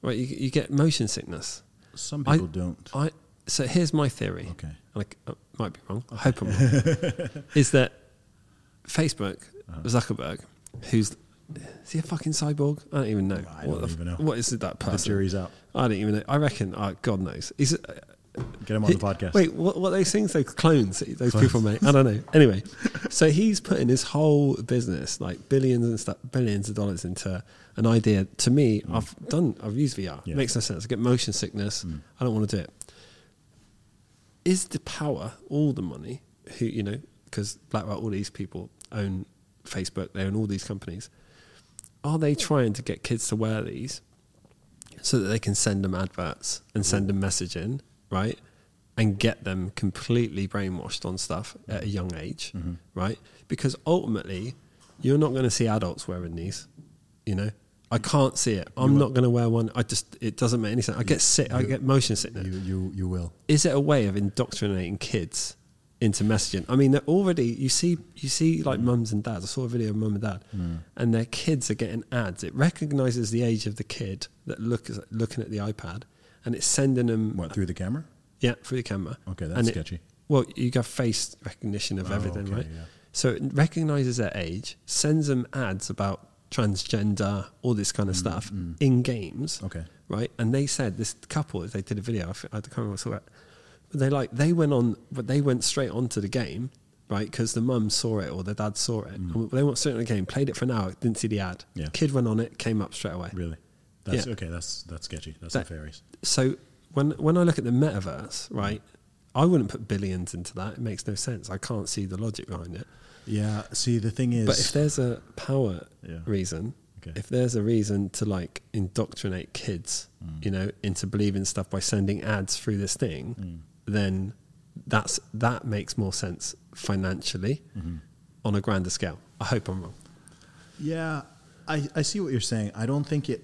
A: right? You, you get motion sickness.
B: Some
A: I-
B: people don't.
A: I so here's my theory.
B: Okay.
A: Like I might be wrong. I hope I'm wrong. is that Facebook
B: Uh-huh.
A: Zuckerberg, who's is he a fucking cyborg? I don't even know.
B: I
A: What
B: don't
A: the
B: even
A: f-
B: know.
A: What is it that
B: The
A: person?
B: jury's out.
A: I don't even know. I reckon. Oh, God knows. He's uh,
B: Get him on the podcast.
A: Wait, what? What those things? Those clones? that Those people make? I don't know. Anyway, so he's putting his whole business, like billions and stuff, billions of dollars, into an idea. To me, mm. I've done. I've used VR.
B: Yeah.
A: Makes no sense. I get motion sickness. Mm. I don't want to do it. Is the power all the money? Who you know? Because BlackRock, all these people own Facebook. They own all these companies. Are they trying to get kids to wear these so that they can send them adverts and send mm. them messaging, right? And get them completely brainwashed on stuff at a young age, mm-hmm. right? Because ultimately, you're not going to see adults wearing these, you know? I can't see it. I'm not going to wear one. I just, it doesn't make any sense. I get sick. I get motion sickness.
B: You, you, you will.
A: Is it a way of indoctrinating kids into messaging. I mean, they're already you see you see like mm. mums and dads. I saw a video of mum and dad, mm. and their kids are getting ads. It recognizes the age of the kid that look looking at the iPad, and it's sending them
B: What through the camera?
A: yeah through the camera.
B: Okay, that's
A: And it-
B: sketchy.
A: well, you got face recognition of
B: Oh,
A: everything,
B: okay,
A: right?
B: yeah.
A: So it recognizes their age, sends them ads about transgender, all this kind of stuff in games.
B: Mm, Okay.
A: Right. And they said this couple, they did a video, I can't remember what it but they like, they went on, but they went straight onto the game, right? Because the mum saw it or the dad saw it. And they went straight on the game, played it for an hour, didn't see the ad.
B: Mm. Yeah.
A: Kid went on it, came up straight away.
B: Really? That's
A: Yeah.
B: okay. That's that's sketchy. That's
A: That-
B: nefarious.
A: So when when I look at the metaverse, right, I wouldn't put billions into that. It makes no sense. I can't see the logic behind it.
B: Yeah. See, the thing is,
A: But if there's a power
B: Yeah.
A: reason,
B: Okay.
A: if there's a reason to like indoctrinate kids,
B: Mm.
A: you know, into believing stuff by sending ads through this thing,
B: Mm.
A: then that's that makes more sense financially
B: Mm-hmm.
A: on a grander scale. I hope I'm wrong.
B: Yeah, I, I see what you're saying. I don't think it.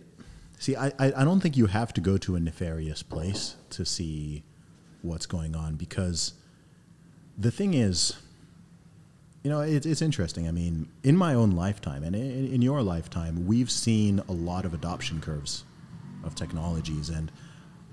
B: See, I, I, don't think you have to go to a nefarious place to see what's going on because the thing is, you know, it, it's interesting. I mean, in my own lifetime and in, in your lifetime, we've seen a lot of adoption curves of technologies. And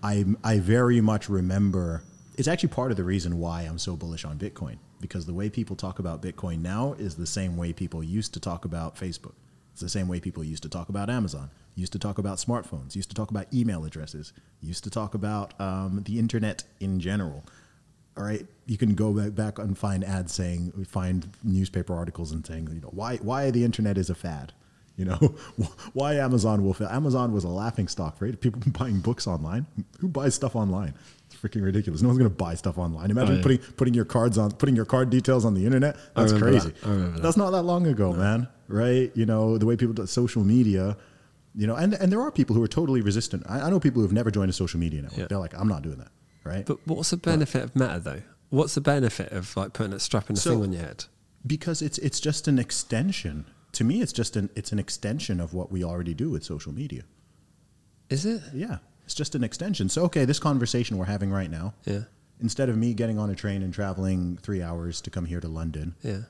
B: I, I very much remember it's actually part of the reason why I'm so bullish on Bitcoin because the way people talk about Bitcoin now is the same way people used to talk about Facebook. It's the same way people used to talk about Amazon, used to talk about smartphones, used to talk about email addresses, used to talk about um, the internet in general. All right, you can go back, back and find ads saying, find newspaper articles and saying, you know, why why the internet is a fad. You know, why Amazon will fail. Amazon was a laughing stock, right? People buying books online. Who buys stuff online? It's freaking ridiculous. No one's going to buy stuff online. Imagine
A: Oh, yeah.
B: putting putting your cards on, putting your card details on the internet. That's crazy.
A: that. That.
B: That's not that long ago, man. Right? You know, the way people do social media. You know, and and there are people who are totally resistant. I, I know people who have never joined a social media network.
A: Yeah.
B: They're like, I'm not doing that. Right?
A: But what's the benefit of Meta though? What's the benefit of like putting a strapping a
B: So-
A: thing on your head?
B: because it's it's just an extension. To me, it's just an it's an extension of what we already do with social media.
A: Is it?
B: Yeah, it's just an extension. So, okay, this conversation we're having right now,
A: Yeah.
B: instead of me getting on a train and traveling three hours to come here to London,
A: Yeah.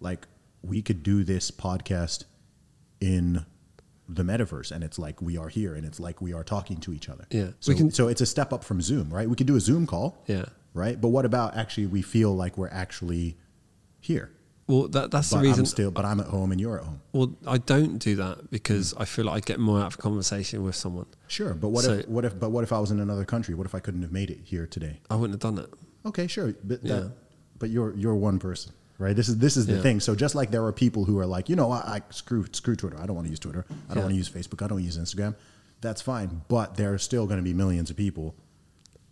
B: like we could do this podcast in the metaverse, and it's like we are here, and it's like we are talking to each other.
A: Yeah.
B: So,
A: can-
B: so it's a step up from Zoom, right? We could do a Zoom call,
A: Yeah.
B: right? But what about actually we feel like we're actually here?
A: Well, that, that's
B: But
A: the reason.
B: I'm still, but I'm at home and you're at home.
A: well, I don't do that because mm. I feel like I get more out of a conversation with someone.
B: Sure, but what
A: So-
B: if what if but what if I was in another country? What if I couldn't have made it here today?
A: I wouldn't have done it.
B: Okay, sure, but
A: Yeah.
B: that, but you're you're one person, right? This is this is the
A: Yeah.
B: thing. So just like there are people who are like, you know, I, I screw screw Twitter. I don't want to use Twitter. I don't
A: Yeah.
B: want to use Facebook. I don't use Instagram. That's fine, but there are still going to be millions of people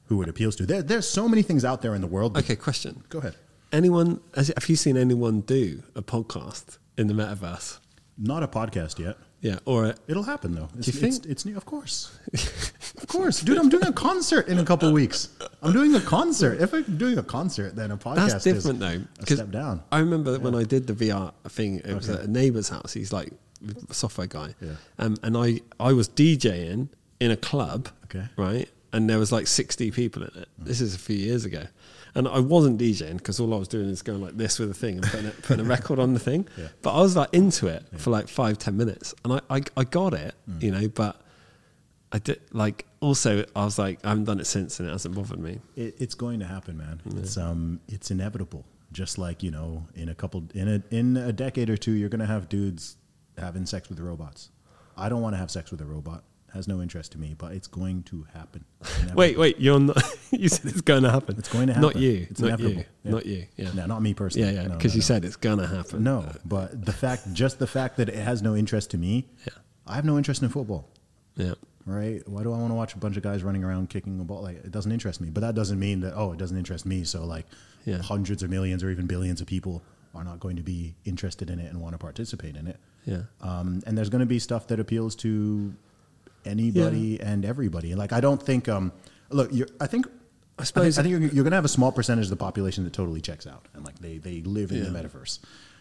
B: who it appeals to. There, there's so many things out there in the world.
A: Okay, question.
B: go ahead.
A: Anyone, has, have you seen anyone do a podcast in the metaverse?
B: Not a podcast yet.
A: Yeah. Or a,
B: It'll happen though. It's,
A: you think-
B: it's, it's new? Of course, of course, dude. I'm doing a concert in a couple weeks. I'm doing a concert. If I'm doing a concert, then a podcast
A: that's different
B: is
A: though.
B: a step down.
A: I remember that when I did the VR thing, it was
B: Okay.
A: at a neighbor's house. He's like a software guy.
B: Yeah.
A: Um, and I, I was DJing in a club.
B: Okay.
A: Right. And there was like 60 people in it. This is a few years ago. And I wasn't DJing because all I was doing is going like this with a thing and putting a, putting a record on the thing.
B: Yeah.
A: But I was like into it for like five, ten minutes. And I, I, I got it,
B: Mm.
A: you know, but I did like also I was like, I haven't done it since and it hasn't bothered me.
B: It, it's going to happen, man. It's um, it's inevitable. Just like you know, in a couple, in a in a decade or two, you're going to have dudes having sex with robots. I don't want to have sex with a robot. Has no interest to me, but it's going to happen.
A: Wait, wait, you're not. you said it's going to happen.
B: It's going to happen.
A: Not you.
B: It's
A: not
B: inevitable.
A: you.
B: Yeah.
A: Not you. Yeah.
B: No, not me personally.
A: Yeah, yeah. Because
B: no,
A: you
B: no.
A: said it's going to happen.
B: No, but the fact, just the fact that it has no interest to me,
A: Yeah.
B: I have no interest in football.
A: Yeah.
B: Right? Why do I want to watch a bunch of guys running around kicking a ball? Like it doesn't interest me. But that doesn't mean that oh, it doesn't interest me. So like
A: Yeah.
B: hundreds of millions or even billions of people are not going to be interested in it and want to participate in it.
A: Yeah.
B: Um, and there's going to be stuff that appeals to anybody and everybody. Like I don't think. Um, look, you're, I think.
A: I
B: I
A: suppose-
B: think, I think you're, you're going to have a small percentage of the population that totally checks out and like they they live in the metaverse.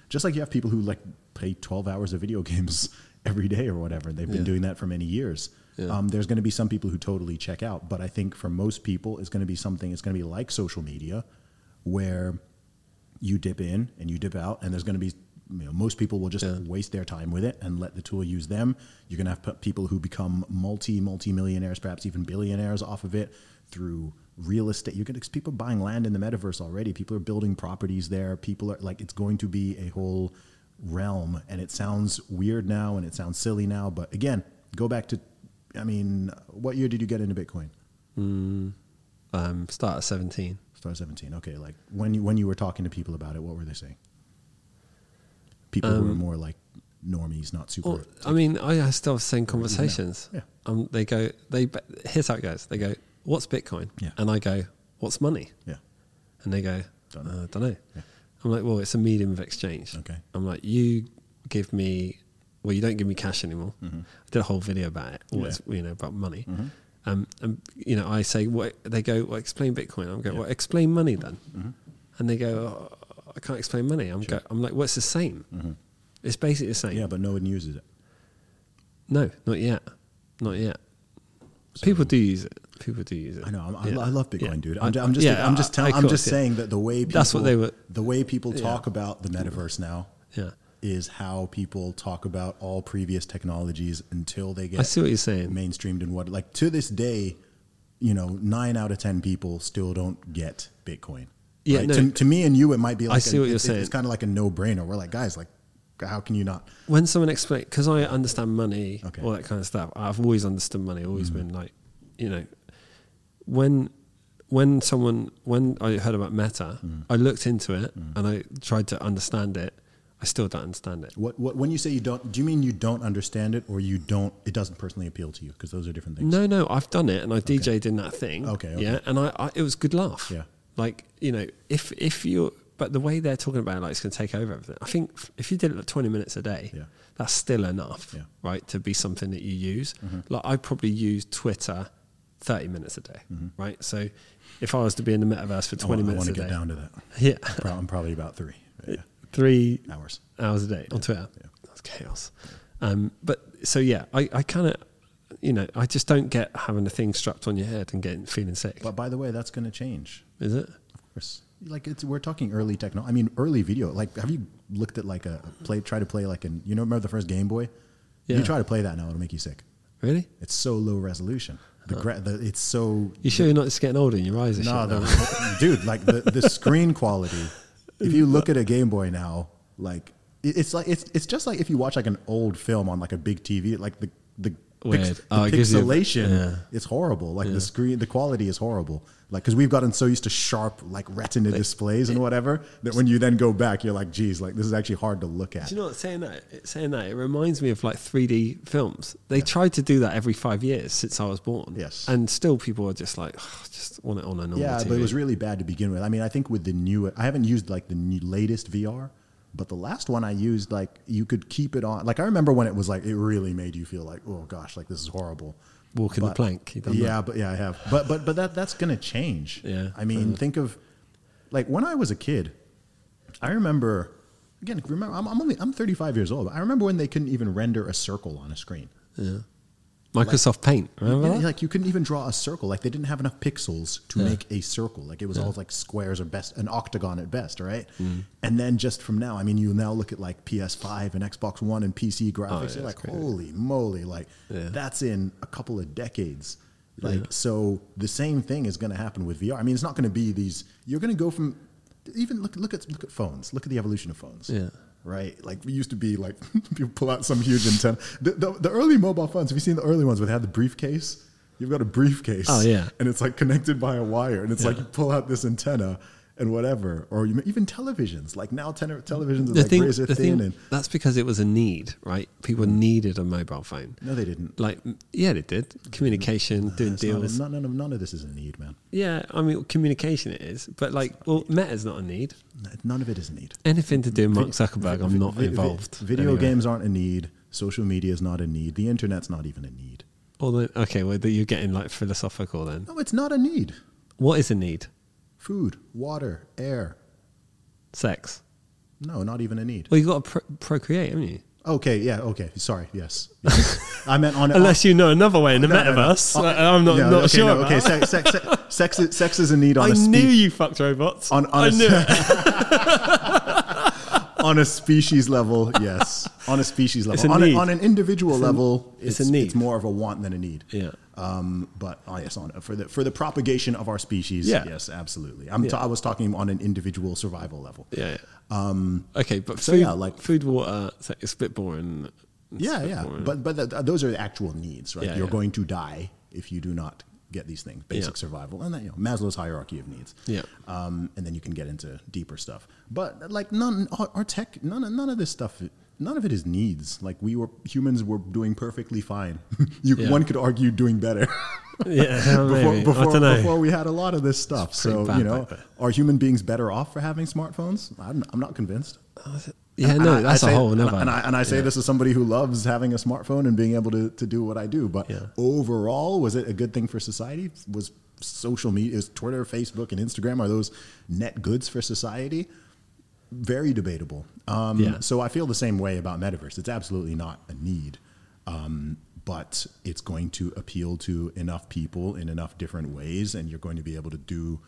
B: Just like you have people who like play 12 hours of video games every day or whatever. They've been
A: Yeah.
B: doing that for many years.
A: Yeah.
B: Um, there's going to be some people who totally check out, but I think for most people, it's going to be something. It's going to be like social media, where you dip in and you dip out, and there's going to be you know, most people will just
A: Yeah.
B: waste their time with it and let the tool use them. You're going to have p- people who become multi multi millionaires, perhaps even billionaires off of it through real estate. You're going to people buying land in the metaverse already. People are building properties there. People are like it's going to be a whole realm, and it sounds weird now and it sounds silly now. But again, go back to, I mean, what year did you get into Bitcoin?
A: Um, start at 17.
B: Start at 17. Okay, like when you when you were talking to people about it, what were they saying? People who were more like normies, not super.
A: Well, I mean, I I still have the same conversations.
B: Yeah.
A: Um, they go, they here's how it goes. They go, what's Bitcoin?
B: Yeah.
A: And I go, what's money?
B: yeah.
A: And they go,
B: Don't
A: don't
B: know.
A: Uh, don't know.
B: Yeah.
A: I'm like, well, it's a medium of exchange.
B: Okay.
A: I'm like, you give me, well, you don't give me cash anymore. I did a whole video about it, all
B: Mm-hmm. Yeah.
A: you know, about money. Hmm. Um, and you know, I say, what they go, well, explain Bitcoin. I'm going,
B: Yeah.
A: well, explain money then. Hmm. And they go, oh, I can't explain money. I'm go, I'm like, well, it's the same. Mm-hmm. It's basically the same.
B: Yeah, but no one uses it.
A: No, not yet. Not yet. People do use it. People do use it.
B: I know. I'm,
A: Yeah.
B: I love Bitcoin,
A: Yeah.
B: dude. I'm, ju- I'm just.
A: yeah,
B: I'm just
A: I-
B: telling. I'm just saying that the way people,
A: That's what they were-
B: The way people talk about the metaverse now
A: Yeah.
B: is how people talk about all previous technologies until they get
A: I see what you're saying.
B: mainstreamed and what. Like to this day, you know, nine out of ten people still don't get Bitcoin.
A: Yeah,
B: Right?
A: no.
B: to, to me and you, it might be. like
A: see
B: a-
A: what you're
B: it-
A: saying.
B: It's kind of like a no brainer. We're like, guys, like, how can you not?
A: when someone explains, because I understand money,
B: Okay.
A: all that kind of stuff. I've always understood money. Always
B: Mm-hmm.
A: been like, you know, when when someone when I heard about Meta,
B: Mm.
A: I looked into it and I tried to understand it. I still don't understand it.
B: What, what when you say you don't, do you mean you don't understand it, or you don't? It doesn't personally appeal to you because those are different things.
A: No, no, I've done it and I DJ'd in that thing.
B: Okay, okay.
A: yeah, and I, I it was good laugh.
B: Yeah.
A: Like you know, if if you but the way they're talking about it, like it's going to take over everything. I think if you did it like twenty minutes a day,
B: Yeah.
A: that's still enough,
B: Yeah. Mm-hmm.
A: right, to be something that you use. Like I probably use Twitter thirty minutes a day, right? So if I was to be in the metaverse for
B: 20
A: I
B: want, I
A: minutes
B: want
A: a
B: to get
A: day,
B: down to that.
A: yeah,
B: I'm, prob- I'm probably about three yeah,
A: three
B: hours.
A: hours a day on Twitter.
B: Yeah.
A: That's chaos. Um, but so yeah, I, I kind of, you know, I just don't get having a thing strapped on your head and getting feeling sick.
B: But by the way, that's going to change.
A: Is it?
B: Of course. Like it's we're talking early techno. I mean, early video. Like, have you looked at like a play? Try to play like an. You know, remember the first Game Boy?
A: Yeah.
B: You try to play that now, it'll make you sick.
A: Really?
B: It's so low resolution. The, gra- the it's so
A: You sure you're not just getting older and your eyes are
B: no, the,
A: now?
B: dude, like the, the screen quality. If you look at a Game Boy now, like it's like it's it's just like if you watch like an old film on like a big TV, like the the. Pix- the
A: Oh, it gives you
B: pixelation,
A: yeah.
B: it's horrible. Like
A: Yeah.
B: the screen, the quality is horrible. Like because we've gotten so used to sharp like Retina displays and whatever that when you then go back, you're like, geez, like this is actually hard to look at.
A: Do you know what? Saying that, saying that, it reminds me of like 3D films. They tried to do that every five years since I was born.
B: Yes.
A: And still, people are just like, "Oh, just want it on a normal
B: Yeah,
A: TV.
B: but it was really bad to begin with. I mean, I think with the new, I haven't used like the new, latest VR, but the last one I used, like you could keep it on. Like I remember when it was like it really made you feel like, oh gosh, like this is horrible.
A: Walking the plank,
B: yeah, but yeah, I have. But but but that that's gonna change.
A: Yeah.
B: I mean, think of like when I was a kid. I remember again. Remember, I'm, I'm only I'm 35 years old. I remember when they couldn't even render a circle on a screen.
A: Yeah. Microsoft Paint, remember
B: Yeah,
A: that?
B: like you couldn't even draw a circle. Like they didn't have enough pixels to
A: Yeah.
B: make a circle. Like it was all like squares or best an octagon at best, right?
A: Mm.
B: And then just from now, I mean, you now look at like PS5 and Xbox One and PC graphics.
A: Oh, yeah,
B: you're like,
A: crazy.
B: holy moly! Like
A: Yeah.
B: that's in a couple of decades. Like
A: Yeah.
B: so, the same thing is going to happen with VR. I mean, it's not going to be these. You're going to go from even look look at look at phones. Look at the evolution of phones
A: Yeah.
B: Right? Like we used to be like people pull out some huge antenna. The, the, the early mobile phones. Have you seen the early ones where they had the briefcase? You've got a briefcase.
A: Oh, yeah.
B: and it's like connected by a wire, and it's like you pull out this antenna and whatever, or even televisions. Like now, ten, televisions are
A: The
B: like
A: thing,
B: razor thin,
A: thing,
B: and
A: that's because it was a need, right? People mm. needed a mobile phone.
B: no, they didn't.
A: Like, yeah, they did. Communication, doing
B: That's not-
A: deals.
B: none, of, none of this is a need, man.
A: yeah, I mean, communication it is. But, like, well, Meta's not a need.
B: None of it is a need.
A: Anything to do with Mark Zuckerberg, I'm not
B: vi- vi-
A: involved.
B: Video
A: anyway.
B: games aren't a need. Social media is not a need. The internet's not even a need.
A: Although, okay, well, you're getting, like, philosophical then.
B: No, it's not a need.
A: What is a need?
B: Food, water, air.
A: Sex.
B: No, not even a need.
A: Well, you've got to pro- procreate, haven't you?
B: Okay, yeah, okay. Sorry, yes. yes. I meant on
A: Unless you know another way in the
B: No, no, no.
A: metaverse,
B: Uh,
A: I'm not not
B: okay,
A: sure.
B: no, okay, sex, sex, sex, sex, is, sex is a need on
A: I
B: a
A: knew
B: species
A: you fucked robots.
B: on, on
A: I
B: a
A: knew it.
B: on a species level. Yes, on a species level.
A: It's a
B: on,
A: need.
B: on an individual level,
A: it's
B: it's,
A: a need.
B: It's more of a want than a need.
A: Yeah.
B: Um, but oh, yes, on for the for the propagation of our species.
A: Yeah.
B: Yes, absolutely. I'm ta- I was talking on an individual survival level.
A: Yeah. Um, okay, but
B: so
A: food,
B: yeah, like-
A: food, water, it's a bit boring. It's a
B: Yeah,
A: bit
B: yeah.
A: boring.
B: But but th- those are the actual needs, right?
A: Yeah,
B: You're
A: yeah.
B: going to die if you do not get these things, basic
A: Yeah.
B: survival, and then you know Maslow's hierarchy of needs.
A: Yeah.
B: Um, and then you can get into deeper stuff. But like none, our, our tech, none, of- none of this stuff, none of it is needs. Like we were humans were doing perfectly fine. you,
A: Yeah.
B: one could argue doing better.
A: yeah,
B: before before, before we had a lot of this stuff.
A: It's
B: So you know, are human beings better off for having smartphones? I'm, I'm not convinced.
A: Yeah,
B: And
A: no,
B: I-
A: that's
B: I
A: a
B: say-
A: whole
B: and
A: another.
B: And I, and I say this as somebody who loves having a smartphone and being able to, to do what I do. But
A: Yeah.
B: overall, was it a good thing for society? Was social media, is Twitter, Facebook, and Instagram, are those net goods for society? Very debatable. Um,
A: Yeah.
B: So I feel the same way about metaverse. It's absolutely not a need. Um, but it's going to appeal to enough people in enough different ways, and you're going to be able to do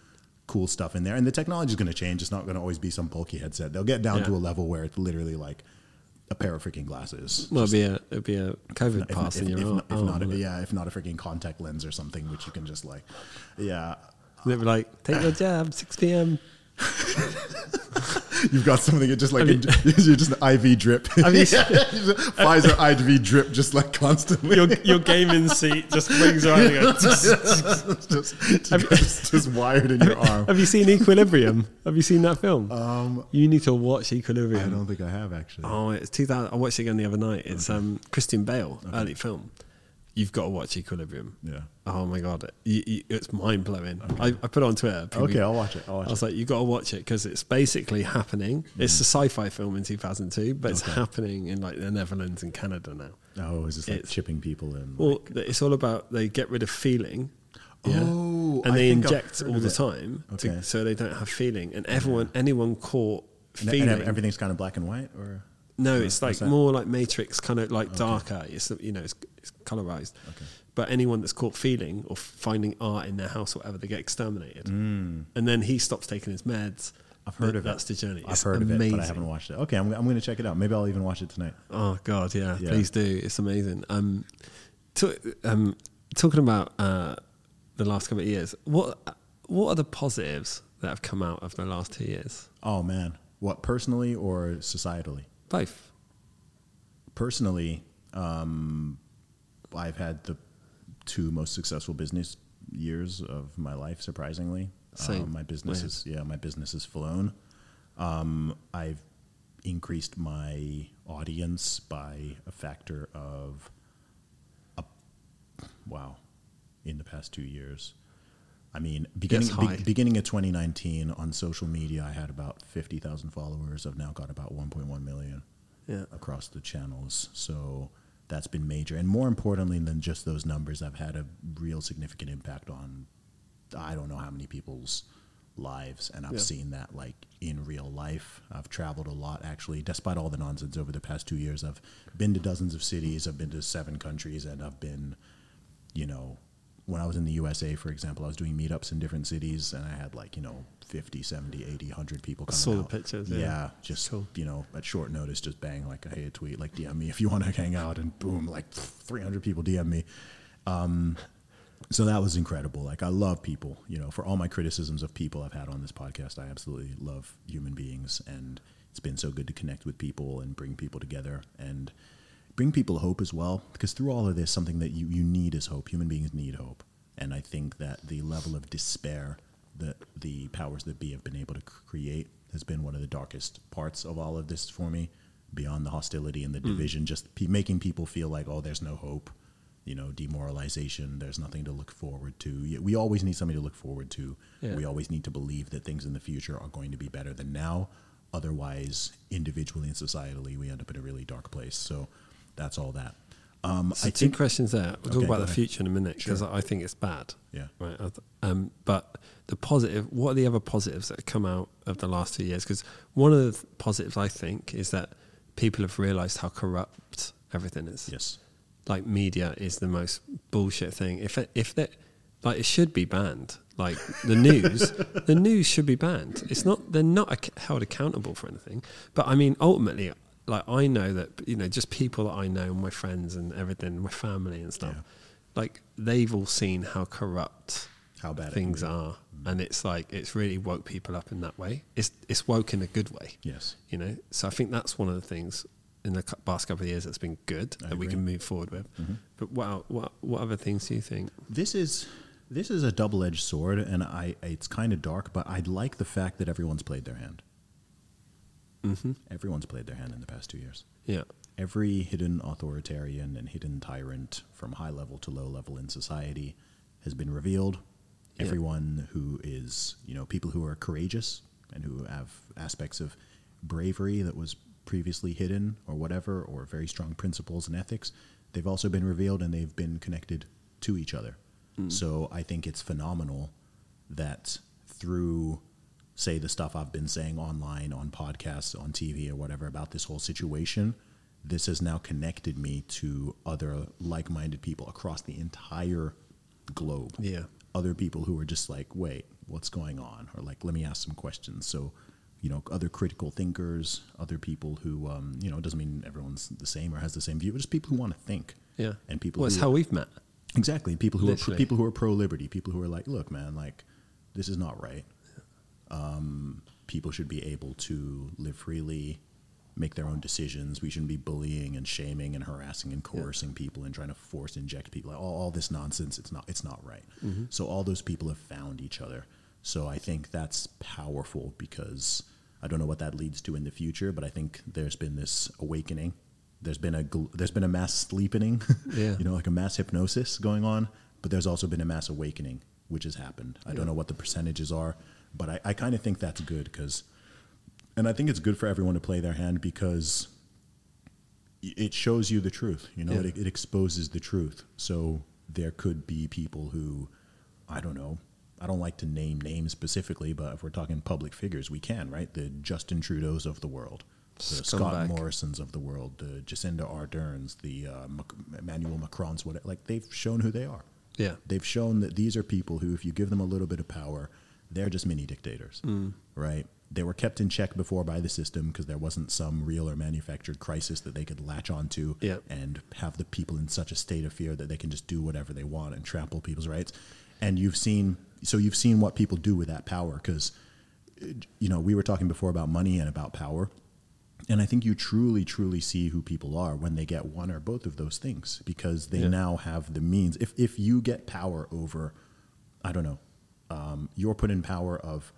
B: cool stuff in there. And the technology is going to change. It's not going to always be some bulky headset. They'll get down
A: Yeah.
B: to a level where it's literally like a pair of freaking glasses.
A: well, it'd be a it'd be a COVID
B: If,
A: pass
B: if,
A: in your
B: if, not, if not,
A: wouldn't oh,
B: yeah, if not a freaking contact lens or something, which you can just like, yeah.
A: They'd be like, take your jab, 6 p.m.
B: You've got something that just like
A: Have you-
B: you're just an IV drip.
A: Have you seen-
B: Pfizer IV drip just like constantly.
A: your, your gaming seat just rings around goes,
B: just, just, just wired in your arm.
A: Have you seen Equilibrium? Have you seen that film?
B: Um,
A: you need to watch Equilibrium.
B: I don't think I have actually.
A: Oh, it's 2000. I watched it again the other night. It's um, Christian Bale, early film. You've got to watch Equilibrium.
B: Yeah.
A: Oh my god, you, you, it's mind blowing. I, I put it on Twitter. People-
B: Okay, I'll watch it. I'll watch
A: I was like, you got to watch it because it's basically happening. Mm-hmm. It's a sci-fi film in 2002, but it's happening in like the Netherlands and Canada now.
B: Oh, is this like
A: It's-
B: chipping people in?
A: Well, it's all about they get rid of feeling. yeah,
B: Oh,
A: and they inject all the
B: it.
A: time
B: Okay.
A: to, so they don't have feeling. And everyone, anyone caught feeling,
B: and everything's kind of black and white, or
A: no, it's like more like Matrix, kind of like darker. It's you know, it's, it's colorized. But anyone that's caught feeling or finding art in their house or whatever, they get exterminated. And then he stops taking his meds.
B: Mm. I've heard of
A: That's
B: it.
A: the journey.
B: I've
A: It's
B: heard of it, but I haven't watched it. Okay, I'm, I'm going to check it out. Maybe I'll even watch it tonight.
A: Oh God, yeah,
B: Yeah.
A: please do. It's amazing. Um, to, um, talking about uh, the last couple of years, what what are the positives that have come out of the last two years?
B: Oh man, what personally or societally?
A: Both.
B: Personally, um, I've had the two most successful business years of my life. Surprisingly. Um, my business is yeah, my business has flown. Um, I've increased my audience by a factor of a, wow in the past two years. I mean, beginning be- beginning of 2019 on social media, I had about 50,000 followers. I've now got about 1.1 million
A: Yeah.
B: across the channels. So that's been major. And more importantly than just those numbers, I've had a real significant impact on I don't know how many people's lives. And I've
A: Yeah.
B: seen that like in real life. I've traveled a lot actually, despite all the nonsense over the past two years. I've been to dozens of cities, I've been to seven countries, and I've been, you know, when I was in the USA, for example, I was doing meetups in different cities and I had like, you know, 50, 70, 80, 100 people coming
A: saw the
B: out.
A: pictures, yeah.
B: Yeah, just,
A: Cool.
B: you know, at short notice, just bang, like, hey, a tweet, like, DM me if you want to hang out, and boom, like 300 people DM me. Um, so that was incredible. Like, I love people, you know, for all my criticisms of people I've had on this podcast, I absolutely love human beings. And it's been so good to connect with people and bring people together and bring people hope as well. Because through all of this, something that you, you need is hope. Human beings need hope. And I think that the level of despair that the powers that be have been able to create has been one of the darkest parts of all of this for me. Beyond the hostility and the hmm. division, just pe- making people feel like, oh, there's no hope, you know, demoralization. There's nothing to look forward to. We always need something to look forward to.
A: Yeah.
B: We always need to believe that things in the future are going to be better than now. Otherwise, individually and societally, we end up in a really dark place. So that's all that. Um,
A: So
B: I
A: two questions there. We'll
B: Okay,
A: talk about the
B: ahead.
A: future in a minute because
B: Sure.
A: I think it's bad.
B: Yeah.
A: Right. Um, but the positive. What are the other positives that have come out of the last two years? Because one of the th- positives I think is that people have realized how corrupt everything is.
B: Yes.
A: Like media is the most bullshit thing. If it, if that like it should be banned. Like the news, the news should be banned. It's not they're not ac- held accountable for anything. But I mean, ultimately, like I know that you know just people that I know, my friends and everything, my family and stuff.
B: Yeah.
A: Like they've all seen how corrupt
B: How bad
A: things are, mm. and it's like it's really woke people up in that way. It's it's woke in a good way
B: Yes.
A: you know so i think that's one of the things in the past couple of years that's been good
B: I
A: that we can move forward with mm-hmm. but what, what what other things do you think
B: This is this is a double edged sword, and I it's kind of dark, but I like the fact that everyone's played their hand.
A: Mm-hmm.
B: Everyone's played their hand in the past two years.
A: yeah
B: Every hidden authoritarian and hidden tyrant, from high level to low level in society, has been revealed.
A: Yeah.
B: Everyone who is, you know, people who are courageous and who have aspects of bravery that was previously hidden or whatever, or very strong principles and ethics, they've also been revealed and they've been connected to each other. So I think it's phenomenal that through say the stuff I've been saying online, on podcasts, on TV, or whatever about this whole situation, this has now connected me to other like minded people across the entire globe.
A: Yeah.
B: Other people who are just like, wait, what's going on? Or like, let me ask some questions. So, you know, other critical thinkers, other people who, um, you know, it doesn't mean everyone's the same or has the same view, but just people who want to think.
A: yeah
B: And people
A: well it's
B: who-
A: how we've met
B: Exactly. People who are
A: Literally.
B: people who are pro liberty. People who are like, look, man, like this is not right. Um, people should be able to live freely, make their own decisions. We shouldn't be bullying and shaming and harassing and coercing people and trying to force inject people. All, all this nonsense. It's not. It's not right. So all those people have found each other. So I think that's powerful because I don't know what that leads to in the future, but I think there's been this awakening. There's been a gl- there's been a mass sleepening,
A: Yeah.
B: you know, like a mass hypnosis going on, but there's also been a mass awakening, which has happened. I
A: Yeah.
B: don't know what the percentages are, but I, I kind of think that's good because, and I think it's good for everyone to play their hand because it shows you the truth. You know,
A: Yeah.
B: it, it exposes the truth. So there could be people who, I don't know, I don't like to name names specifically, but if we're talking public figures, we can, right? The Justin Trudeau's of the world, the Scott. Morrisons of the world, the Jacinda Ardern's, the uh, Emmanuel Macron's, what like they've shown who they are.
A: yeah
B: They've shown that these are people who, if you give them a little bit of power, they're just mini dictators,
A: Mm.
B: right? They were kept in check before by the system because there wasn't some real or manufactured crisis that they could latch onto
A: Yeah.
B: and have the people in such a state of fear that they can just do whatever they want and trample people's rights. And you've seen, so you've seen what people do with that power because, you know, we were talking before about money and about power. And I think you truly, truly see who people are when they get one or both of those things because they
A: Yeah.
B: now have the means. If, if you get power over, I don't know, um, you're put in power of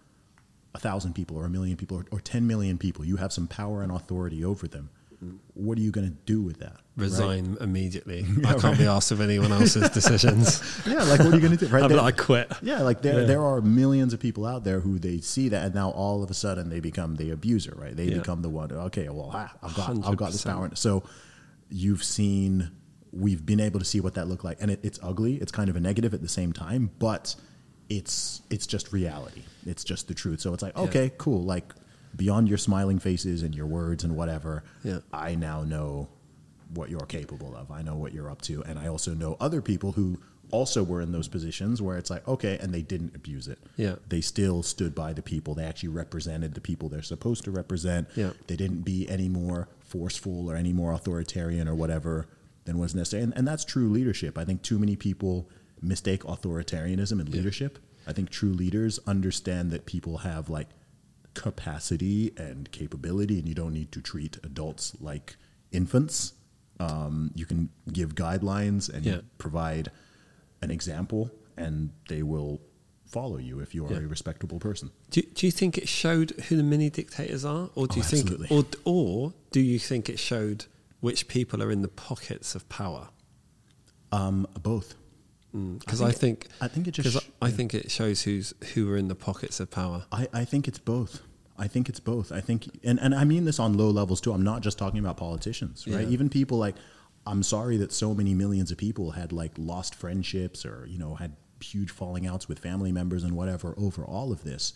B: a thousand people or a million people or, or 10 million people, you have some power and authority over them. What are you going to do with that? right?
A: resign immediately i can't be asked of anyone else's decisions
B: Yeah, like what are you going to do? Right? There-
A: like, i quit
B: Yeah, like there
A: Yeah.
B: there are millions of people out there who they see that, and now all of a sudden they become the abuser, right? They
A: Yeah.
B: become the one. Okay, well, ah, I've got I've got this power. So you've seen, we've been able to see what that looked like, and it, it's ugly. It's kind of a negative at the same time, but it's it's just reality. It's just the truth. So it's like,
A: Yeah.
B: okay, cool. Like beyond your smiling faces and your words and whatever,
A: Yeah.
B: I now know what you're capable of. I know what you're up to, and I also know other people who also were in those positions where it's like, okay, and they didn't abuse it.
A: Yeah.
B: they still stood by the people. They actually represented the people they're supposed to represent.
A: Yeah.
B: they didn't be any more forceful or any more authoritarian or whatever than was necessary. And, and that's true leadership. I think too many people mistake authoritarianism and leadership. I think true leaders understand that people have like capacity and capability, and you don't need to treat adults like infants. Um, you can give guidelines and
A: Yeah.
B: provide an example, and they will follow you if you are
A: Yeah.
B: a respectable person.
A: Do, do you think it showed who the mini dictators are, or do
B: Oh,
A: you think,
B: absolutely.
A: or or do you think it showed which people are in the pockets of power?
B: Um, both.
A: Because
B: I
A: I
B: think-
A: think,
B: I think it just sh-
A: I think it shows who's who are in the pockets of power.
B: I, I think it's both. I think it's both. I think, and, and I mean this on low levels too. I'm not just talking about politicians, right?
A: Yeah.
B: Even people like, I'm sorry that so many millions of people had like lost friendships or, you know, had huge falling outs with family members and whatever over all of this.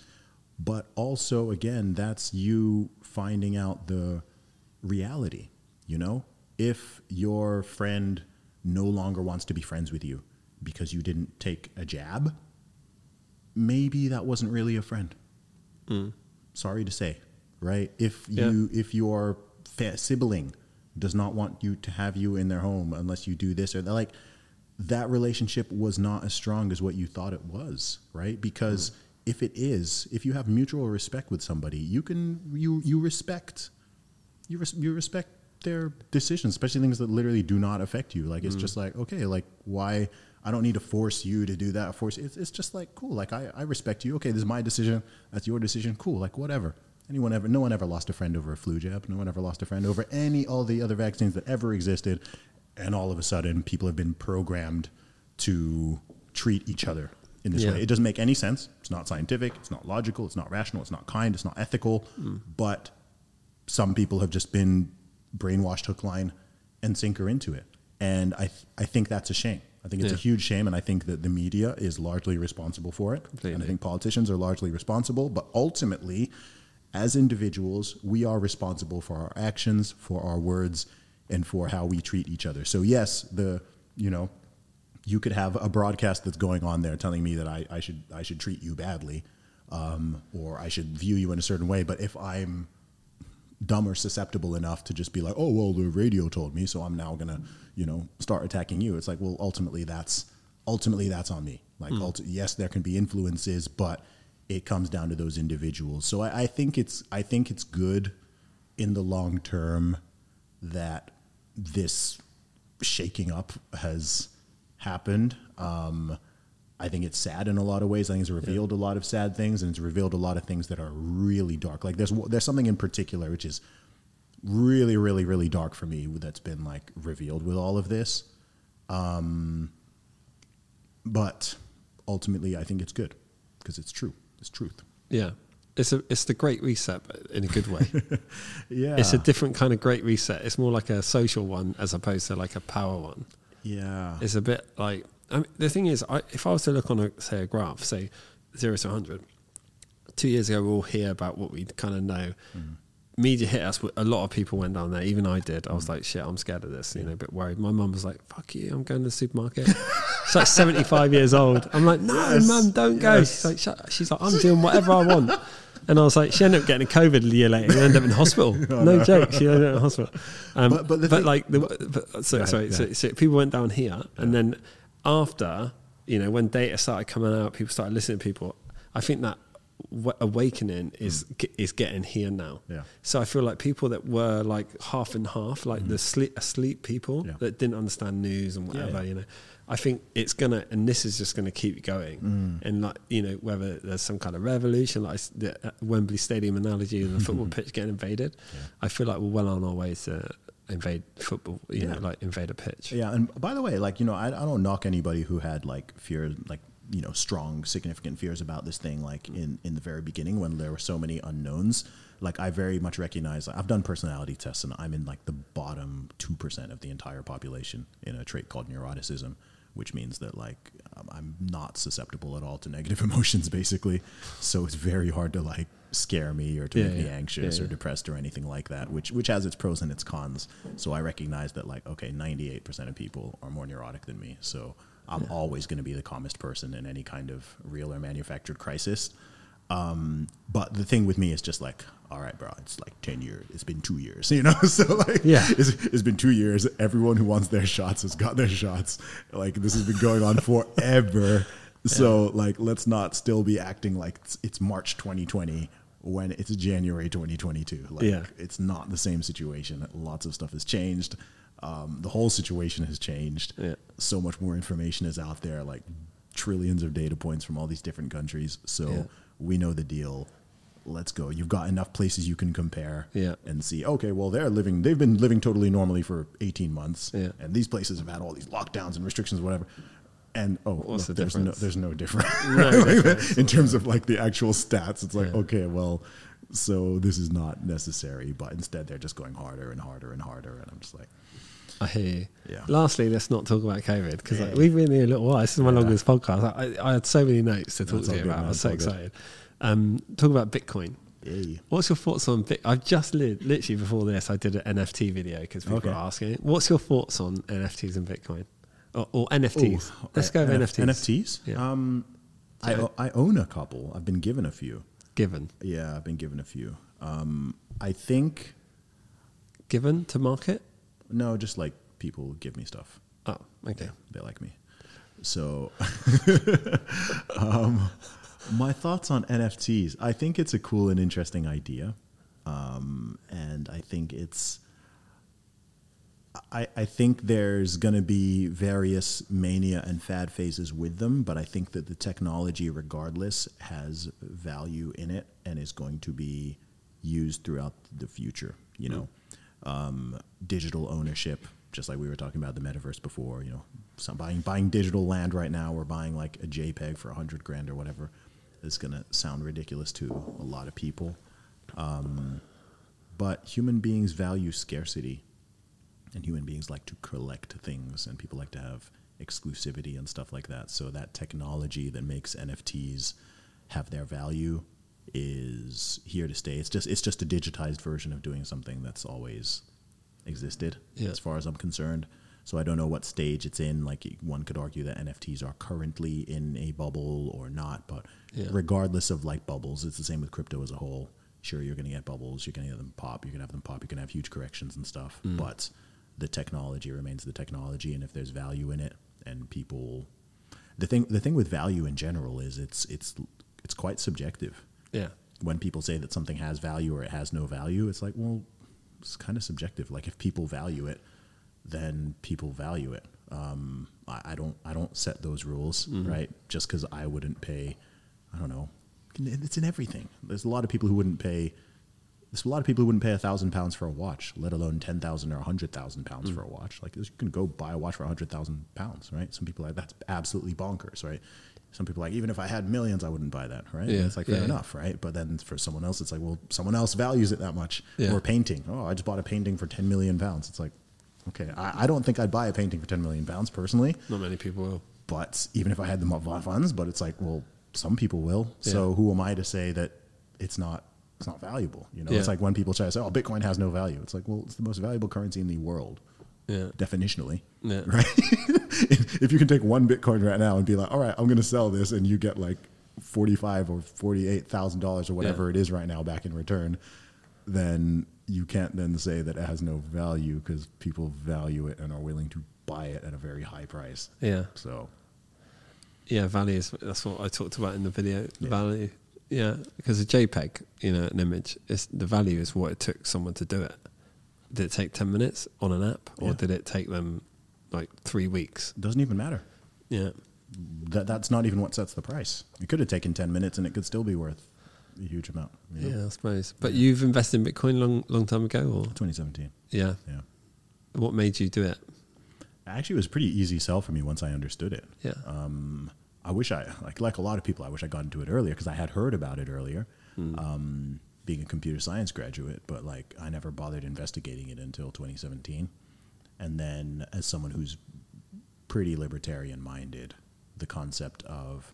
B: But also, again, that's you finding out the reality. You know, if your friend no longer wants to be friends with you because you didn't take a jab, maybe that wasn't really a friend. Mm. Sorry to say, right? If
A: Yeah.
B: you if your sibling does not want you to have you in their home unless you do this or that, like that relationship was not as strong as what you thought it was, right? Because mm. if it is, if you have mutual respect with somebody, you can you you respect you res- you respect their decisions, especially things that literally do not affect you. Like it's mm. just like okay, like why I don't need to force you to do that. Force it's, it's just like cool. Like I, I respect you. Okay, this is my decision. That's your decision. Cool. Like whatever. Anyone ever? No one ever lost a friend over a flu jab. No one ever lost a friend over any all the other vaccines that ever existed. And all of a sudden, people have been programmed to treat each other in this
A: Yeah.
B: way. It doesn't make any sense. It's not scientific. It's not logical. It's not rational. It's not kind. It's not ethical. Hmm. But some people have just been brainwashed hook, line, and sinker into it. And I, th- I think that's a shame. I think it's a huge shame, and I think that the media is largely responsible for it. And I think politicians are largely responsible. But ultimately, as individuals, we are responsible for our actions, for our words, and for how we treat each other. So yes, the you know, you could have a broadcast that's going on there telling me that I, I should I should treat you badly, um, or I should view you in a certain way. But if I'm dumb or susceptible enough to just be like, oh well, the radio told me, so I'm now gonna, you know, start attacking you. It's like, well, ultimately that's ultimately that's on me. Like, ulti- yes, there can be influences, but it comes down to those individuals. So I, I think it's I think it's good in the long term that this shaking up has happened. Um, I think it's sad in a lot of ways. I think it's revealed a lot of sad things, and it's revealed a lot of things that are really dark. Like there's there's something in particular which is really, really, really dark for me that's been like revealed with all of this. Um, but ultimately, I think it's good because it's true. It's truth.
A: Yeah. It's a it's the great reset but in a good way.
B: Yeah,
A: It's a different kind of great reset. It's more like a social one as opposed to like a power one.
B: yeah.
A: It's a bit like I mean, the thing is, I, if I was to look on a say a graph, say zero to hundred, two years ago we all hear about what we kind of know. Media hit us. A lot of people went down there. Even I did. I was like, "Shit, I'm scared of this." You know, a bit worried. My mum was like, "Fuck you, I'm going to the supermarket." She's like 75 years old. I'm like, "No,
B: Yes,
A: mum, don't go." She's like, Shut. "She's like, I'm doing whatever I want." And I was like, she ended up getting a COVID a year later and ended up in hospital. no joke, she ended up in hospital. Um,
B: But-
A: but,
B: but thing-
A: like, the, but, so,
B: Go ahead,
A: sorry,
B: go
A: so, so people went down here, and then after, you know, when data started coming out, people started listening to people. I think that awakening is ge- is getting here now.
B: Yeah.
A: So I feel like people that were like half and half, like the sleep asleep people.
B: Yeah.
A: that didn't understand news and whatever,
B: yeah.
A: you know. I think it's gonna, and this is just gonna keep going,
B: Mm.
A: and like you know, whether there's some kind of revolution, like the uh, Wembley Stadium analogy and the football pitch getting invaded, I feel like we're well on our way to invade football, you
B: Yeah.
A: know, like invade a pitch.
B: Yeah, and by the way, like you know, I, I don't knock anybody who had like fear, like you know, strong, significant fears about this thing, like in in the very beginning when there were so many unknowns. Like I very much recognize. I've done personality tests, and I'm in like the bottom two percent of the entire population in a trait called neuroticism, which means that like um, I'm not susceptible at all to negative emotions, basically. So it's very hard to like scare me or to
A: Yeah,
B: make me anxious
A: Yeah,
B: or depressed or anything like that, which which has its pros and its cons. So I recognize that like okay, 98% of people are more neurotic than me. So I'm always going to be the calmest person in any kind of real or manufactured crisis. Um, but the thing with me is just like, all right, bro, it's like 10 years. It's been two years, you know? So like,
A: Yeah.
B: it's, it's been two years. Everyone who wants their shots has got their shots. Like this has been going on forever. So like, let's not still be acting like it's, it's March 2020 when it's January 2022. Like
A: Yeah.
B: it's not the same situation. Lots of stuff has changed. Um, the whole situation has changed.
A: Yeah.
B: So much more information is out there, like trillions of data points from all these different countries. So
A: Yeah.
B: we know the deal. Let's go. You've got enough places you can compare
A: Yeah.
B: and see, okay, well, they're living, they've been living totally normally for 18 months.
A: Yeah.
B: And these places have had all these lockdowns and restrictions, whatever. And oh, look,
A: the
B: there's no,
A: difference?
B: there's no difference.
A: No difference.
B: in terms of like the actual stats. It's like, okay, well, so this is not necessary, but instead they're just going harder and harder and harder. And I'm just like,
A: I hear you.
B: Yeah.
A: Lastly, let's not talk about COVID because like, we've been here a little while. This is my
B: Yeah.
A: longest podcast. I, I had so many notes to talk
B: That's
A: to you about.
B: man.
A: I was so excited. Um, talk about Bitcoin.
B: Hey.
A: What's your thoughts on? Bitcoin? I've just li- literally before this, I did an NFT video because people
B: Okay.
A: are asking. What's your thoughts on NFTs and Bitcoin, or, or NFTs?
B: Ooh,
A: Let's go with
B: NF-
A: NFTs.
B: NFTs.
A: Yeah.
B: Um, I I own a couple. I've been given a few.
A: Given,
B: Yeah, I've been given a few. Um, I think
A: given to market.
B: No, just like people give me stuff.
A: Oh, okay.
B: They like me. So, um, my thoughts on NFTs. I think it's a cool and interesting idea, um, and I think it's. I, I think there's going to be various mania and fad phases with them, but I think that the technology, regardless, has value in it and is going to be used throughout the future. You know, um, digital ownership, just like we were talking about the metaverse before. You know, some buying buying digital land right now or buying like a JPEG for a hundred grand or whatever is going to sound ridiculous to a lot of people. Um, but human beings value scarcity and human beings like to collect things and people like to have exclusivity and stuff like that so that technology that makes nfts have their value is here to stay it's just it's just a digitized version of doing something that's always existed
A: Yeah.
B: as far as i'm concerned so i don't know what stage it's in like one could argue that nfts are currently in a bubble or not but
A: Yeah.
B: regardless of like bubbles it's the same with crypto as a whole sure you're going to get bubbles you're going to get them pop you're going to have them pop you're going to have huge corrections and stuff
A: Mm.
B: but the technology remains the technology and if there's value in it and people the thing the thing with value in general is it's it's it's quite subjective
A: Yeah.
B: when people say that something has value or it has no value it's like well it's kind of subjective like if people value it then people value it um, I, I don't i don't set those rules right just because i wouldn't pay i don't know it's in everything there's a lot of people who wouldn't pay there's a lot of people who wouldn't pay a thousand pounds for a watch, let alone ten thousand or a hundred thousand pounds for a watch. Like you can go buy a watch for a hundred thousand pounds, right? Some people are like that's absolutely bonkers, right? Some people are like even if I had millions, I wouldn't buy that, right?
A: Yeah,
B: it's like fair
A: yeah.
B: enough, right? But then for someone else, it's like well, someone else values it that much.
A: Yeah.
B: Or painting. Oh, I just bought a painting for ten million pounds. It's like okay, I, I don't think I'd buy a painting for ten million pounds personally
A: Not many people will.
B: but even if I had the funds, but it's like, well, some people will. So who am I to say that it's not it's not valuable? You know, it's like when people try to say, "Oh, Bitcoin has no value." It's like, well, it's the most valuable currency in the world,
A: Yeah.
B: definitionally,
A: Yeah.
B: right? if, you can take one Bitcoin right now and be like, "All right, I'm going to sell this," and you get like forty-five or forty-eight thousand dollars or whatever
A: Yeah.
B: it is right now back in return, then you can't then say that it has no value because people value it and are willing to buy it at a very high price.
A: Yeah.
B: So
A: Yeah, value is that's what I talked about in the video.
B: Yeah.
A: Value, yeah, because a JPEG, you know, an image, is the value is what it took someone to do it. Did it take ten minutes on an app, or
B: Yeah.
A: did it take them like three weeks?
B: doesn't even matter.
A: Yeah,
B: that that's not even what sets the price. It could have taken ten minutes, and it could still be worth a huge amount. you know?
A: yeah, I suppose. But you've invested in Bitcoin long, long time ago, or
B: 2017.
A: yeah,
B: Yeah,
A: what made you do it?
B: actually, it was a pretty easy sell for me once I understood it.
A: Yeah,
B: Um, I wish I like like a lot of people. I wish I got into it earlier because I had heard about it earlier. Um, being a computer science graduate, but like I never bothered investigating it until 2017. And then, as someone who's pretty libertarian minded, the concept of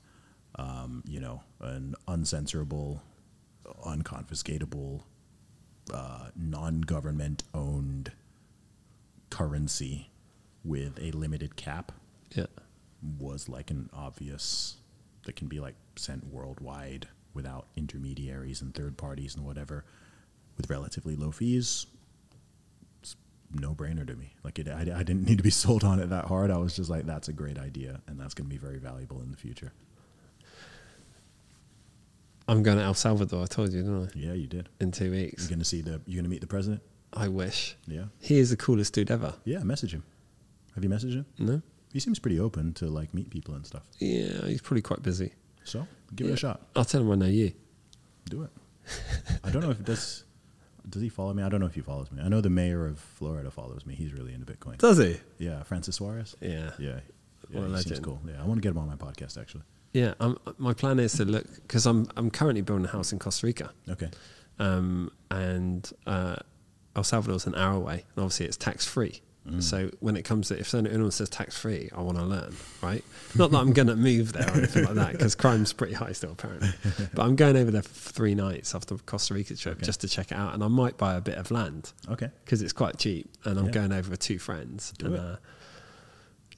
B: um, you know an uncensorable, unconfiscatable, uh, non-government owned currency with a limited cap
A: yeah,
B: was like an obvious that can be like sent worldwide without intermediaries and third parties and whatever with relatively low fees no brainer to me like it, I, I didn't need to be sold on it that hard i was just like that's a great idea and that's going to be very valuable in the future
A: I'm going to El Salvador. I told you, didn't I?
B: yeah you did
A: In two weeks, you're
B: going to see the you're going to meet the president
A: I wish.
B: yeah
A: He is the coolest dude ever.
B: yeah message him have you messaged him
A: No?
B: he seems pretty open to like meet people and stuff
A: Yeah, he's probably quite busy.
B: so give it a shot
A: I'll tell him I know you.
B: Do it. I don't know if does does he follow me? I don't know if he follows me. I know the mayor of Florida follows me. He's really into Bitcoin.
A: Does he?
B: Yeah, Francis Suarez.
A: Yeah.
B: Yeah. Yeah, he seems cool. Yeah, I want to get him on my podcast actually.
A: Yeah, um, my plan is to look because I'm I'm currently building a house in Costa Rica,
B: Okay.
A: um, and uh, El Salvador's an hour away, and obviously it's tax free. So when it comes to if anyone says tax free, I want to learn, right? Not that I'm going to move there or anything like that, because crime's pretty high still apparently. But I'm going over there for three nights after the Costa Rica trip
B: Okay.
A: just to check it out, and I might buy a bit of land
B: Okay.
A: because it's quite cheap, and I'm
B: Yeah.
A: going over with two friends.
B: Do
A: and,
B: it.
A: Uh,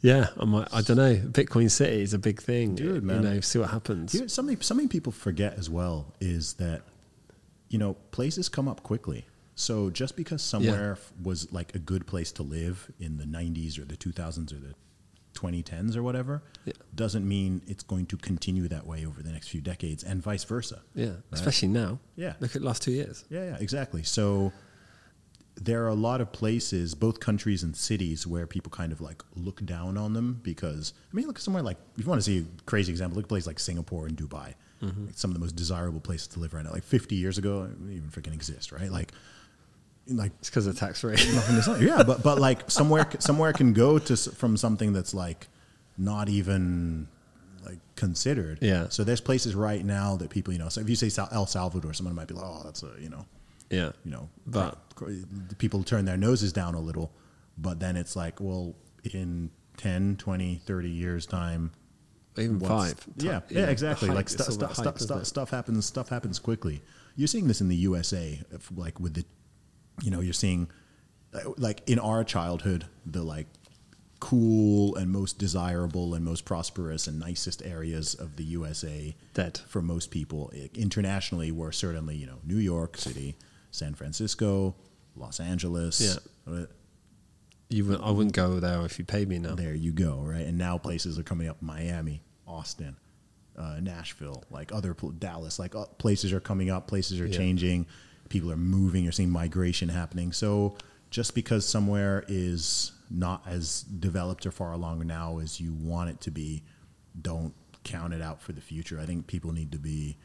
A: yeah, I might. I don't know. Bitcoin City is a big thing.
B: Dude,
A: You
B: man.
A: know, see what happens.
B: You know, something something people forget as well is that you know places come up quickly. So just because somewhere f- was like a good place to live in the 90s or the 2000s or the 2010s or whatever,
A: Yeah.
B: doesn't mean it's going to continue that way over the next few decades, and vice versa.
A: yeah, especially now.
B: Yeah.
A: look at the last two years.
B: Yeah, yeah, exactly. So there are a lot of places, both countries and cities, where people kind of like look down on them because I mean, look at somewhere like if you want to see a crazy example, look at a place like Singapore and Dubai, mm-hmm. like some of the most desirable places to live right now. Like 50 years ago, even freaking exist, right? Like, like
A: It's because of tax rate.
B: nothing is not- yeah, but but like somewhere somewhere can go to from something that's like not even like considered.
A: Yeah.
B: So there's places right now that people, you know, so if you say El Salvador, someone might be like, oh, that's a you know
A: yeah,
B: you know,
A: But-
B: cr- cr- people turn their noses down a little, but then it's like, well, in 10, 20, 30 years time,
A: even
B: what's-
A: five.
B: Yeah,
A: You
B: yeah, exactly.
A: the
B: Like
A: hype, it's
B: stuff,
A: all
B: stuff, stuff,
A: isn't
B: stuff,
A: it?
B: stuff happens. Stuff happens quickly. You're seeing this in the USA, if, like with the, you know, you're seeing, like in our childhood, the like cool and most desirable and most prosperous and nicest areas of the USA
A: that
B: for most people. Internationally, were certainly you know New York City, San Francisco, Los Angeles. Yeah.
A: You would, I wouldn't go there if you paid me now.
B: There you go, right? And now places are coming up: Miami, Austin, uh, Nashville, like other pl- Dallas. Like uh, places are coming up, places are
A: Yeah.
B: changing, people are moving. You're seeing migration happening. So just because somewhere is not as developed or far along now as you want it to be, don't count it out for the future. I think people need to be.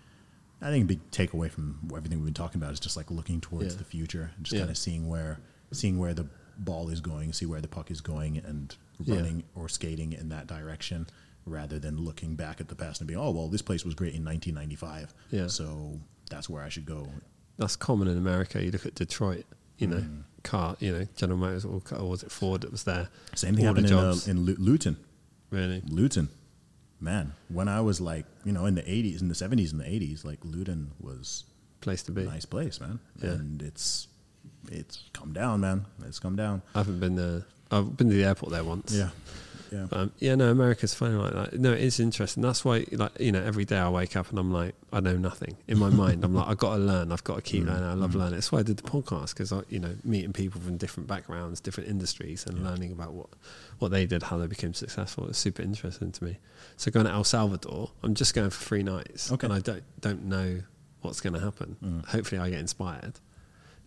B: I think a big takeaway from everything we've been talking about is just like looking towards
A: Yeah.
B: the future, and just
A: Yeah.
B: kind of seeing where seeing where the ball is going, see where the puck is going, and
A: Yeah.
B: running or skating in that direction, rather than looking back at the past and being, oh well, this place was great in 1995,
A: Yeah.
B: so that's where I should go.
A: That's common in America. You look at Detroit, you know,
B: Mm.
A: car, you know, General Motors or, or was it Ford that was there?
B: Same thing
A: All
B: happened in, uh, in Lu- Luton.
A: Really?
B: Luton, man, when I was like, you know, in the 80s, in the 70s, and the 80s, like Luton was
A: Place to be.
B: a nice place, man,
A: Yeah.
B: and it's it's come down, man. It's come down.
A: I haven't been there. I've been to the airport there once.
B: Yeah, yeah.
A: Um, yeah, no, America's funny like that. No, it's interesting. That's why, like, you know, every day I wake up and I'm like, I know nothing. In my mind, I'm like, I've got to learn. I've got to
B: Mm,
A: keep learning. I love learning. That's why I did the podcast because I, you know, meeting people from different backgrounds, different industries, and learning about what what they did, how they became successful. It's super interesting to me. So going to El Salvador, I'm just going for three nights,
B: Okay.
A: and I don't don't know what's going to happen.
B: Mm.
A: Hopefully, I get inspired.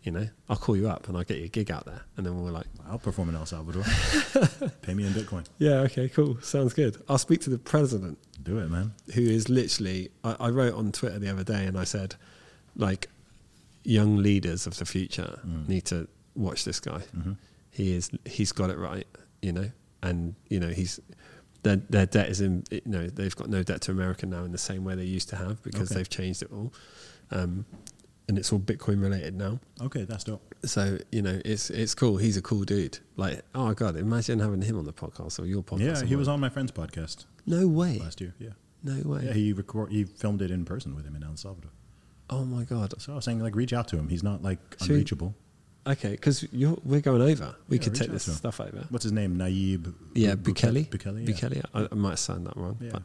A: You know, I'll call you up and I'll get you a gig out there, and then we're like,
B: I'll perform in El Salvador. Pay me in Bitcoin.
A: yeah, okay, cool, sounds good. I'll speak to the president
B: Do it, man.
A: who is literally I, I wrote on Twitter the other day and I said like young leaders of the future
B: Mm.
A: need to watch this guy.
B: Mm-hmm.
A: He is he's got it right, you know, and you know he's their their debt is in you know they've got no debt to America now in the same way they used to have because
B: Okay.
A: they've changed it all, um, and it's all Bitcoin related now.
B: Okay, that's dope.
A: So you know it's it's cool. He's a cool dude. Like oh god, imagine having him on the podcast or your podcast.
B: Yeah, he was on my friend's podcast
A: No way.
B: last year. Yeah,
A: No way.
B: yeah. He record he filmed it in person with him in El Salvador.
A: oh my god.
B: So I was saying, like, reach out to him. He's not like
A: Should we-
B: unreachable.
A: Okay, because we're going over. We
B: Yeah,
A: could take this stuff over.
B: What's his name? Nayib.
A: Yeah,
B: Bu-
A: Bukele.
B: Bukele. Yeah.
A: Bukele. I, I might signed that wrong.
B: Yeah.
A: But,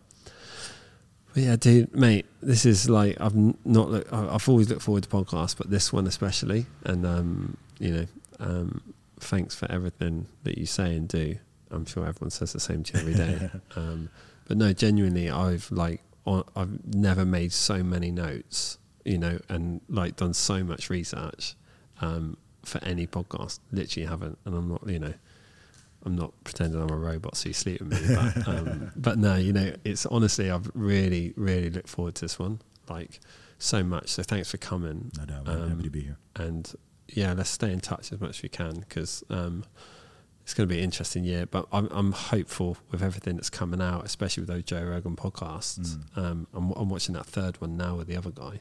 A: but yeah, dude, mate, this is like I've not. Look, I've always looked forward to podcasts, but this one especially. And um, you know, um, thanks for everything that you say and do. I'm sure everyone says the same to you every day. um, but no, genuinely, I've like on, I've never made so many notes, you know, and like done so much research um, for any podcast. Literally haven't, and I'm not, you know, I'm not pretending I'm a robot, so you sleep with me. But, um, but no, you know, it's honestly, I've really, really looked forward to this one, like so much. So thanks for coming.
B: No doubt.
A: Um,
B: Happy to be here.
A: And yeah, let's stay in touch as much as we can because um, it's going to be an interesting year. But I'm, I'm hopeful with everything that's coming out, especially with those Joe Rogan podcasts.
B: Mm.
A: Um, I'm, I'm watching that third one now with the other guy.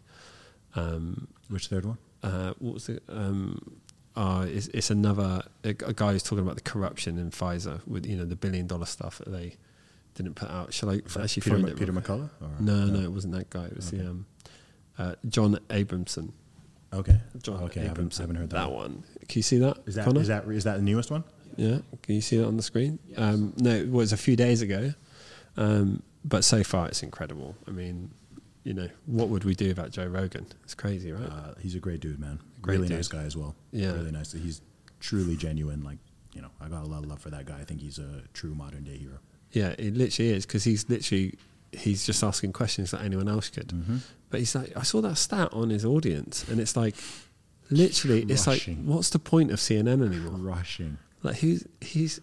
A: Um,
B: Which third one?
A: uh, what was it? Um, uh, it's, it's another a, a guy who's talking about the corruption in Pfizer with you know the billion dollar stuff that they didn't put out. Shall I actually
B: Peter,
A: find
B: Mc-
A: it?
B: Peter
A: real-
B: McCullough? Or-
A: No, no, it wasn't that guy. It was the um, uh, John Abramson.
B: Okay.
A: John
B: okay. I haven't,
A: Abramson.
B: haven't heard that.
A: that
B: one.
A: one. Can you see that?
B: Is that
A: Connor?
B: is that is that the newest one?
A: Yeah, can you see that on the screen?
C: Yes.
A: Um, no, it was a few days ago, um, but so far it's incredible. I mean, you know, what would we do without Joe Rogan? It's crazy, right?
B: Uh, he's a great dude, man.
A: Great
B: really
A: dude.
B: nice guy as well.
A: Yeah.
B: Really nice. He's truly genuine. Like you know, I got a lot of love for that guy. I think he's a true modern day hero.
A: yeah, it literally is because he's literally he's just asking questions that anyone else could.
B: Mm-hmm.
A: But he's like, I saw that stat on his audience, and it's like, literally, it's like, what's the point of CNN anymore?
B: Rushing.
A: Like who's he's,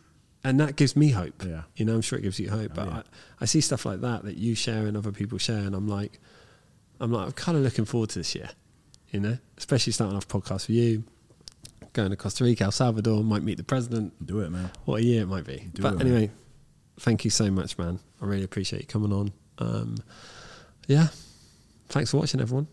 A: and that gives me hope.
B: Yeah.
A: You know, I'm sure it gives you hope.
B: Oh,
A: But
B: yeah.
A: I, I see stuff like that that you share and other people share, and I'm like, I'm like, I'm kind of looking forward to this year. You know, especially starting off podcast for you, going to Costa Rica, El Salvador, might meet the president.
B: Do it, man.
A: What a year it might be.
B: Do
A: but
B: it, man.
A: anyway, thank you so much, man. I really appreciate you coming on. Um, yeah, thanks for watching, everyone.